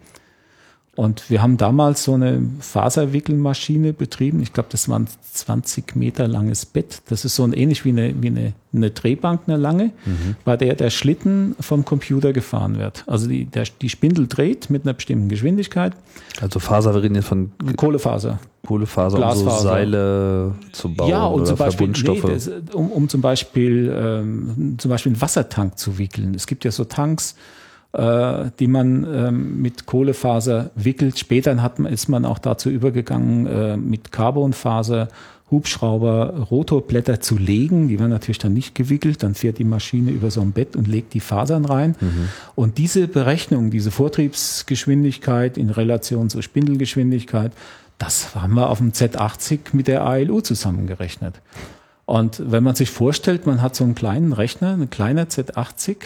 Und wir haben damals so eine Faserwickelmaschine betrieben. Ich glaube, das war ein 20 Meter langes Bett. Das ist so ein, ähnlich wie eine, wie eine, eine Drehbank, eine lange, mhm. bei der der Schlitten vom Computer gefahren wird. Also die, der, die Spindel dreht mit einer bestimmten Geschwindigkeit. Also Faser, wir reden jetzt von Kohlefaser. Kohlefaser, Glasfaser. um so Seile zu bauen ja, um oder zum Beispiel, Verbundstoffe. Nee, das, um, um zum Beispiel ähm, zum Beispiel einen Wassertank zu wickeln. Es gibt ja so Tanks, die man ähm, mit Kohlefaser wickelt. Später hat ist man auch dazu übergegangen, äh, mit Carbonfaser Hubschrauber Rotorblätter zu legen. Die werden natürlich dann nicht gewickelt. Dann fährt die Maschine über so ein Bett und legt die Fasern rein. Mhm. Und diese Berechnung, diese Vortriebsgeschwindigkeit in Relation zur Spindelgeschwindigkeit, das haben wir auf dem Z80 mit der ALU zusammengerechnet. Und wenn man sich vorstellt, man hat so einen kleinen Rechner, eine kleine Z80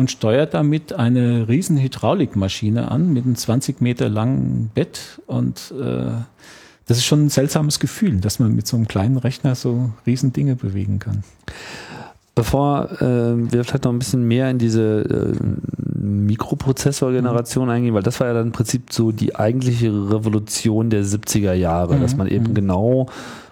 und steuert damit eine riesen Hydraulikmaschine an mit einem 20 Meter langen Bett und äh, das ist schon ein seltsames Gefühl, dass man mit so einem kleinen Rechner so riesen Dinge bewegen kann. Bevor äh, wir vielleicht noch ein bisschen mehr in diese äh, Mikroprozessor-Generation mhm. eingehen, weil das war ja dann im Prinzip so die eigentliche Revolution der 70er Jahre, mhm. dass man eben mhm. genau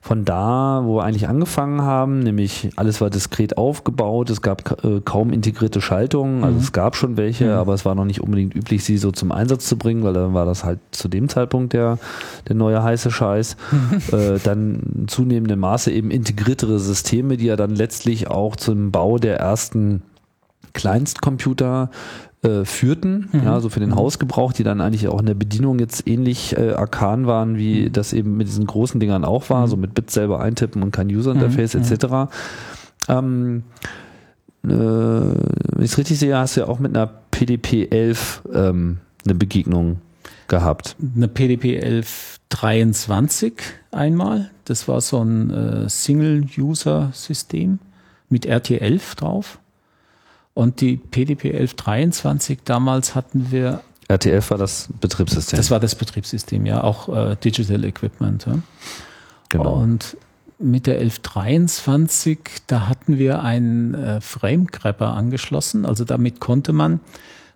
von da, wo wir eigentlich angefangen haben, nämlich alles war diskret aufgebaut, es gab äh, kaum integrierte Schaltungen, also mhm. es gab schon welche, mhm. aber es war noch nicht unbedingt üblich, sie so zum Einsatz zu bringen, weil dann war das halt zu dem Zeitpunkt der, der neue heiße Scheiß. *laughs* äh, dann zunehmendem Maße eben integriertere Systeme, die ja dann letztlich auch zum Bau der ersten Kleinstcomputer äh, führten, mhm. ja, so für den mhm. Hausgebrauch, die dann eigentlich auch in der Bedienung jetzt ähnlich äh, arkan waren, wie mhm. das eben mit diesen großen Dingern auch war, mhm. so mit Bits selber eintippen und kein User-Interface mhm. etc. Ähm, äh, wenn ich es richtig sehe, hast du ja auch mit einer PDP 11 ähm, eine Begegnung gehabt. Eine PDP 1123 einmal. Das war so ein äh, Single-User-System mit RT11 drauf. Und die PDP 1123 damals hatten wir. RTF war das Betriebssystem. Das war das Betriebssystem, ja, auch äh, Digital Equipment. Ja. Genau. Und mit der 1123, da hatten wir einen äh, Frame-Grabber angeschlossen. Also damit konnte man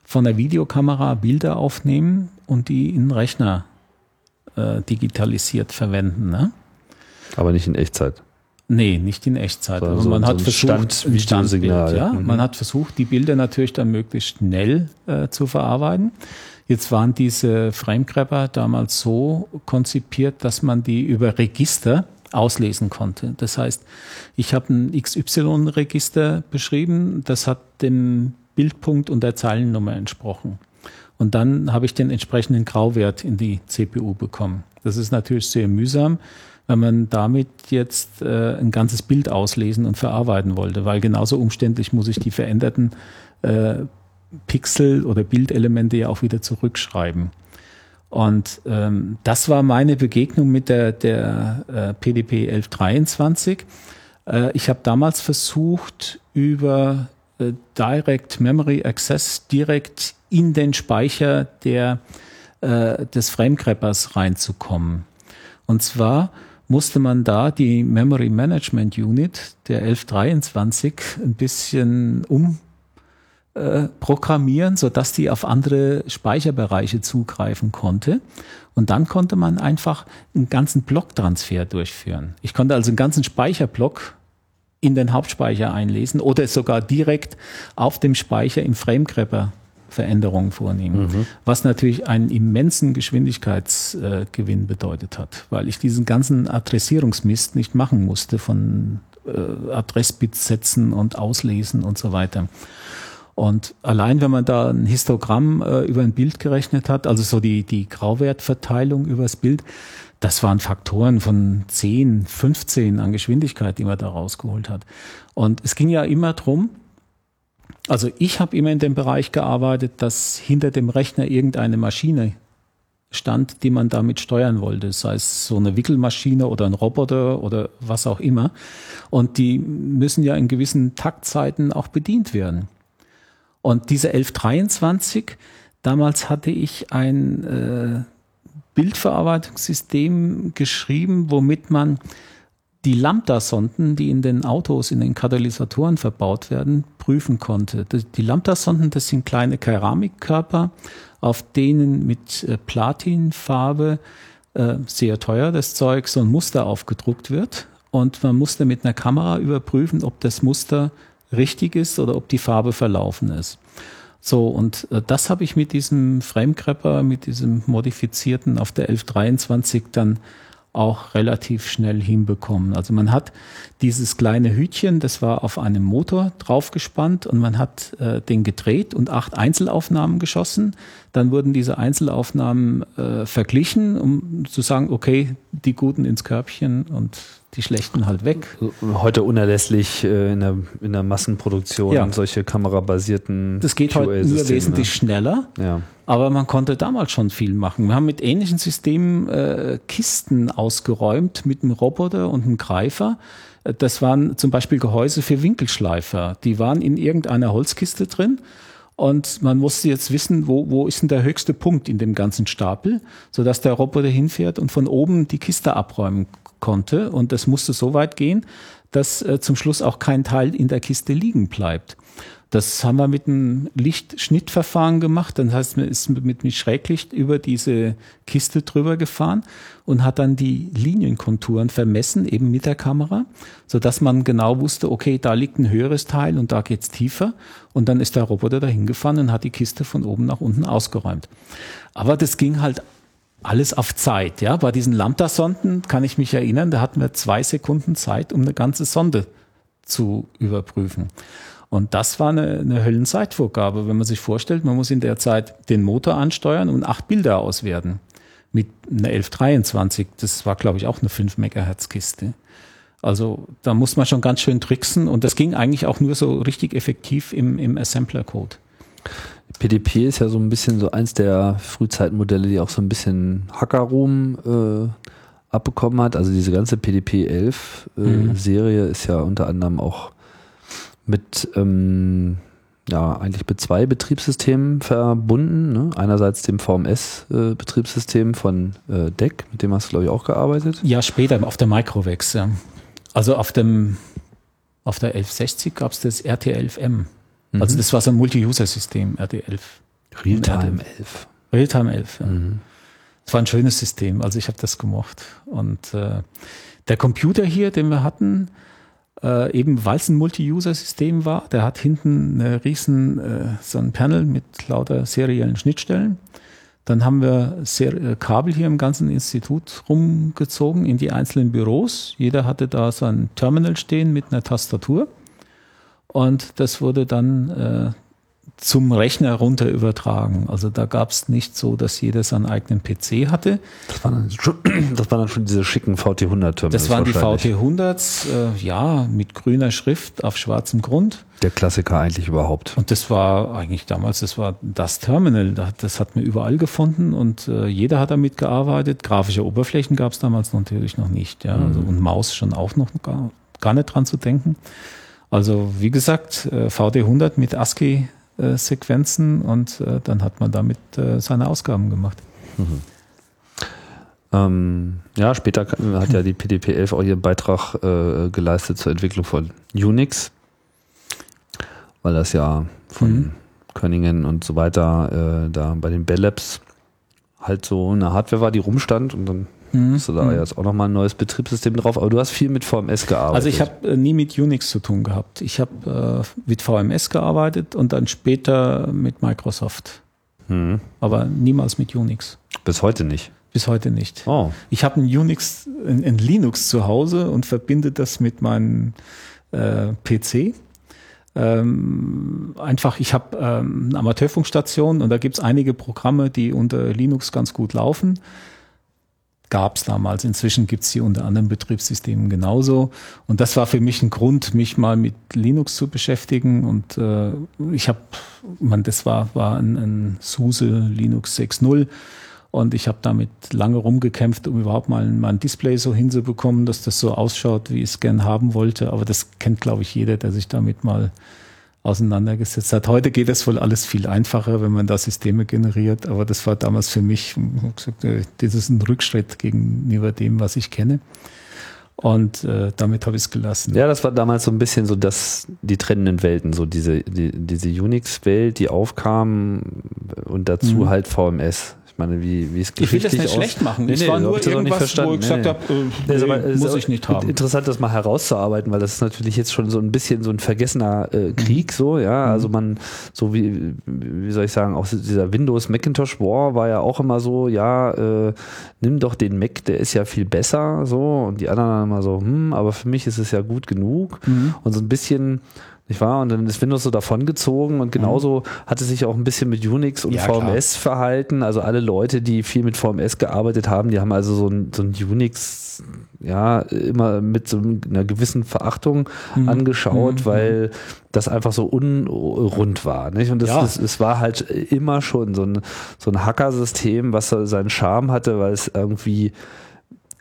von der Videokamera Bilder aufnehmen und die in den Rechner äh, digitalisiert verwenden. Ne? Aber nicht in Echtzeit. Nee, nicht in Echtzeit. Also, also man so hat versucht, Stand, Standbild, ja. Mhm. Man hat versucht, die Bilder natürlich dann möglichst schnell äh, zu verarbeiten. Jetzt waren diese Framegrabber damals so konzipiert, dass man die über Register auslesen konnte. Das heißt, ich habe ein XY-Register beschrieben, das hat dem Bildpunkt und der Zeilennummer entsprochen. Und dann habe ich den entsprechenden Grauwert in die CPU bekommen. Das ist natürlich sehr mühsam wenn man damit jetzt äh, ein ganzes Bild auslesen und verarbeiten wollte, weil genauso umständlich muss ich die veränderten äh, Pixel oder Bildelemente ja auch wieder zurückschreiben. Und ähm, das war meine Begegnung mit der, der äh, PDP 1123. Äh, ich habe damals versucht, über äh, Direct Memory Access direkt in den Speicher der, äh, des Framegrabbers reinzukommen. Und zwar musste man da die Memory Management Unit der 1123 ein bisschen um äh, sodass die auf andere Speicherbereiche zugreifen konnte. Und dann konnte man einfach einen ganzen Blocktransfer durchführen. Ich konnte also einen ganzen Speicherblock in den Hauptspeicher einlesen oder sogar direkt auf dem Speicher im Framegrabber Veränderungen vornehmen, mhm. was natürlich einen immensen Geschwindigkeitsgewinn bedeutet hat, weil ich diesen ganzen Adressierungsmist nicht machen musste von äh, Adressbits setzen und auslesen und so weiter. Und allein wenn man da ein Histogramm äh, über ein Bild gerechnet hat, also so die, die Grauwertverteilung übers Bild, das waren Faktoren von 10, 15 an Geschwindigkeit, die man da rausgeholt hat. Und es ging ja immer drum also ich habe immer in dem Bereich gearbeitet, dass hinter dem Rechner irgendeine Maschine stand, die man damit steuern wollte, sei es so eine Wickelmaschine oder ein Roboter oder was auch immer. Und die müssen ja in gewissen Taktzeiten auch bedient werden. Und diese 1123, damals hatte ich ein äh, Bildverarbeitungssystem geschrieben, womit man die Lambda-Sonden, die in den Autos, in den Katalysatoren verbaut werden, prüfen konnte. Die Lambda-Sonden, das sind kleine Keramikkörper, auf denen mit äh, Platinfarbe, äh, sehr teuer das Zeug, so ein Muster aufgedruckt wird. Und man musste mit einer Kamera überprüfen, ob das Muster richtig ist oder ob die Farbe verlaufen ist. So, und äh, das habe ich mit diesem Framegrabber, mit diesem modifizierten auf der 1123 dann auch relativ schnell hinbekommen. Also man hat dieses kleine Hütchen, das war auf einem Motor draufgespannt und man hat äh, den gedreht und acht Einzelaufnahmen geschossen. Dann wurden diese Einzelaufnahmen äh, verglichen, um zu sagen, okay, die guten ins Körbchen und die schlechten halt weg. Heute unerlässlich äh, in, der, in der Massenproduktion Ja. solche kamerabasierten Das geht heute nur wesentlich schneller. ne? Ja. Aber man konnte damals schon viel machen. Wir haben mit ähnlichen Systemen äh, Kisten ausgeräumt mit einem Roboter und einem Greifer. Äh, Das waren zum Beispiel Gehäuse für Winkelschleifer. Die waren in irgendeiner Holzkiste drin. Und man musste jetzt wissen, wo, wo ist denn der höchste Punkt in dem ganzen Stapel, sodass der Roboter hinfährt und von oben die Kiste abräumen konnte. Und das musste so weit gehen, dass äh, zum Schluss auch kein Teil in der Kiste liegen bleibt. Das haben wir mit einem Lichtschnittverfahren gemacht. Das heißt, man ist mit, mit Schräglicht über diese Kiste drüber gefahren und hat dann die Linienkonturen vermessen, eben mit der Kamera, sodass man genau wusste, okay, da liegt ein höheres Teil und da geht's tiefer. Und dann ist der Roboter dahin gefahren und hat die Kiste von oben nach unten ausgeräumt. Aber das ging halt alles auf Zeit. Ja, bei diesen Lambda-Sonden kann ich mich erinnern, da hatten wir zwei Sekunden Zeit, um eine ganze Sonde zu überprüfen. Und das war eine, eine Höllenzeitvorgabe, wenn man sich vorstellt, man muss in der Zeit den Motor ansteuern und acht Bilder auswerten. Mit einer 1123, das war glaube ich auch eine 5 Megahertz Kiste. Also da muss man schon ganz schön tricksen und das ging eigentlich auch nur so richtig effektiv im, im Assembler-Code. PDP ist ja so ein bisschen so eins der Frühzeitmodelle, die auch so ein bisschen Hackerruhm äh, abbekommen hat. Also diese ganze PDP 11 äh, Mhm. Serie ist ja unter anderem auch mit ähm, ja eigentlich mit zwei Betriebssystemen verbunden. Ne? Einerseits dem VMS-Betriebssystem von äh, DEC, mit dem hast du glaube ich auch gearbeitet. Ja, später auf der Microvex. Ja. Also auf dem auf der 1160 gab es das RT11M. Also das war so ein Multi-User-System, RT11. Realtime 11. Realtime 11. Ja. Das war ein schönes System, also ich habe das gemocht. Und äh, der Computer hier, den wir hatten, äh, eben weil es ein Multi-User-System war, der hat hinten eine riesen, äh, so ein Panel mit lauter seriellen Schnittstellen. Dann haben wir Ser äh, Kabel hier im ganzen Institut rumgezogen in die einzelnen Büros. Jeder hatte da so ein Terminal stehen mit einer Tastatur. Und das wurde dann äh, zum Rechner runter übertragen. Also da gab es nicht so, dass jeder seinen eigenen PC hatte. Das waren dann schon, *clears throat* waren dann schon diese schicken VT100-Terminals. Das waren die wahrscheinlich. VT100s, äh, ja, mit grüner Schrift auf schwarzem Grund. Der Klassiker eigentlich überhaupt. Und das war eigentlich damals, das war das Terminal, Da- das hat man überall gefunden und äh, jeder hat damit gearbeitet. Grafische Oberflächen gab es damals natürlich noch nicht, ja, also, und Maus schon auch noch gar, gar nicht dran zu denken. Also wie gesagt, äh, VD100 mit ASCII-Sequenzen und äh, dann hat man damit äh, seine Ausgaben gemacht. Ähm, ja, später hat ja die PDP-11 auch ihren Beitrag äh, geleistet zur Entwicklung von Unix, weil das ja von Mhm. Könningen und so weiter äh, da bei den Bell Labs halt so eine Hardware war, die rumstand und dann hast du da jetzt auch nochmal ein neues Betriebssystem drauf, aber du hast viel mit VMS gearbeitet. Also ich habe äh, nie mit Unix zu tun gehabt. Ich habe äh, mit VMS gearbeitet und dann später mit Microsoft, hm. aber niemals mit Unix. bis heute nicht. Bis heute nicht. Oh, Ich habe ein Unix, ein, ein Linux zu Hause und verbinde das mit meinem äh, PC. Ähm, einfach, ich habe ähm, eine Amateurfunkstation und da gibt's einige Programme, die unter Linux ganz gut laufen. Gab's damals. Inzwischen gibt's die unter anderen Betriebssystemen genauso. Und das war für mich ein Grund, mich mal mit Linux zu beschäftigen. Und äh, ich habe, man, das war, war ein, ein SUSE Linux 6.0. Und ich habe damit lange rumgekämpft, um überhaupt mal mein Display so hinzubekommen, dass das so ausschaut, wie ich es gern haben wollte. Aber das kennt, glaube ich, jeder, der sich damit mal auseinandergesetzt hat. Heute geht das wohl alles viel einfacher, wenn man da Systeme generiert. Aber das war damals für mich, gesagt, äh, das ist ein Rückschritt gegenüber dem, was ich kenne. Und äh, damit habe ich es gelassen. Ja, das war damals so ein bisschen so das, die trennenden Welten, so diese, die, diese Unix-Welt, die aufkam und dazu Mhm. halt VMS. Ich meine, wie, wie es Ich will das nicht schlecht machen. Nee, es war nur irgendwas, wo ich gesagt Nee, habe, äh, Nee, muss auch ich nicht haben. Interessant, das mal herauszuarbeiten, weil das ist natürlich jetzt schon so ein bisschen so ein vergessener äh, Krieg, so, ja. Also man, so wie, wie soll ich sagen, auch dieser Windows Macintosh War war ja auch immer so, ja, äh, nimm doch den Mac, der ist ja viel besser, so. Und die anderen immer so, hm, aber für mich ist es ja gut genug. Und so ein bisschen, nicht wahr? Und dann ist Windows so davongezogen und genauso hat es sich auch ein bisschen mit Unix und Ja, klar. VMS verhalten. Also alle Leute, die viel mit VMS gearbeitet haben, die haben also so ein, so ein Unix ja immer mit so einer gewissen Verachtung Mhm. angeschaut, weil das einfach so unrund war. Nicht? Und das, Ja. das, es war halt immer schon so ein, so ein Hackersystem, was seinen Charme hatte, weil es irgendwie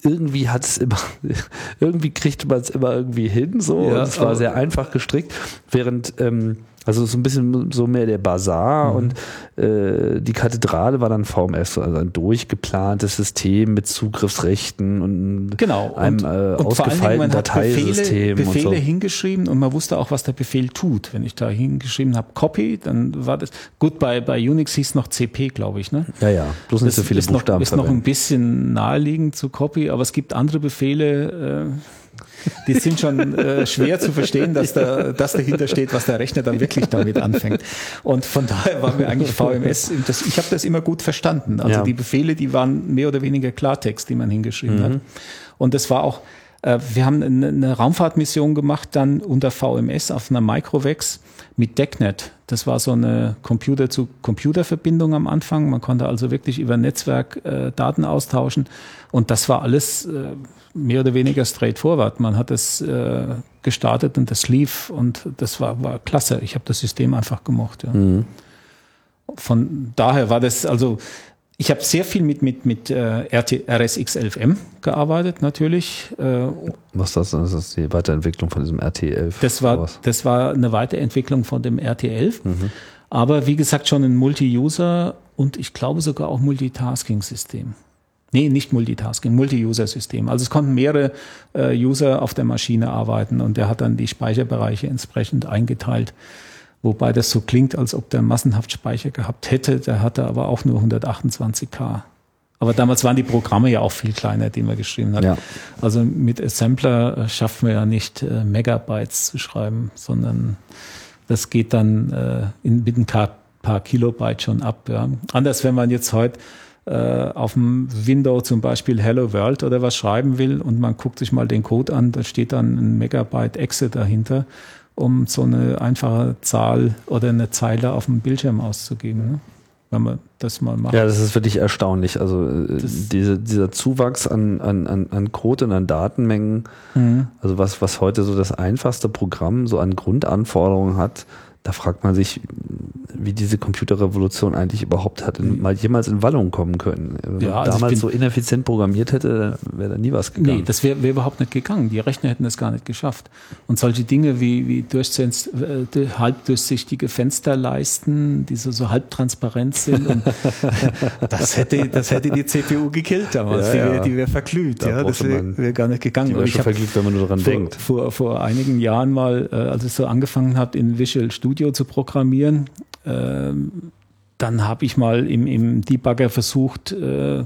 irgendwie hat es immer, *laughs* irgendwie kriegte man es immer irgendwie hin, so. Ja, und es war sehr einfach gestrickt, während, ähm, also so ein bisschen so mehr der Mhm. Bazar und äh, die Kathedrale war dann VMS, also ein durchgeplantes System mit Zugriffsrechten und Genau. einem und, äh, und ausgefeilten Dateisystem Befehle, Befehle und so. hingeschrieben und man wusste auch, was der Befehl tut. Wenn ich da hingeschrieben habe, Copy, dann war das, gut, bei, bei Unix hieß noch CP, glaube ich, ne? Ja, ja, bloß nicht so viele ist noch, Buchstaben ist noch ein bisschen naheliegend zu Copy, aber es gibt andere Befehle, äh, die sind schon äh, schwer zu verstehen, dass da das dahinter steht, was der Rechner dann wirklich damit anfängt. Und von daher war mir eigentlich VMS, das, ich habe das immer gut verstanden. Also Ja. die Befehle, die waren mehr oder weniger Klartext, die man hingeschrieben hat. Und das war auch, wir haben eine, eine Raumfahrtmission gemacht, dann unter VMS auf einer Microvex mit DECnet. Das war so eine Computer-zu-Computer-Verbindung am Anfang. Man konnte also wirklich über Netzwerk äh, Daten austauschen. Und das war alles äh, mehr oder weniger straightforward. Man hat es äh, gestartet und das lief und das war, war klasse. Ich habe das System einfach gemocht. Ja. Von daher war das also ich habe sehr viel mit, mit, mit äh, RT, RSX11M gearbeitet, natürlich. Äh, Was ist das? Das ist die Weiterentwicklung von diesem RT11. das war, das war eine Weiterentwicklung von dem RT11. Aber wie gesagt, schon ein Multi-User und ich glaube sogar auch Multitasking-System. Nee, nicht Multitasking, Multi-User-System. Also es konnten mehrere äh, User auf der Maschine arbeiten und der hat dann die Speicherbereiche entsprechend eingeteilt. Wobei das so klingt, als ob der massenhaft Speicher gehabt hätte. Der hatte aber auch nur 128k. Aber damals waren die Programme ja auch viel kleiner, die man geschrieben hat. Ja. Also mit Assembler äh, schafft man ja nicht äh, Megabytes zu schreiben, sondern das geht dann äh, in, mit ein paar, Kilobyte schon ab. Ja. Anders, wenn man jetzt heute auf dem Window zum Beispiel Hello World oder was schreiben will und man guckt sich mal den Code an, da steht dann ein Megabyte Exe dahinter, um so eine einfache Zahl oder eine Zeile auf dem Bildschirm auszugeben. Ne? Wenn man das mal macht. Ja, das ist wirklich erstaunlich. Also äh, diese, dieser Zuwachs an, an, an, an Code und an Datenmengen, Mhm. also was, was heute so das einfachste Programm so an Grundanforderungen hat, da fragt man sich, wie diese Computerrevolution eigentlich überhaupt hat in, mal jemals in Wallung kommen können. Wenn man Ja, also damals bin- so ineffizient programmiert hätte, wäre da nie was gegangen. Nee, das wäre wär überhaupt nicht gegangen. Die Rechner hätten das gar nicht geschafft. Und solche Dinge wie, wie äh, halbdurchsichtige Fensterleisten, die so, so halbtransparent sind, *laughs* das, hätte, das hätte die CPU gekillt damals. Ja, die ja. wäre die wär verglüht. Da Ja, das wäre wär gar nicht gegangen. Die wäre schon verglüht, wenn man nur dran vor, denkt. Vor, vor einigen Jahren mal, äh, als ich so angefangen habe, in Visual Studio zu programmieren, ähm, dann habe ich mal im, im Debugger versucht, äh,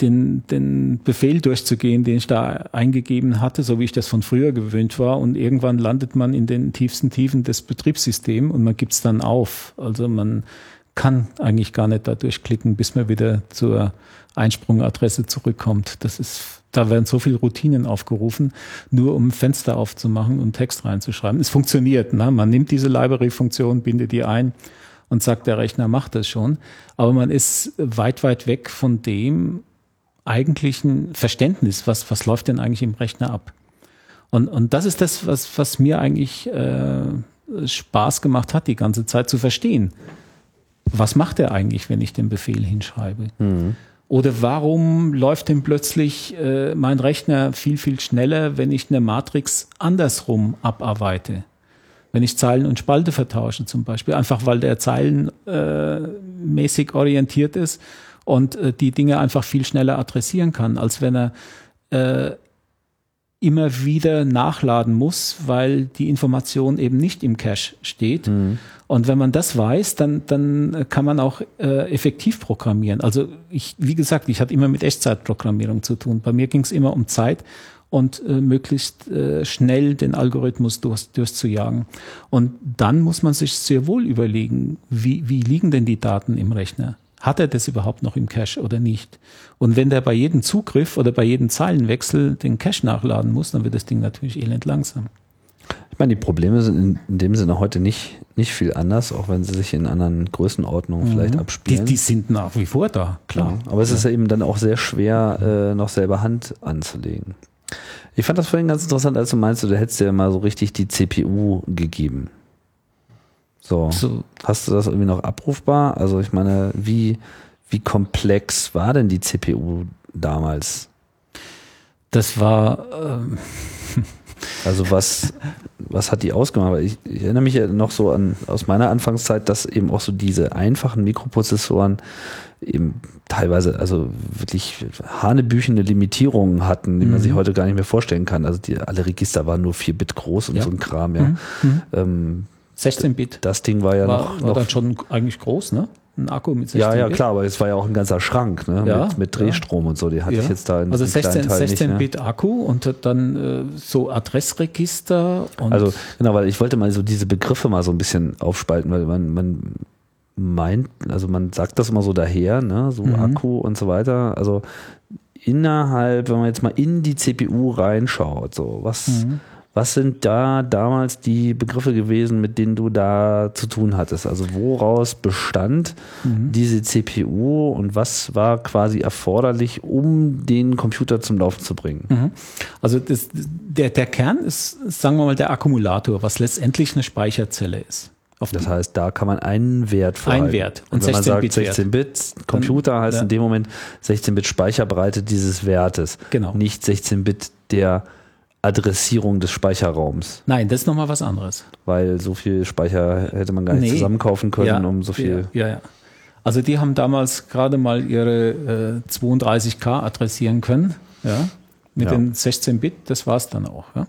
den, den Befehl durchzugehen, den ich da eingegeben hatte, so wie ich das von früher gewöhnt war. Und irgendwann landet man in den tiefsten Tiefen des Betriebssystems und man gibt es dann auf. Also man kann eigentlich gar nicht da durchklicken, bis man wieder zur Einsprungadresse zurückkommt. Das ist, da werden so viele Routinen aufgerufen, nur um Fenster aufzumachen und Text reinzuschreiben. Es funktioniert. Ne? Man nimmt diese Library-Funktion, bindet die ein und sagt, der Rechner macht das schon. Aber man ist weit, weit weg von dem eigentlichen Verständnis, was, was läuft denn eigentlich im Rechner ab. Und, und das ist das, was, was mir eigentlich äh, Spaß gemacht hat, die ganze Zeit zu verstehen. Was macht er eigentlich, wenn ich den Befehl hinschreibe? Oder warum läuft denn plötzlich äh, mein Rechner viel, viel schneller, wenn ich eine Matrix andersrum abarbeite? Wenn ich Zeilen und Spalte vertausche zum Beispiel, einfach weil der zeilenmäßig äh, orientiert ist und äh, die Dinge einfach viel schneller adressieren kann, als wenn er äh, immer wieder nachladen muss, weil die Information eben nicht im Cache steht. Mhm. Und wenn man das weiß, dann, dann kann man auch äh, effektiv programmieren. Also ich, wie gesagt, ich hatte immer mit Echtzeitprogrammierung zu tun. Bei mir ging es immer um Zeit und äh, möglichst äh, schnell den Algorithmus durch, durchzujagen. Und dann muss man sich sehr wohl überlegen, wie, wie liegen denn die Daten im Rechner? Hat er das überhaupt noch im Cache oder nicht? Und wenn der bei jedem Zugriff oder bei jedem Zeilenwechsel den Cache nachladen muss, dann wird das Ding natürlich elend langsam. Ich meine, die Probleme sind in, dem Sinne heute nicht, nicht viel anders, auch wenn sie sich in anderen Größenordnungen vielleicht Die, abspielen. die sind nach wie vor da, klar. Ja, aber es ist ja eben dann auch sehr schwer, äh, noch selber Hand anzulegen. Ich fand das vorhin ganz interessant, als du meinst, du hättest dir mal so richtig die CPU gegeben. So. So, Hast du das irgendwie noch abrufbar? Also ich meine, wie, wie komplex war denn die CPU damals? das war, ähm, *laughs* Also was, was hat die ausgemacht? Ich, ich erinnere mich ja noch so an aus meiner Anfangszeit, dass eben auch so diese einfachen Mikroprozessoren eben teilweise also wirklich hanebüchende Limitierungen hatten, die man Mhm. sich heute gar nicht mehr vorstellen kann. Also die, alle Register waren nur 4 Bit groß und Ja. so ein Kram, ja. Mhm. Mhm. Ähm, 16-Bit das Ding war ja war, noch, war noch dann schon eigentlich groß, ne? Ein Akku mit 16 ja, ja, Bit. klar, aber es war ja auch ein ganzer Schrank, ne? Ja, mit, mit Drehstrom und so. Die hatte Ja. ich jetzt da in Also diesem kleinen 16, Teil nicht, ne? 16 Bit Akku und dann äh, so Adressregister und Also genau, weil ich wollte mal so diese Begriffe mal so ein bisschen aufspalten, weil man, man meint, also man sagt das immer so daher, ne, so Mhm. Akku und so weiter. Also innerhalb, wenn man jetzt mal in die CPU reinschaut, so was, Mhm. Was sind da damals die Begriffe gewesen, mit denen du da zu tun hattest? Also woraus bestand Mhm. diese CPU und was war quasi erforderlich, um den Computer zum Laufen zu bringen? Mhm. Also das, der, der Kern ist, sagen wir mal, der Akkumulator, was letztendlich eine Speicherzelle ist. Auf Das heißt, da kann man einen Wert vorhalten. Wert. Und, Und wenn man sagt 16-Bit-Wert. 16-Bit Computer heißt ja. in dem Moment 16-Bit Speicherbreite dieses Wertes. Genau. Nicht 16-Bit der Adressierung des Speicherraums. Nein, das ist nochmal was anderes. Weil so viel Speicher hätte man gar nicht Nee. zusammenkaufen können, ja, um so viel. Ja, ja, ja. Also die haben damals gerade mal ihre äh, 32K adressieren können, ja, mit Ja. den 16-Bit, das war's dann auch. Ja.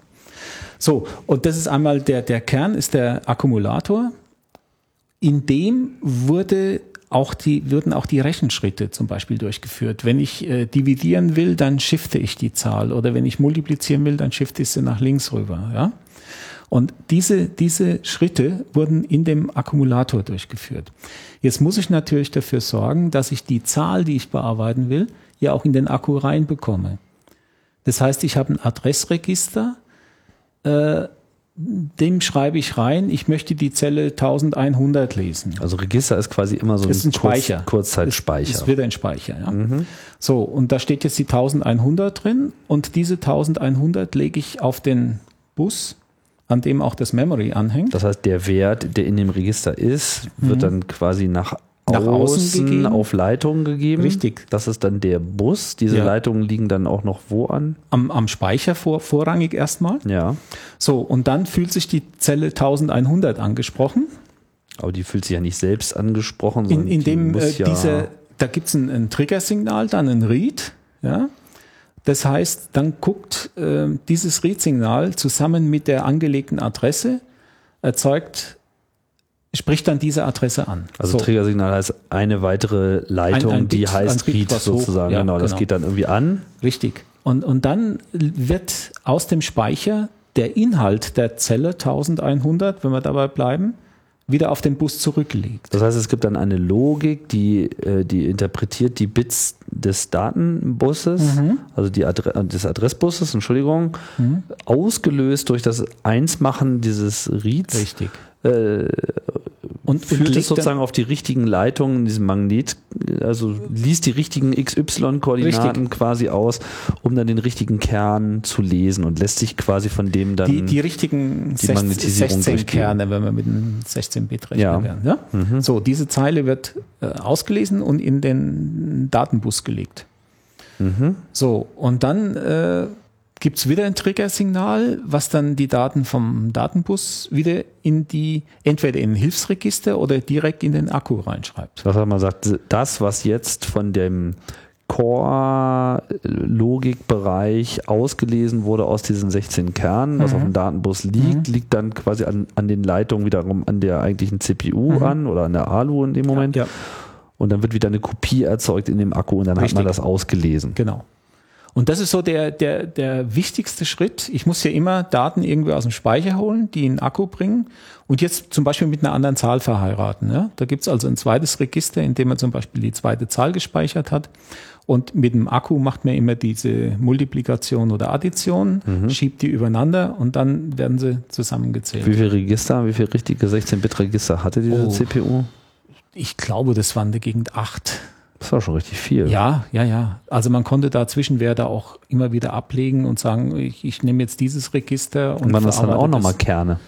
So, und das ist einmal der, der Kern, ist der Akkumulator. In dem wurde auch die, würden auch die Rechenschritte zum Beispiel durchgeführt. Wenn ich äh, dividieren will, dann shifte ich die Zahl oder wenn ich multiplizieren will, dann shifte ich sie nach links rüber. Ja? Und diese, diese Schritte wurden in dem Akkumulator durchgeführt. Jetzt muss ich natürlich dafür sorgen, dass ich die Zahl, die ich bearbeiten will, ja auch in den Akku reinbekomme. Das heißt, ich habe ein Adressregister, äh, dem schreibe ich rein, ich möchte die Zelle 1100 lesen. Also Register ist quasi immer so ist ein Speicher. Kurzzeitspeicher. Es wird ein Speicher, ja. So, und da steht jetzt die 1100 drin und diese 1100 lege ich auf den Bus, an dem auch das Memory anhängt. Das heißt, der Wert, der in dem Register ist, wird dann quasi nach, Mhm. Nach außen außen gegeben. auf Leitungen gegeben. Richtig. Das ist dann der Bus. Diese Ja. Leitungen liegen dann auch noch wo an? Am, am Speicher vor, vorrangig erstmal. Ja. So, und dann fühlt sich die Zelle 1100 angesprochen. Aber die fühlt sich ja nicht selbst angesprochen, In, sondern in die dem muss äh, ja diese, da gibt's ein, ein Triggersignal, dann ein Read. Ja? Das heißt, dann guckt äh, dieses Read-Signal zusammen mit der angelegten Adresse, erzeugt, spricht dann diese Adresse an. Also So. Triggersignal heißt eine weitere Leitung, Ein- ein die Bit- heißt was hoch- sozusagen. ja, genau, das genau. geht dann irgendwie an. Richtig. Und, und dann wird aus dem Speicher der Inhalt der Zelle 1100, wenn wir dabei bleiben, wieder auf den Bus zurückgelegt. Das heißt, es gibt dann eine Logik, die, äh, die interpretiert die Bits des Datenbusses, Mhm. also die Adre des Adressbusses, Entschuldigung, ausgelöst durch das Einsmachen dieses Reads. Richtig. Äh, Und, führt legt es sozusagen auf die richtigen Leitungen, diesem Magnet, also liest die richtigen XY-Koordinaten Richtig. quasi aus, um dann den richtigen Kern zu lesen und lässt sich quasi von dem dann. die, die richtigen die Magnetisierung 16 durchgehen. Kerne, wenn wir mit einem 16-Bit-Rechner Ja. wären. Ja? So, diese Zeile wird äh, ausgelesen und in den Datenbus gelegt. Mhm. So, und dann äh, gibt es wieder ein Triggersignal, was dann die Daten vom Datenbus wieder in die, entweder in ein Hilfsregister oder direkt in den Akku reinschreibt. Heißt, man sagt, das, was jetzt von dem Core-Logikbereich ausgelesen wurde aus diesen 16 Kernen, was Mhm. auf dem Datenbus liegt, Mhm. liegt dann quasi an, an den Leitungen wiederum an der eigentlichen CPU Mhm. an oder an der ALU in dem Moment. Ja, Und dann wird wieder eine Kopie erzeugt in dem Akku und dann hat Richtig. man das ausgelesen. genau. Und das ist so der, der, der wichtigste Schritt. Ich muss ja immer Daten irgendwie aus dem Speicher holen, die in den Akku bringen und jetzt zum Beispiel mit einer anderen Zahl verheiraten. Ja? Da gibt's also ein zweites Register, in dem man zum Beispiel die zweite Zahl gespeichert hat. Und mit dem Akku macht man immer diese Multiplikation oder Addition, schiebt die übereinander und dann werden sie zusammengezählt. Wie viele Register, wie viele richtige 16-Bit-Register hatte diese Oh. CPU? Ich glaube, das waren der Gegend acht. Das war schon richtig viel. Ja, ja, ja. Also man konnte da Zwischenwerte auch immer wieder ablegen und sagen, ich, ich nehme jetzt dieses Register und Und waren das dann auch nochmal. Kerne?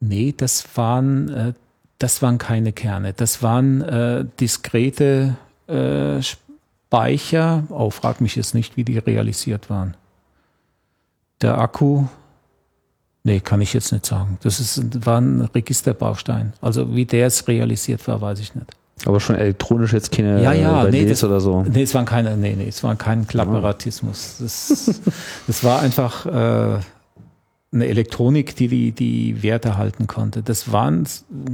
Nee, das waren, äh, das waren keine Kerne. Das waren äh, diskrete äh, Speicher. Oh, frag mich jetzt nicht, wie die realisiert waren. Der Akku, nee, kann ich jetzt nicht sagen. Das ist, war ein Registerbaustein. Also wie der es realisiert war, weiß ich nicht. Aber schon elektronisch jetzt keine Ja, ja, äh, nee, das- oder so. Nee, es waren keine, nee, nee, es war kein Klapperatismus. Das, das war einfach äh, eine Elektronik, die, die die Werte halten konnte. Das waren,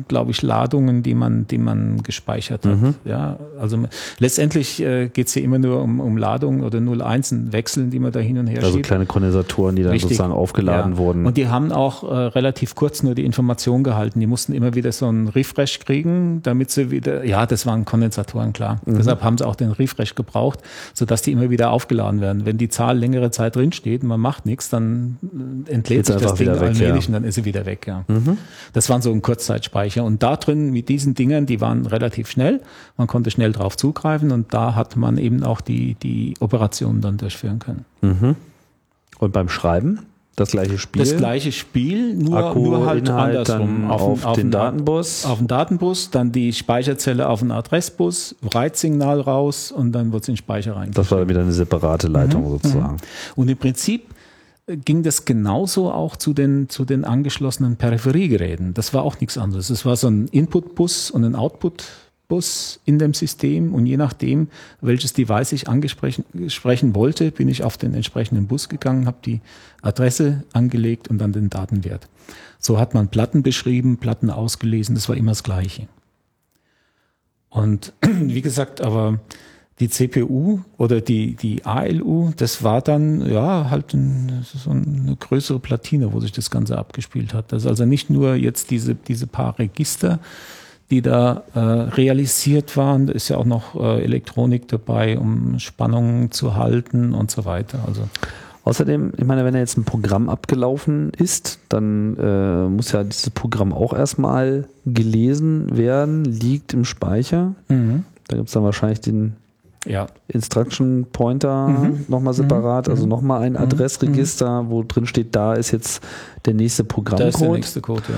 glaube ich, Ladungen, die man, die man gespeichert hat. Mhm. Ja, also letztendlich äh, geht es hier immer nur um, um Ladungen oder 0-1 Wechseln, die man da hin und her Also schiebt. kleine Kondensatoren, die dann Richtig. sozusagen aufgeladen Ja. wurden. Und die haben auch äh, relativ kurz nur die Information gehalten. Die mussten immer wieder so einen Refresh kriegen, damit sie wieder, ja, das waren Kondensatoren, klar. Mhm. Deshalb haben sie auch den Refresh gebraucht, sodass die immer wieder aufgeladen werden. Wenn die Zahl längere Zeit drinsteht und man macht nichts, dann äh, entlädt Sich das Ding weg, allmählich ja. Mhm. und dann ist sie wieder weg, ja. Das waren so ein Kurzzeitspeicher. Und da drin mit diesen Dingern, die waren relativ schnell. Man konnte schnell drauf zugreifen und da hat man eben auch die, die Operationen dann durchführen können. Mhm. Und beim Schreiben das gleiche Spiel. Das gleiche Spiel, nur, Akku, nur halt Inhalt andersrum. dann auf, auf den Datenbus. Auf den Datenbus, dann die Speicherzelle auf den Adressbus, Reitsignal raus und dann wird es in den Speicher rein. das war wieder eine separate Leitung sozusagen. Und im Prinzip ging das genauso auch zu den, zu den angeschlossenen Peripheriegeräten. Das war auch nichts anderes. Es war so ein Input-Bus und ein Output-Bus in dem System und je nachdem, welches Device ich angesprochen sprechen wollte, bin ich auf den entsprechenden Bus gegangen, habe die Adresse angelegt und dann den Datenwert. So hat man Platten beschrieben, Platten ausgelesen, das war immer das Gleiche. Und *clears throat* wie gesagt, aber die CPU oder die, die ALU, das war dann ja halt ein, so eine größere Platine, wo sich das Ganze abgespielt hat. Das ist also nicht nur jetzt diese, diese paar Register, die da äh, realisiert waren, da ist ja auch noch äh, Elektronik dabei, um Spannungen zu halten und so weiter. Also Außerdem, ich meine, wenn da jetzt ein Programm abgelaufen ist, dann äh, muss ja dieses Programm auch erstmal gelesen werden, liegt im Speicher. Da gibt es dann wahrscheinlich den ja, Instruction Pointer Mhm. nochmal separat, also Mhm. nochmal ein Mhm. Adressregister, wo drin steht, da ist jetzt der nächste da ist der Programmcode. nächste Code. Ja.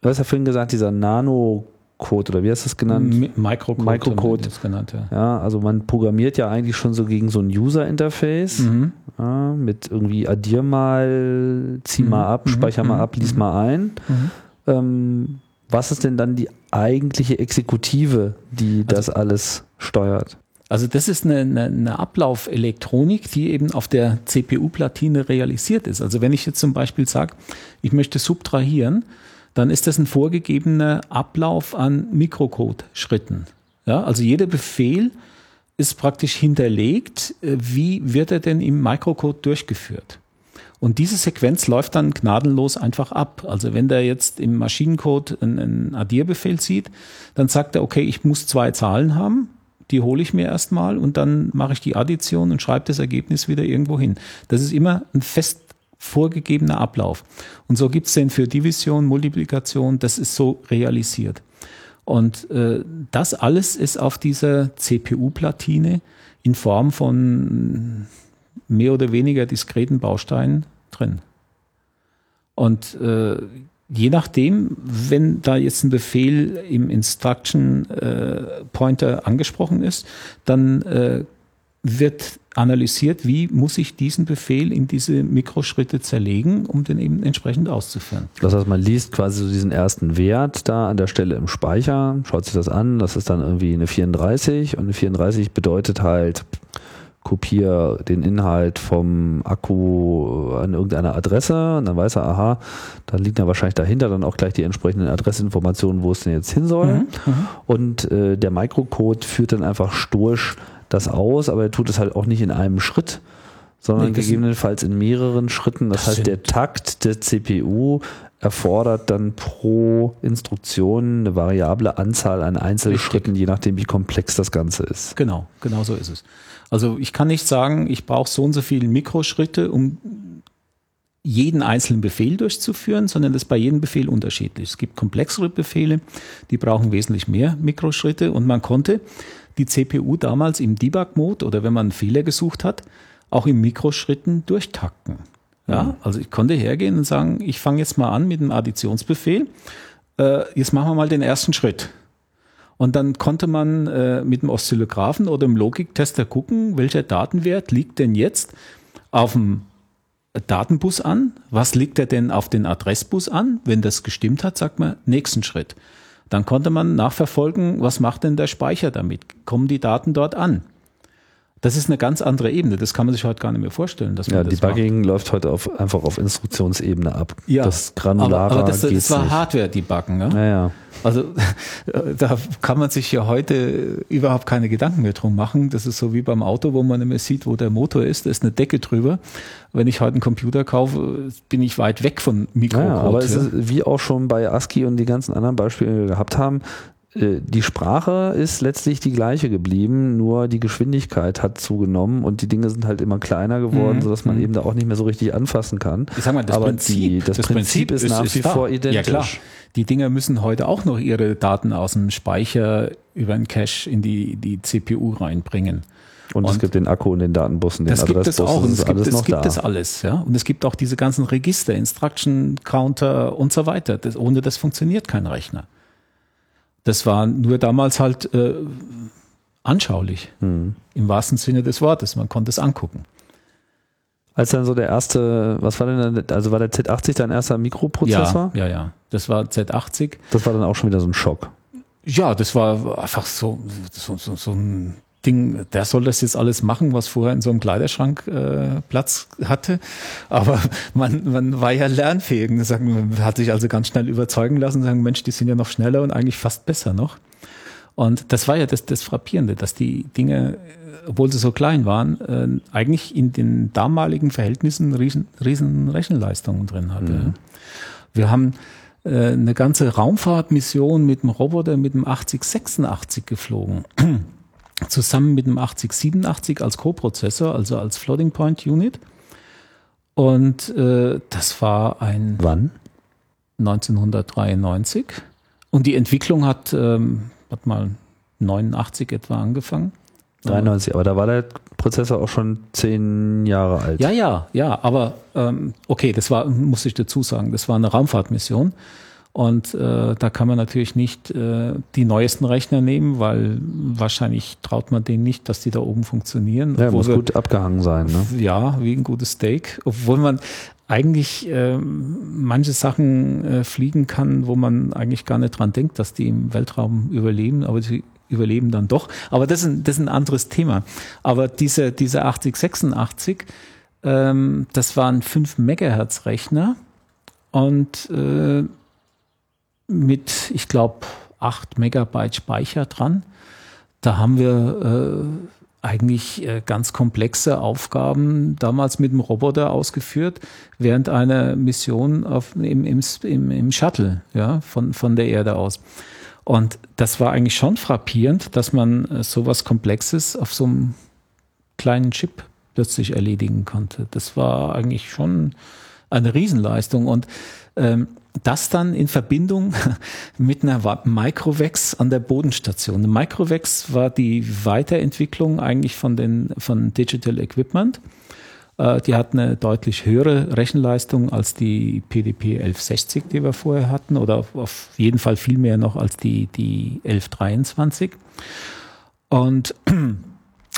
Du hast ja vorhin gesagt, dieser Nano-Code oder wie hast du es genannt? Mi- Microcode, Microcode. das genannt, ja. Ja, also man programmiert ja eigentlich schon so gegen so ein User-Interface. Mhm. Ja, mit irgendwie addier mal, zieh Mhm. mal ab, Mhm. speicher mal Mhm. ab, lies Mhm. mal ein. Mhm. Ähm, was ist denn dann die eigentliche Exekutive, die das alles steuert? Also das ist eine, eine, eine Ablaufelektronik, die eben auf der CPU-Platine realisiert ist. Also wenn ich jetzt zum Beispiel sage, ich möchte subtrahieren, dann ist das ein vorgegebener Ablauf an Mikrocode-Schritten. Ja, also jeder Befehl ist praktisch hinterlegt, äh, wie wird er denn im Microcode durchgeführt. Und diese Sequenz läuft dann gnadenlos einfach ab. Also wenn der jetzt im Maschinencode einen, Addierbefehl sieht, dann sagt er, okay, ich muss zwei Zahlen haben, die hole ich mir erstmal und dann mache ich die Addition und schreibe das Ergebnis wieder irgendwo hin. Das ist immer ein fest vorgegebener Ablauf. Und so gibt es den für Division, Multiplikation, das ist so realisiert. Und äh, das alles ist auf dieser CPU-Platine in Form von mehr oder weniger diskreten Bausteinen drin. Und äh, je nachdem, wenn da jetzt ein Befehl im Instruction äh, Pointer angesprochen ist, dann äh, wird analysiert, wie muss ich diesen Befehl in diese Mikroschritte zerlegen, um den eben entsprechend auszuführen. Das heißt, man liest quasi so diesen ersten Wert da an der Stelle im Speicher, schaut sich das an, das ist dann irgendwie eine 34 und eine 34 bedeutet halt, kopiere den Inhalt vom Akku an irgendeiner Adresse und dann weiß er, aha, dann liegt da wahrscheinlich dahinter dann auch gleich die entsprechenden Adressinformationen, wo es denn jetzt hin soll. Mhm, mhm. und äh, der Microcode führt dann einfach stoisch das aus, aber er tut es halt auch nicht in einem Schritt, sondern nee, gegebenenfalls in mehreren Schritten. Das, das heißt, der Takt der CPU erfordert dann pro Instruktion eine variable Anzahl an Einzelschritten, Richtig. je nachdem, wie komplex das Ganze ist. Genau, genau so ist es. Also ich kann nicht sagen, ich brauche so und so viele Mikroschritte, um jeden einzelnen Befehl durchzuführen, sondern das ist bei jedem Befehl unterschiedlich. Es gibt komplexere Befehle, die brauchen wesentlich mehr Mikroschritte und man konnte die CPU damals im Debug-Mode oder wenn man einen Fehler gesucht hat, auch in Mikroschritten durchtakten. Ja, mhm. also ich konnte hergehen und sagen, ich fange jetzt mal an mit einem Additionsbefehl. Äh, jetzt machen wir mal den ersten Schritt. Und dann konnte man äh, mit dem Oszillographen oder dem Logiktester gucken, welcher Datenwert liegt denn jetzt auf dem Datenbus an? Was liegt er denn auf den Adressbus an? Wenn das gestimmt hat, sagt man nächsten Schritt. Dann konnte man nachverfolgen, was macht denn der Speicher damit? Kommen die Daten dort an? Das ist eine ganz andere Ebene. Das kann man sich heute gar nicht mehr vorstellen. Dass man ja, das Debugging macht. läuft heute auf, einfach auf Instruktionsebene ab. Ja, das Granulare aber, aber das, das war Hardware-Debuggen. Ne? Ja, ja. Also *laughs* da kann man sich ja heute überhaupt keine Gedanken mehr drum machen. Das ist so wie beim Auto, wo man nicht mehr sieht, wo der Motor ist. Da ist eine Decke drüber. Wenn ich heute einen Computer kaufe, bin ich weit weg von Mikrocode. Ja, aber es ist wie auch schon bei ASCII und die ganzen anderen Beispiele, die wir gehabt haben, die Sprache ist letztlich die gleiche geblieben, nur die Geschwindigkeit hat zugenommen und die Dinge sind halt immer kleiner geworden, mhm. sodass man mhm. eben da auch nicht mehr so richtig anfassen kann. Ich sag mal, das Aber Prinzip, die, das, das Prinzip, Prinzip ist, ist nach wie vor identisch. Ja klar. Die Dinger müssen heute auch noch ihre Daten aus dem Speicher über einen Cache in die, die CPU reinbringen. Und, und, es gibt den Akku und den Datenbussen, den das gibt es auch. Und es gibt, es gibt es alles, ja. Und es gibt auch diese ganzen Register, Instruction Counter und so weiter. Das, ohne das funktioniert kein Rechner. Das war nur damals halt äh, anschaulich, mhm. im wahrsten Sinne des Wortes. Man konnte es angucken. Als dann so der erste, was war denn, also war der Z80 dein erster Mikroprozessor? Ja, ja, ja. Das war Z80. Das war dann auch schon wieder so ein Schock. Ja, das war einfach so, so, so, so ein Ding, der soll das jetzt alles machen, was vorher in so einem Kleiderschrank äh, Platz hatte. Aber *laughs* man, man war ja lernfähig. Man hat sich also ganz schnell überzeugen lassen, sagen, Mensch, die sind ja noch schneller und eigentlich fast besser noch. Und das war ja das, das Frappierende, dass die Dinge, obwohl sie so klein waren, äh, eigentlich in den damaligen Verhältnissen riesen, riesen Rechenleistungen drin hatte. Mhm. Wir haben äh, eine ganze Raumfahrtmission mit dem Roboter mit dem 8086 geflogen zusammen mit dem 8087 als Co-Prozessor, also als Floating Point Unit. Und äh, das war ein Wann? 1993. Und die Entwicklung hat, ähm, hat mal 89 etwa angefangen. 93, aber da war der Prozessor auch schon zehn Jahre alt. Ja, ja, ja, aber ähm, okay, das war, muss ich dazu sagen, das war eine Raumfahrtmission. Und äh, da kann man natürlich nicht äh, die neuesten Rechner nehmen, weil wahrscheinlich traut man denen nicht, dass die da oben funktionieren. Ja, muss wir, gut abgehangen sein. Ne? Ja, wie ein gutes Steak. Obwohl man eigentlich äh, manche Sachen äh, fliegen kann, wo man eigentlich gar nicht dran denkt, dass die im Weltraum überleben, aber sie überleben dann doch. Aber das ist ein, das ist ein anderes Thema. Aber diese, diese 8086, ähm, das waren 5 Megahertz Rechner und äh, mit, ich glaube, 8 Megabyte Speicher dran. Da haben wir äh, eigentlich äh, ganz komplexe Aufgaben damals mit dem Roboter ausgeführt, während einer Mission auf, im, im, im, im Shuttle ja, von, von der Erde aus. Und das war eigentlich schon frappierend, dass man äh, sowas Komplexes auf so einem kleinen Chip plötzlich erledigen konnte. Das war eigentlich schon eine Riesenleistung. Und ähm, das dann in Verbindung *laughs* mit einer Microvex an der Bodenstation. Eine Microvex war die Weiterentwicklung eigentlich von den von Digital Equipment. Äh, die hat eine deutlich höhere Rechenleistung als die PDP 1160, die wir vorher hatten, oder auf jeden Fall viel mehr noch als die, die 1123. Und *clears throat*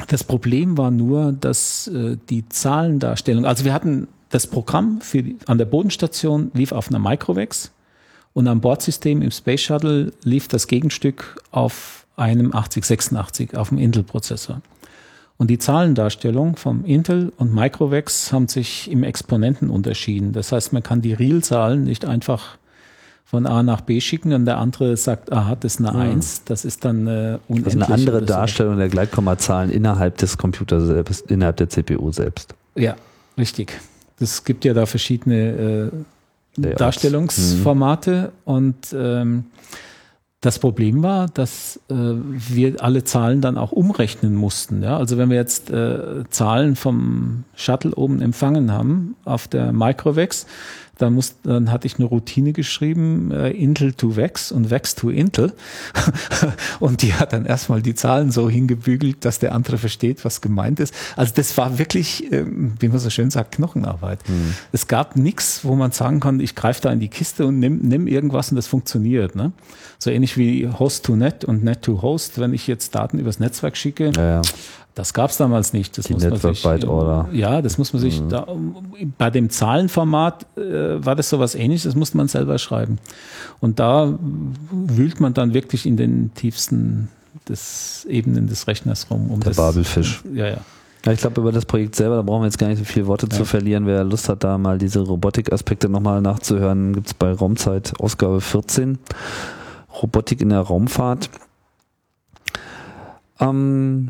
Das Problem war nur, dass äh, die Zahlendarstellung, also wir hatten das Programm für an der Bodenstation lief auf einer Microvex und am Bordsystem im Space Shuttle lief das Gegenstück auf einem 8086, auf dem Intel-Prozessor. Und die Zahlendarstellung vom Intel und Microvex haben sich im Exponenten unterschieden. Das heißt, man kann die Real-Zahlen nicht einfach von A nach B schicken und der andere sagt, aha, das ist eine Ja. 1, das ist dann äh, unendlich. Das ist eine andere so. Darstellung der Gleitkommazahlen innerhalb des Computers selbst, innerhalb der CPU selbst. Ja, richtig. Es gibt ja da verschiedene äh. Darstellungsformate und ähm, das Problem war, dass äh, wir alle Zahlen dann auch umrechnen mussten. Ja? Also wenn wir jetzt äh, Zahlen vom Shuttle oben empfangen haben auf der Microvex, dann, muss, dann hatte ich eine Routine geschrieben, äh, Intel to Vex und Vex to Intel. *laughs* und die hat dann erstmal die Zahlen so hingebügelt, dass der andere versteht, was gemeint ist. Also das war wirklich, ähm, wie man so schön sagt, Knochenarbeit. Es gab nichts, wo man sagen konnte, ich greife da in die Kiste und nimm, nimm irgendwas und das funktioniert. Ne? So ähnlich wie Host to Net und Net to Host, wenn ich jetzt Daten übers Netzwerk schicke, Ja, ja. Das gab es damals nicht. Das Die muss man Network sich, Byte Order. Ja, das muss man sich da, bei dem Zahlenformat äh, war das sowas ähnliches, das musste man selber schreiben. Und da wühlt man dann wirklich in den tiefsten des Ebenen des Rechners rum. Um Der das, Babelfisch. Ja, ja. Ja, ich glaube, über das Projekt selber, da brauchen wir jetzt gar nicht so viele Worte zu Ja. verlieren. Wer Lust hat, da mal diese Robotik-Aspekte nochmal nachzuhören, gibt's bei Raumzeit Ausgabe 14. Robotik in der Raumfahrt. Ähm,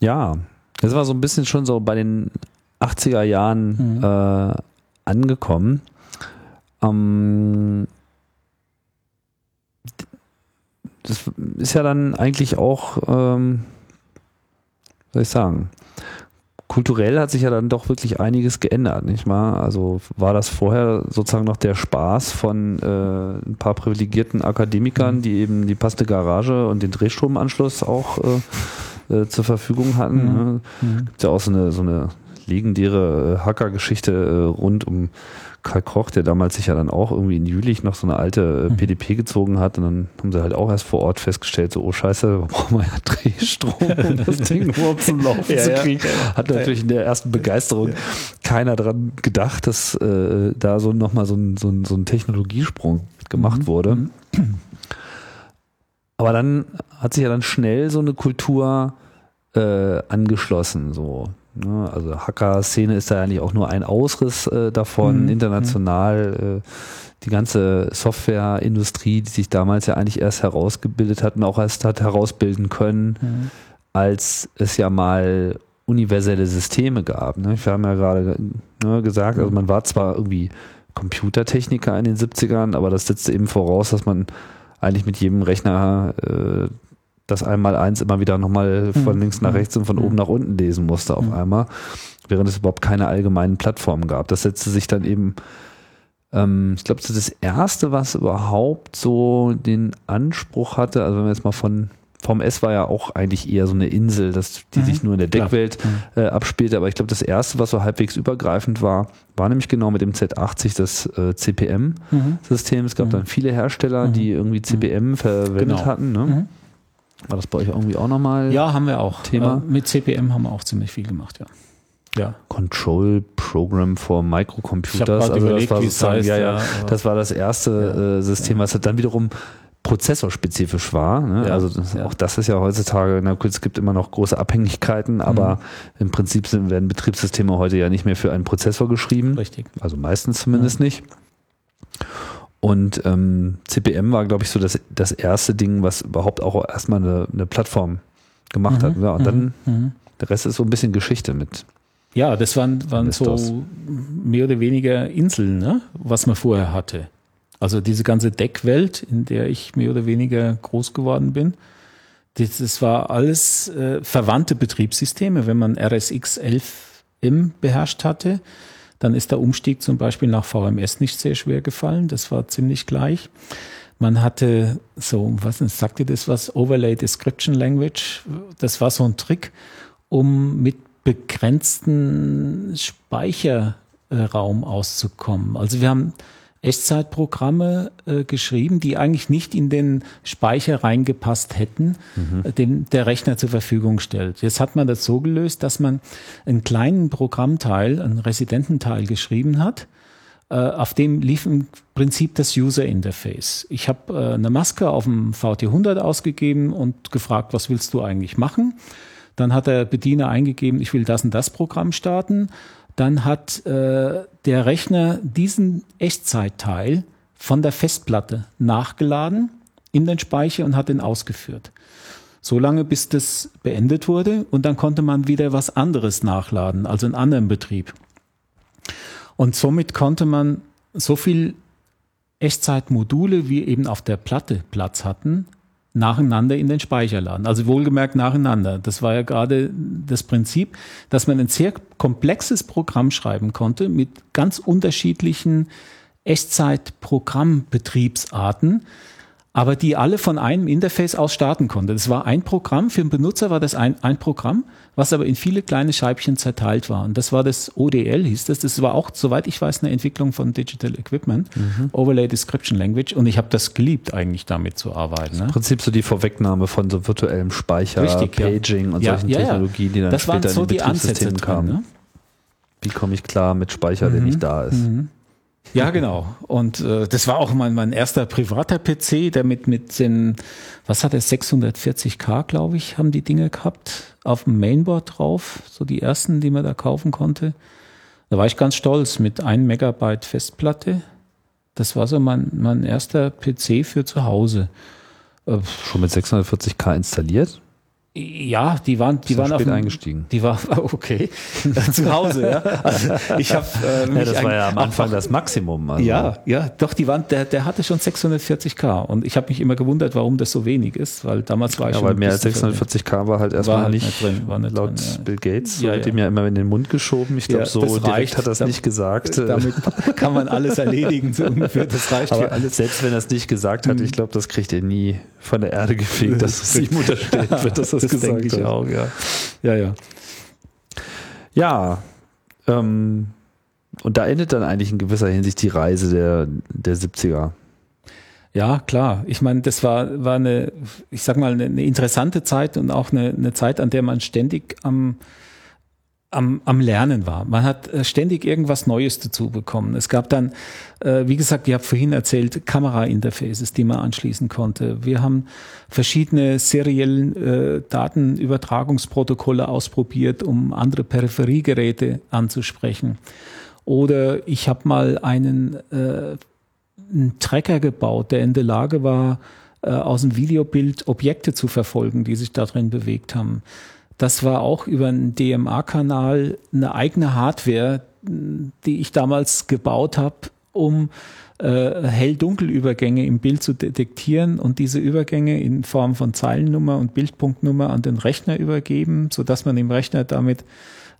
ja, das war so ein bisschen schon so bei den 80er Jahren Mhm. äh, angekommen. Ähm, das ist ja dann eigentlich auch, ähm, was soll ich sagen, kulturell hat sich ja dann doch wirklich einiges geändert, nicht wahr? Also war das vorher sozusagen noch der Spaß von äh, ein paar privilegierten Akademikern, Mhm. die eben die passende Garage und den Drehstromanschluss auch äh, äh, zur Verfügung hatten. Mhm. Ne? Mhm. Gibt ja auch so eine, so eine legendäre äh, Hacker-Geschichte äh, rund um Karl Koch, der damals sich ja dann auch irgendwie in Jülich noch so eine alte äh, Mhm. PDP gezogen hat und dann haben sie halt auch erst vor Ort festgestellt, so, oh scheiße, wir brauchen wir ja *laughs* Drehstrom, *laughs* um das Ding überhaupt zum Laufen Ja, zu ja. kriegen. Hat natürlich in der ersten Begeisterung keiner dran gedacht, dass äh, da so nochmal so ein, so, ein, so ein Technologiesprung gemacht Mhm. wurde. Mhm. Aber dann hat sich ja dann schnell so eine Kultur äh, angeschlossen. So, ne? Also Hacker-Szene ist da ja eigentlich auch nur ein Ausriss äh, davon. Mhm. International äh, die ganze Softwareindustrie, die sich damals ja eigentlich erst herausgebildet hat und auch erst hat herausbilden können, Mhm. als es ja mal universelle Systeme gab. Ne? Wir haben ja gerade ne, gesagt, also man war zwar irgendwie Computertechniker in den 70ern, aber das setzte eben voraus, dass man eigentlich mit jedem Rechner äh, das Einmal-Eins immer wieder nochmal von Mhm. links nach rechts und von Mhm. oben nach unten lesen musste auf Mhm. einmal, während es überhaupt keine allgemeinen Plattformen gab. Das setzte sich dann eben, ähm, ich glaube, das das Erste, was überhaupt so den Anspruch hatte, also wenn wir jetzt mal von VMS war ja auch eigentlich eher so eine Insel, das, die Mhm. sich nur in der. Deckwelt Mhm. äh, abspielte. Aber ich glaube, das erste, was so halbwegs übergreifend war, war nämlich genau mit dem Z80 das äh, CPM-System. Mhm. Es gab Mhm. dann viele Hersteller, Mhm. die irgendwie CPM verwendet Genau. hatten. Ne? Mhm. War das bei euch irgendwie auch nochmal? Ja, haben wir auch. Thema? Äh, mit CPM haben wir auch ziemlich viel gemacht, ja. Ja. Control Program for Ich Microcomputers. gerade Also das überlegt, war wie sozusagen, heißt. ja, ja, das war das erste äh, System, was dann wiederum prozessorspezifisch war. Ne? Ja, also das, ja. auch das ist ja heutzutage, na gut, es gibt immer noch große Abhängigkeiten, aber Mhm. im Prinzip sind, werden Betriebssysteme heute ja nicht mehr für einen Prozessor geschrieben. Richtig. Also meistens zumindest nicht. Und ähm, CPM war, glaube ich, so das, das erste Ding, was überhaupt auch erstmal eine, eine Plattform gemacht hat. Mhm. Ja, und dann, Mhm. Mhm. der Rest ist so ein bisschen Geschichte mit. Ja, das waren, waren so mehr oder weniger Inseln, ne? was man vorher hatte. Also diese ganze Deckwelt, in der ich mehr oder weniger groß geworden bin, das, das war alles äh, verwandte Betriebssysteme. Wenn man RSX 11M beherrscht hatte, dann ist der Umstieg zum Beispiel nach VMS nicht sehr schwer gefallen. Das war ziemlich gleich. Man hatte so, was sagt ihr das was? Overlay Description Language. Das war so ein Trick, um mit begrenzten Speicherraum auszukommen. Also wir haben Echtzeitprogramme äh, geschrieben, die eigentlich nicht in den Speicher reingepasst hätten, mhm. äh, den der Rechner zur Verfügung stellt. Jetzt hat man das so gelöst, dass man einen kleinen Programmteil, einen Residententeil geschrieben hat. Äh, auf dem lief im Prinzip das User Interface. Ich habe äh, eine Maske auf dem VT100 ausgegeben und gefragt, was willst du eigentlich machen? Dann hat der Bediener eingegeben, ich will das und das Programm starten dann hat äh, der Rechner diesen Echtzeitteil von der Festplatte nachgeladen in den Speicher und hat den ausgeführt. So lange, bis das beendet wurde und dann konnte man wieder was anderes nachladen, also einen anderen Betrieb. Und somit konnte man so viel Echtzeitmodule, wie eben auf der Platte Platz hatten, nacheinander in den Speicher laden. Also wohlgemerkt nacheinander. Das war ja gerade das Prinzip, dass man ein sehr komplexes Programm schreiben konnte mit ganz unterschiedlichen Echtzeit-Programmbetriebsarten, aber die alle von einem Interface aus starten konnte. Das war ein Programm, für den Benutzer war das ein, ein Programm, was aber in viele kleine Scheibchen zerteilt war. Und das war das ODL, hieß das. Das war auch, soweit ich weiß, eine Entwicklung von Digital Equipment, mhm. Overlay Description Language. Und ich habe das geliebt, eigentlich damit zu arbeiten. Ne? Im Prinzip so die Vorwegnahme von so virtuellem Speicher, Richtig, Paging ja. und ja, solchen ja, Technologien, die dann das später so in den die Ansätze kamen. Ne? Wie komme ich klar mit Speicher, mhm. der nicht da ist? Mhm. Ja, genau. Und äh, das war auch mein, mein erster privater PC, der mit, mit den, was hat er, 640k, glaube ich, haben die Dinge gehabt, auf dem Mainboard drauf, so die ersten, die man da kaufen konnte. Da war ich ganz stolz mit 1 Megabyte Festplatte. Das war so mein, mein erster PC für zu Hause. Äh, Schon mit 640k installiert? Ja, die waren, die waren auf eingestiegen. Die war *laughs* okay zu Hause. Ja, also ich habe. Äh, ja, das war ja am Anfang das Maximum. Also. Ja, ja, doch. Die waren, der, der hatte schon 640k und ich habe mich immer gewundert, warum das so wenig ist, weil damals war ich ja, schon. Aber mehr als 640k war halt erstmal halt nicht, nicht drin, war nicht laut drin, ja. Bill Gates. Ja, wird ja. ihm ja immer in den Mund geschoben. Ich glaube, so das direkt reicht. hat er es nicht gesagt. Damit *laughs* kann man alles erledigen, so ungefähr. Das reicht für Aber alles. selbst wenn er es nicht gesagt hat, ich glaube, das kriegt er nie von der Erde *laughs* gefegt, dass es ihm unterstellt wird, dass er gesagt denke ich hat. auch, ja. Ja, ja. Ja, ähm, und da endet dann eigentlich in gewisser Hinsicht die Reise der, der 70er. Ja, klar. Ich meine, das war, war eine, ich sag mal, eine, eine interessante Zeit und auch eine, eine Zeit, an der man ständig am, am, am Lernen war. Man hat äh, ständig irgendwas Neues dazu bekommen. Es gab dann, äh, wie gesagt, ich habe vorhin erzählt, Kamera-Interfaces, die man anschließen konnte. Wir haben verschiedene seriellen äh, Datenübertragungsprotokolle ausprobiert, um andere Peripheriegeräte anzusprechen. Oder ich habe mal einen äh, einen Tracker gebaut, der in der Lage war, äh, aus dem Videobild Objekte zu verfolgen, die sich da drin bewegt haben. Das war auch über einen DMA-Kanal eine eigene Hardware, die ich damals gebaut habe, um äh, Hell-Dunkel-Übergänge im Bild zu detektieren und diese Übergänge in Form von Zeilennummer und Bildpunktnummer an den Rechner übergeben, sodass man im Rechner damit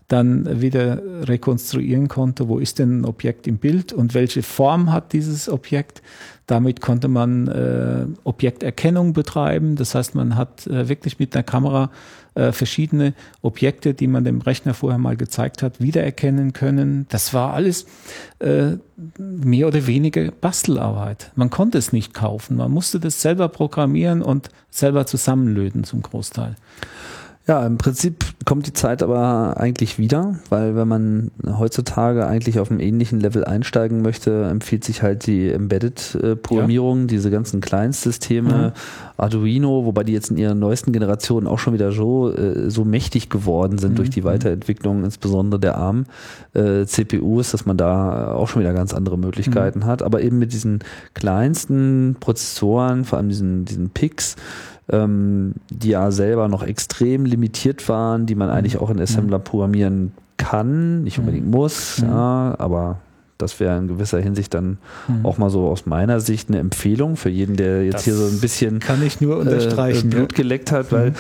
dann wieder rekonstruieren konnte, wo ist denn ein Objekt im Bild und welche Form hat dieses Objekt. Damit konnte man äh, Objekterkennung betreiben. Das heißt, man hat äh, wirklich mit einer Kamera äh, verschiedene Objekte, die man dem Rechner vorher mal gezeigt hat, wiedererkennen können. Das war alles äh, mehr oder weniger Bastelarbeit. Man konnte es nicht kaufen. Man musste das selber programmieren und selber zusammenlöten zum Großteil. Ja, im Prinzip kommt die Zeit aber eigentlich wieder, weil wenn man heutzutage eigentlich auf einem ähnlichen Level einsteigen möchte, empfiehlt sich halt die Embedded-Programmierung, diese ganzen Kleinstsysteme, Arduino, wobei die jetzt in ihren neuesten Generationen auch schon wieder so, äh, so mächtig geworden sind durch die Weiterentwicklung, insbesondere der ARM-CPUs, dass man da auch schon wieder ganz andere Möglichkeiten hat. Aber eben mit diesen kleinsten Prozessoren, vor allem diesen, diesen PICs, ähm, die ja selber noch extrem limitiert waren, die man eigentlich auch in Assembler programmieren kann, nicht unbedingt muss, Mhm. ja, aber das wäre in gewisser Hinsicht dann auch mal so aus meiner Sicht eine Empfehlung für jeden, der jetzt Das hier so ein bisschen Kann ich nur äh, unterstreichen. Blut geleckt hat, weil äh,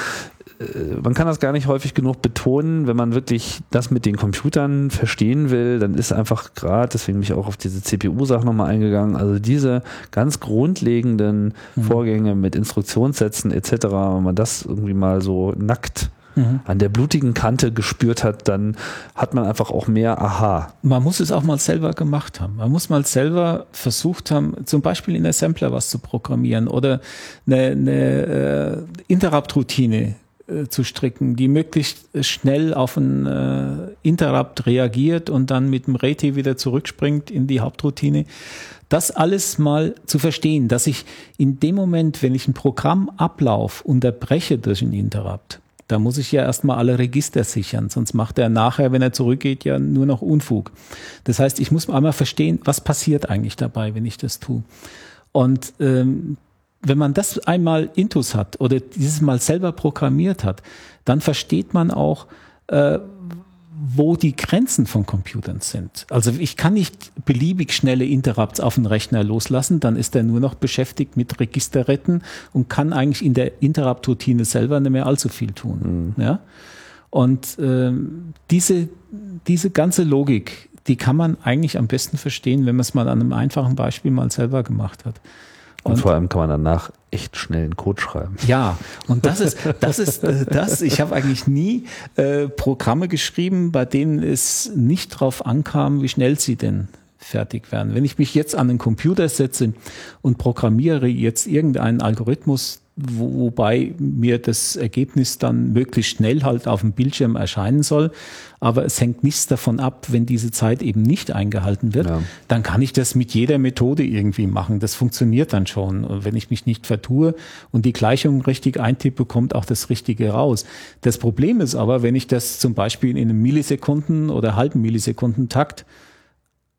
man kann das gar nicht häufig genug betonen, wenn man wirklich das mit den Computern verstehen will, dann ist einfach gerade, deswegen bin ich auch auf diese CPU-Sache nochmal eingegangen, also diese ganz grundlegenden Vorgänge mit Instruktionssätzen etc., wenn man das irgendwie mal so nackt mhm. an der blutigen Kante gespürt hat, dann hat man einfach auch mehr Aha. Man muss es auch mal selber gemacht haben. Man muss mal selber versucht haben, zum Beispiel in Assembler was zu programmieren oder eine, eine äh, Interrupt-Routine äh, zu stricken, die möglichst schnell auf ein äh, Interrupt reagiert und dann mit dem Reti wieder zurückspringt in die Hauptroutine. Das alles mal zu verstehen, dass ich in dem Moment, wenn ich einen Programmablauf unterbreche durch einen Interrupt, da muss ich ja erstmal alle Register sichern, sonst macht er nachher, wenn er zurückgeht, ja nur noch Unfug. Das heißt, ich muss einmal verstehen, was passiert eigentlich dabei, wenn ich das tue. Und ähm, wenn man das einmal intus hat oder dieses Mal selber programmiert hat, dann versteht man auch, äh, wo die Grenzen von Computern sind. Also ich kann nicht beliebig schnelle Interrupts auf den Rechner loslassen, dann ist er nur noch beschäftigt mit Registerretten und kann eigentlich in der Interrupt-Routine selber nicht mehr allzu viel tun. Mhm. Ja? Und ähm, diese, diese ganze Logik, die kann man eigentlich am besten verstehen, wenn man es mal an einem einfachen Beispiel mal selber gemacht hat. Und, und, vor allem kann man danach echt schnell einen Code schreiben. Ja, und das ist, das ist äh, das. Ich habe eigentlich nie äh, Programme geschrieben, bei denen es nicht drauf ankam, wie schnell sie denn fertig werden. Wenn ich mich jetzt an den Computer setze und programmiere jetzt irgendeinen Algorithmus, wobei mir das Ergebnis dann möglichst schnell halt auf dem Bildschirm erscheinen soll. Aber es hängt nichts davon ab, wenn diese Zeit eben nicht eingehalten wird, ja. dann kann ich das mit jeder Methode irgendwie machen. Das funktioniert dann schon. Und wenn ich mich nicht vertue und die Gleichung richtig eintippe, kommt auch das Richtige raus. Das Problem ist aber, wenn ich das zum Beispiel in einem Millisekunden oder halben Millisekunden Takt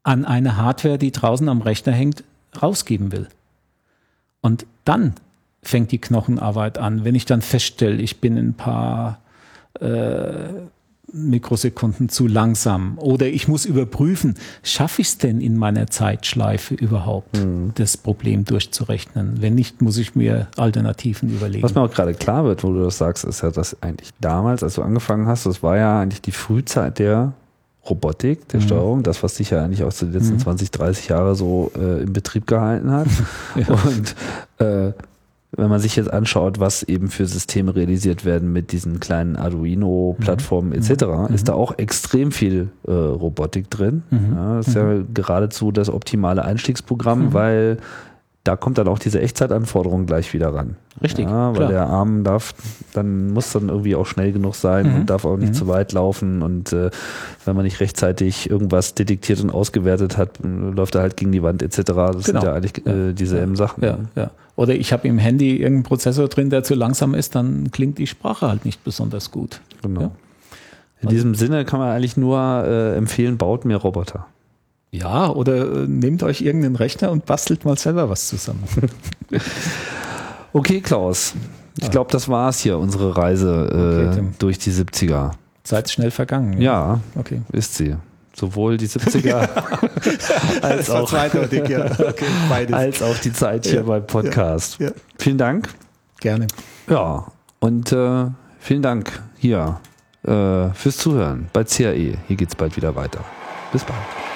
an eine Hardware, die draußen am Rechner hängt, rausgeben will. Und dann fängt die Knochenarbeit an. Wenn ich dann feststelle, ich bin ein paar äh, Mikrosekunden zu langsam oder ich muss überprüfen, schaffe ich es denn in meiner Zeitschleife überhaupt, mhm. das Problem durchzurechnen? Wenn nicht, muss ich mir Alternativen überlegen. Was mir auch gerade klar wird, wo du das sagst, ist ja, dass eigentlich damals, als du angefangen hast, das war ja eigentlich die Frühzeit der Robotik, der mhm. Steuerung, das, was sich ja eigentlich auch die letzten mhm. 20, 30 Jahre so äh, in Betrieb gehalten hat. *laughs* ja. Und äh, wenn man sich jetzt anschaut, was eben für Systeme realisiert werden mit diesen kleinen Arduino-Plattformen mhm. etc., mhm. ist da auch extrem viel äh, Robotik drin. Mhm. Ja, das ist ja mhm. geradezu das optimale Einstiegsprogramm, mhm. weil da kommt dann auch diese Echtzeitanforderung gleich wieder ran. Richtig. Ja, weil klar. der Arm darf, dann muss dann irgendwie auch schnell genug sein mhm. und darf auch nicht mhm. zu weit laufen. Und äh, wenn man nicht rechtzeitig irgendwas detektiert und ausgewertet hat, läuft er halt gegen die Wand etc. Das genau. sind ja eigentlich äh, dieselben ja. Sachen. Ja, ja. Oder ich habe im Handy irgendeinen Prozessor drin, der zu langsam ist, dann klingt die Sprache halt nicht besonders gut. Genau. Ja? In diesem Sinne kann man eigentlich nur äh, empfehlen, baut mehr Roboter. Ja, oder äh, nehmt euch irgendeinen Rechner und bastelt mal selber was zusammen. *laughs* okay, Klaus. Ich glaube, das war es hier, unsere Reise äh, okay, durch die 70er. Zeit schnell vergangen. Ja, ja okay. ist sie. Sowohl die 70er *laughs* als, auch, ja. *laughs* okay, als auch die Zeit hier ja, beim Podcast. Ja, vielen Dank. Gerne. Ja, und äh, vielen Dank hier äh, fürs Zuhören bei CAE. Hier geht es bald wieder weiter. Bis bald.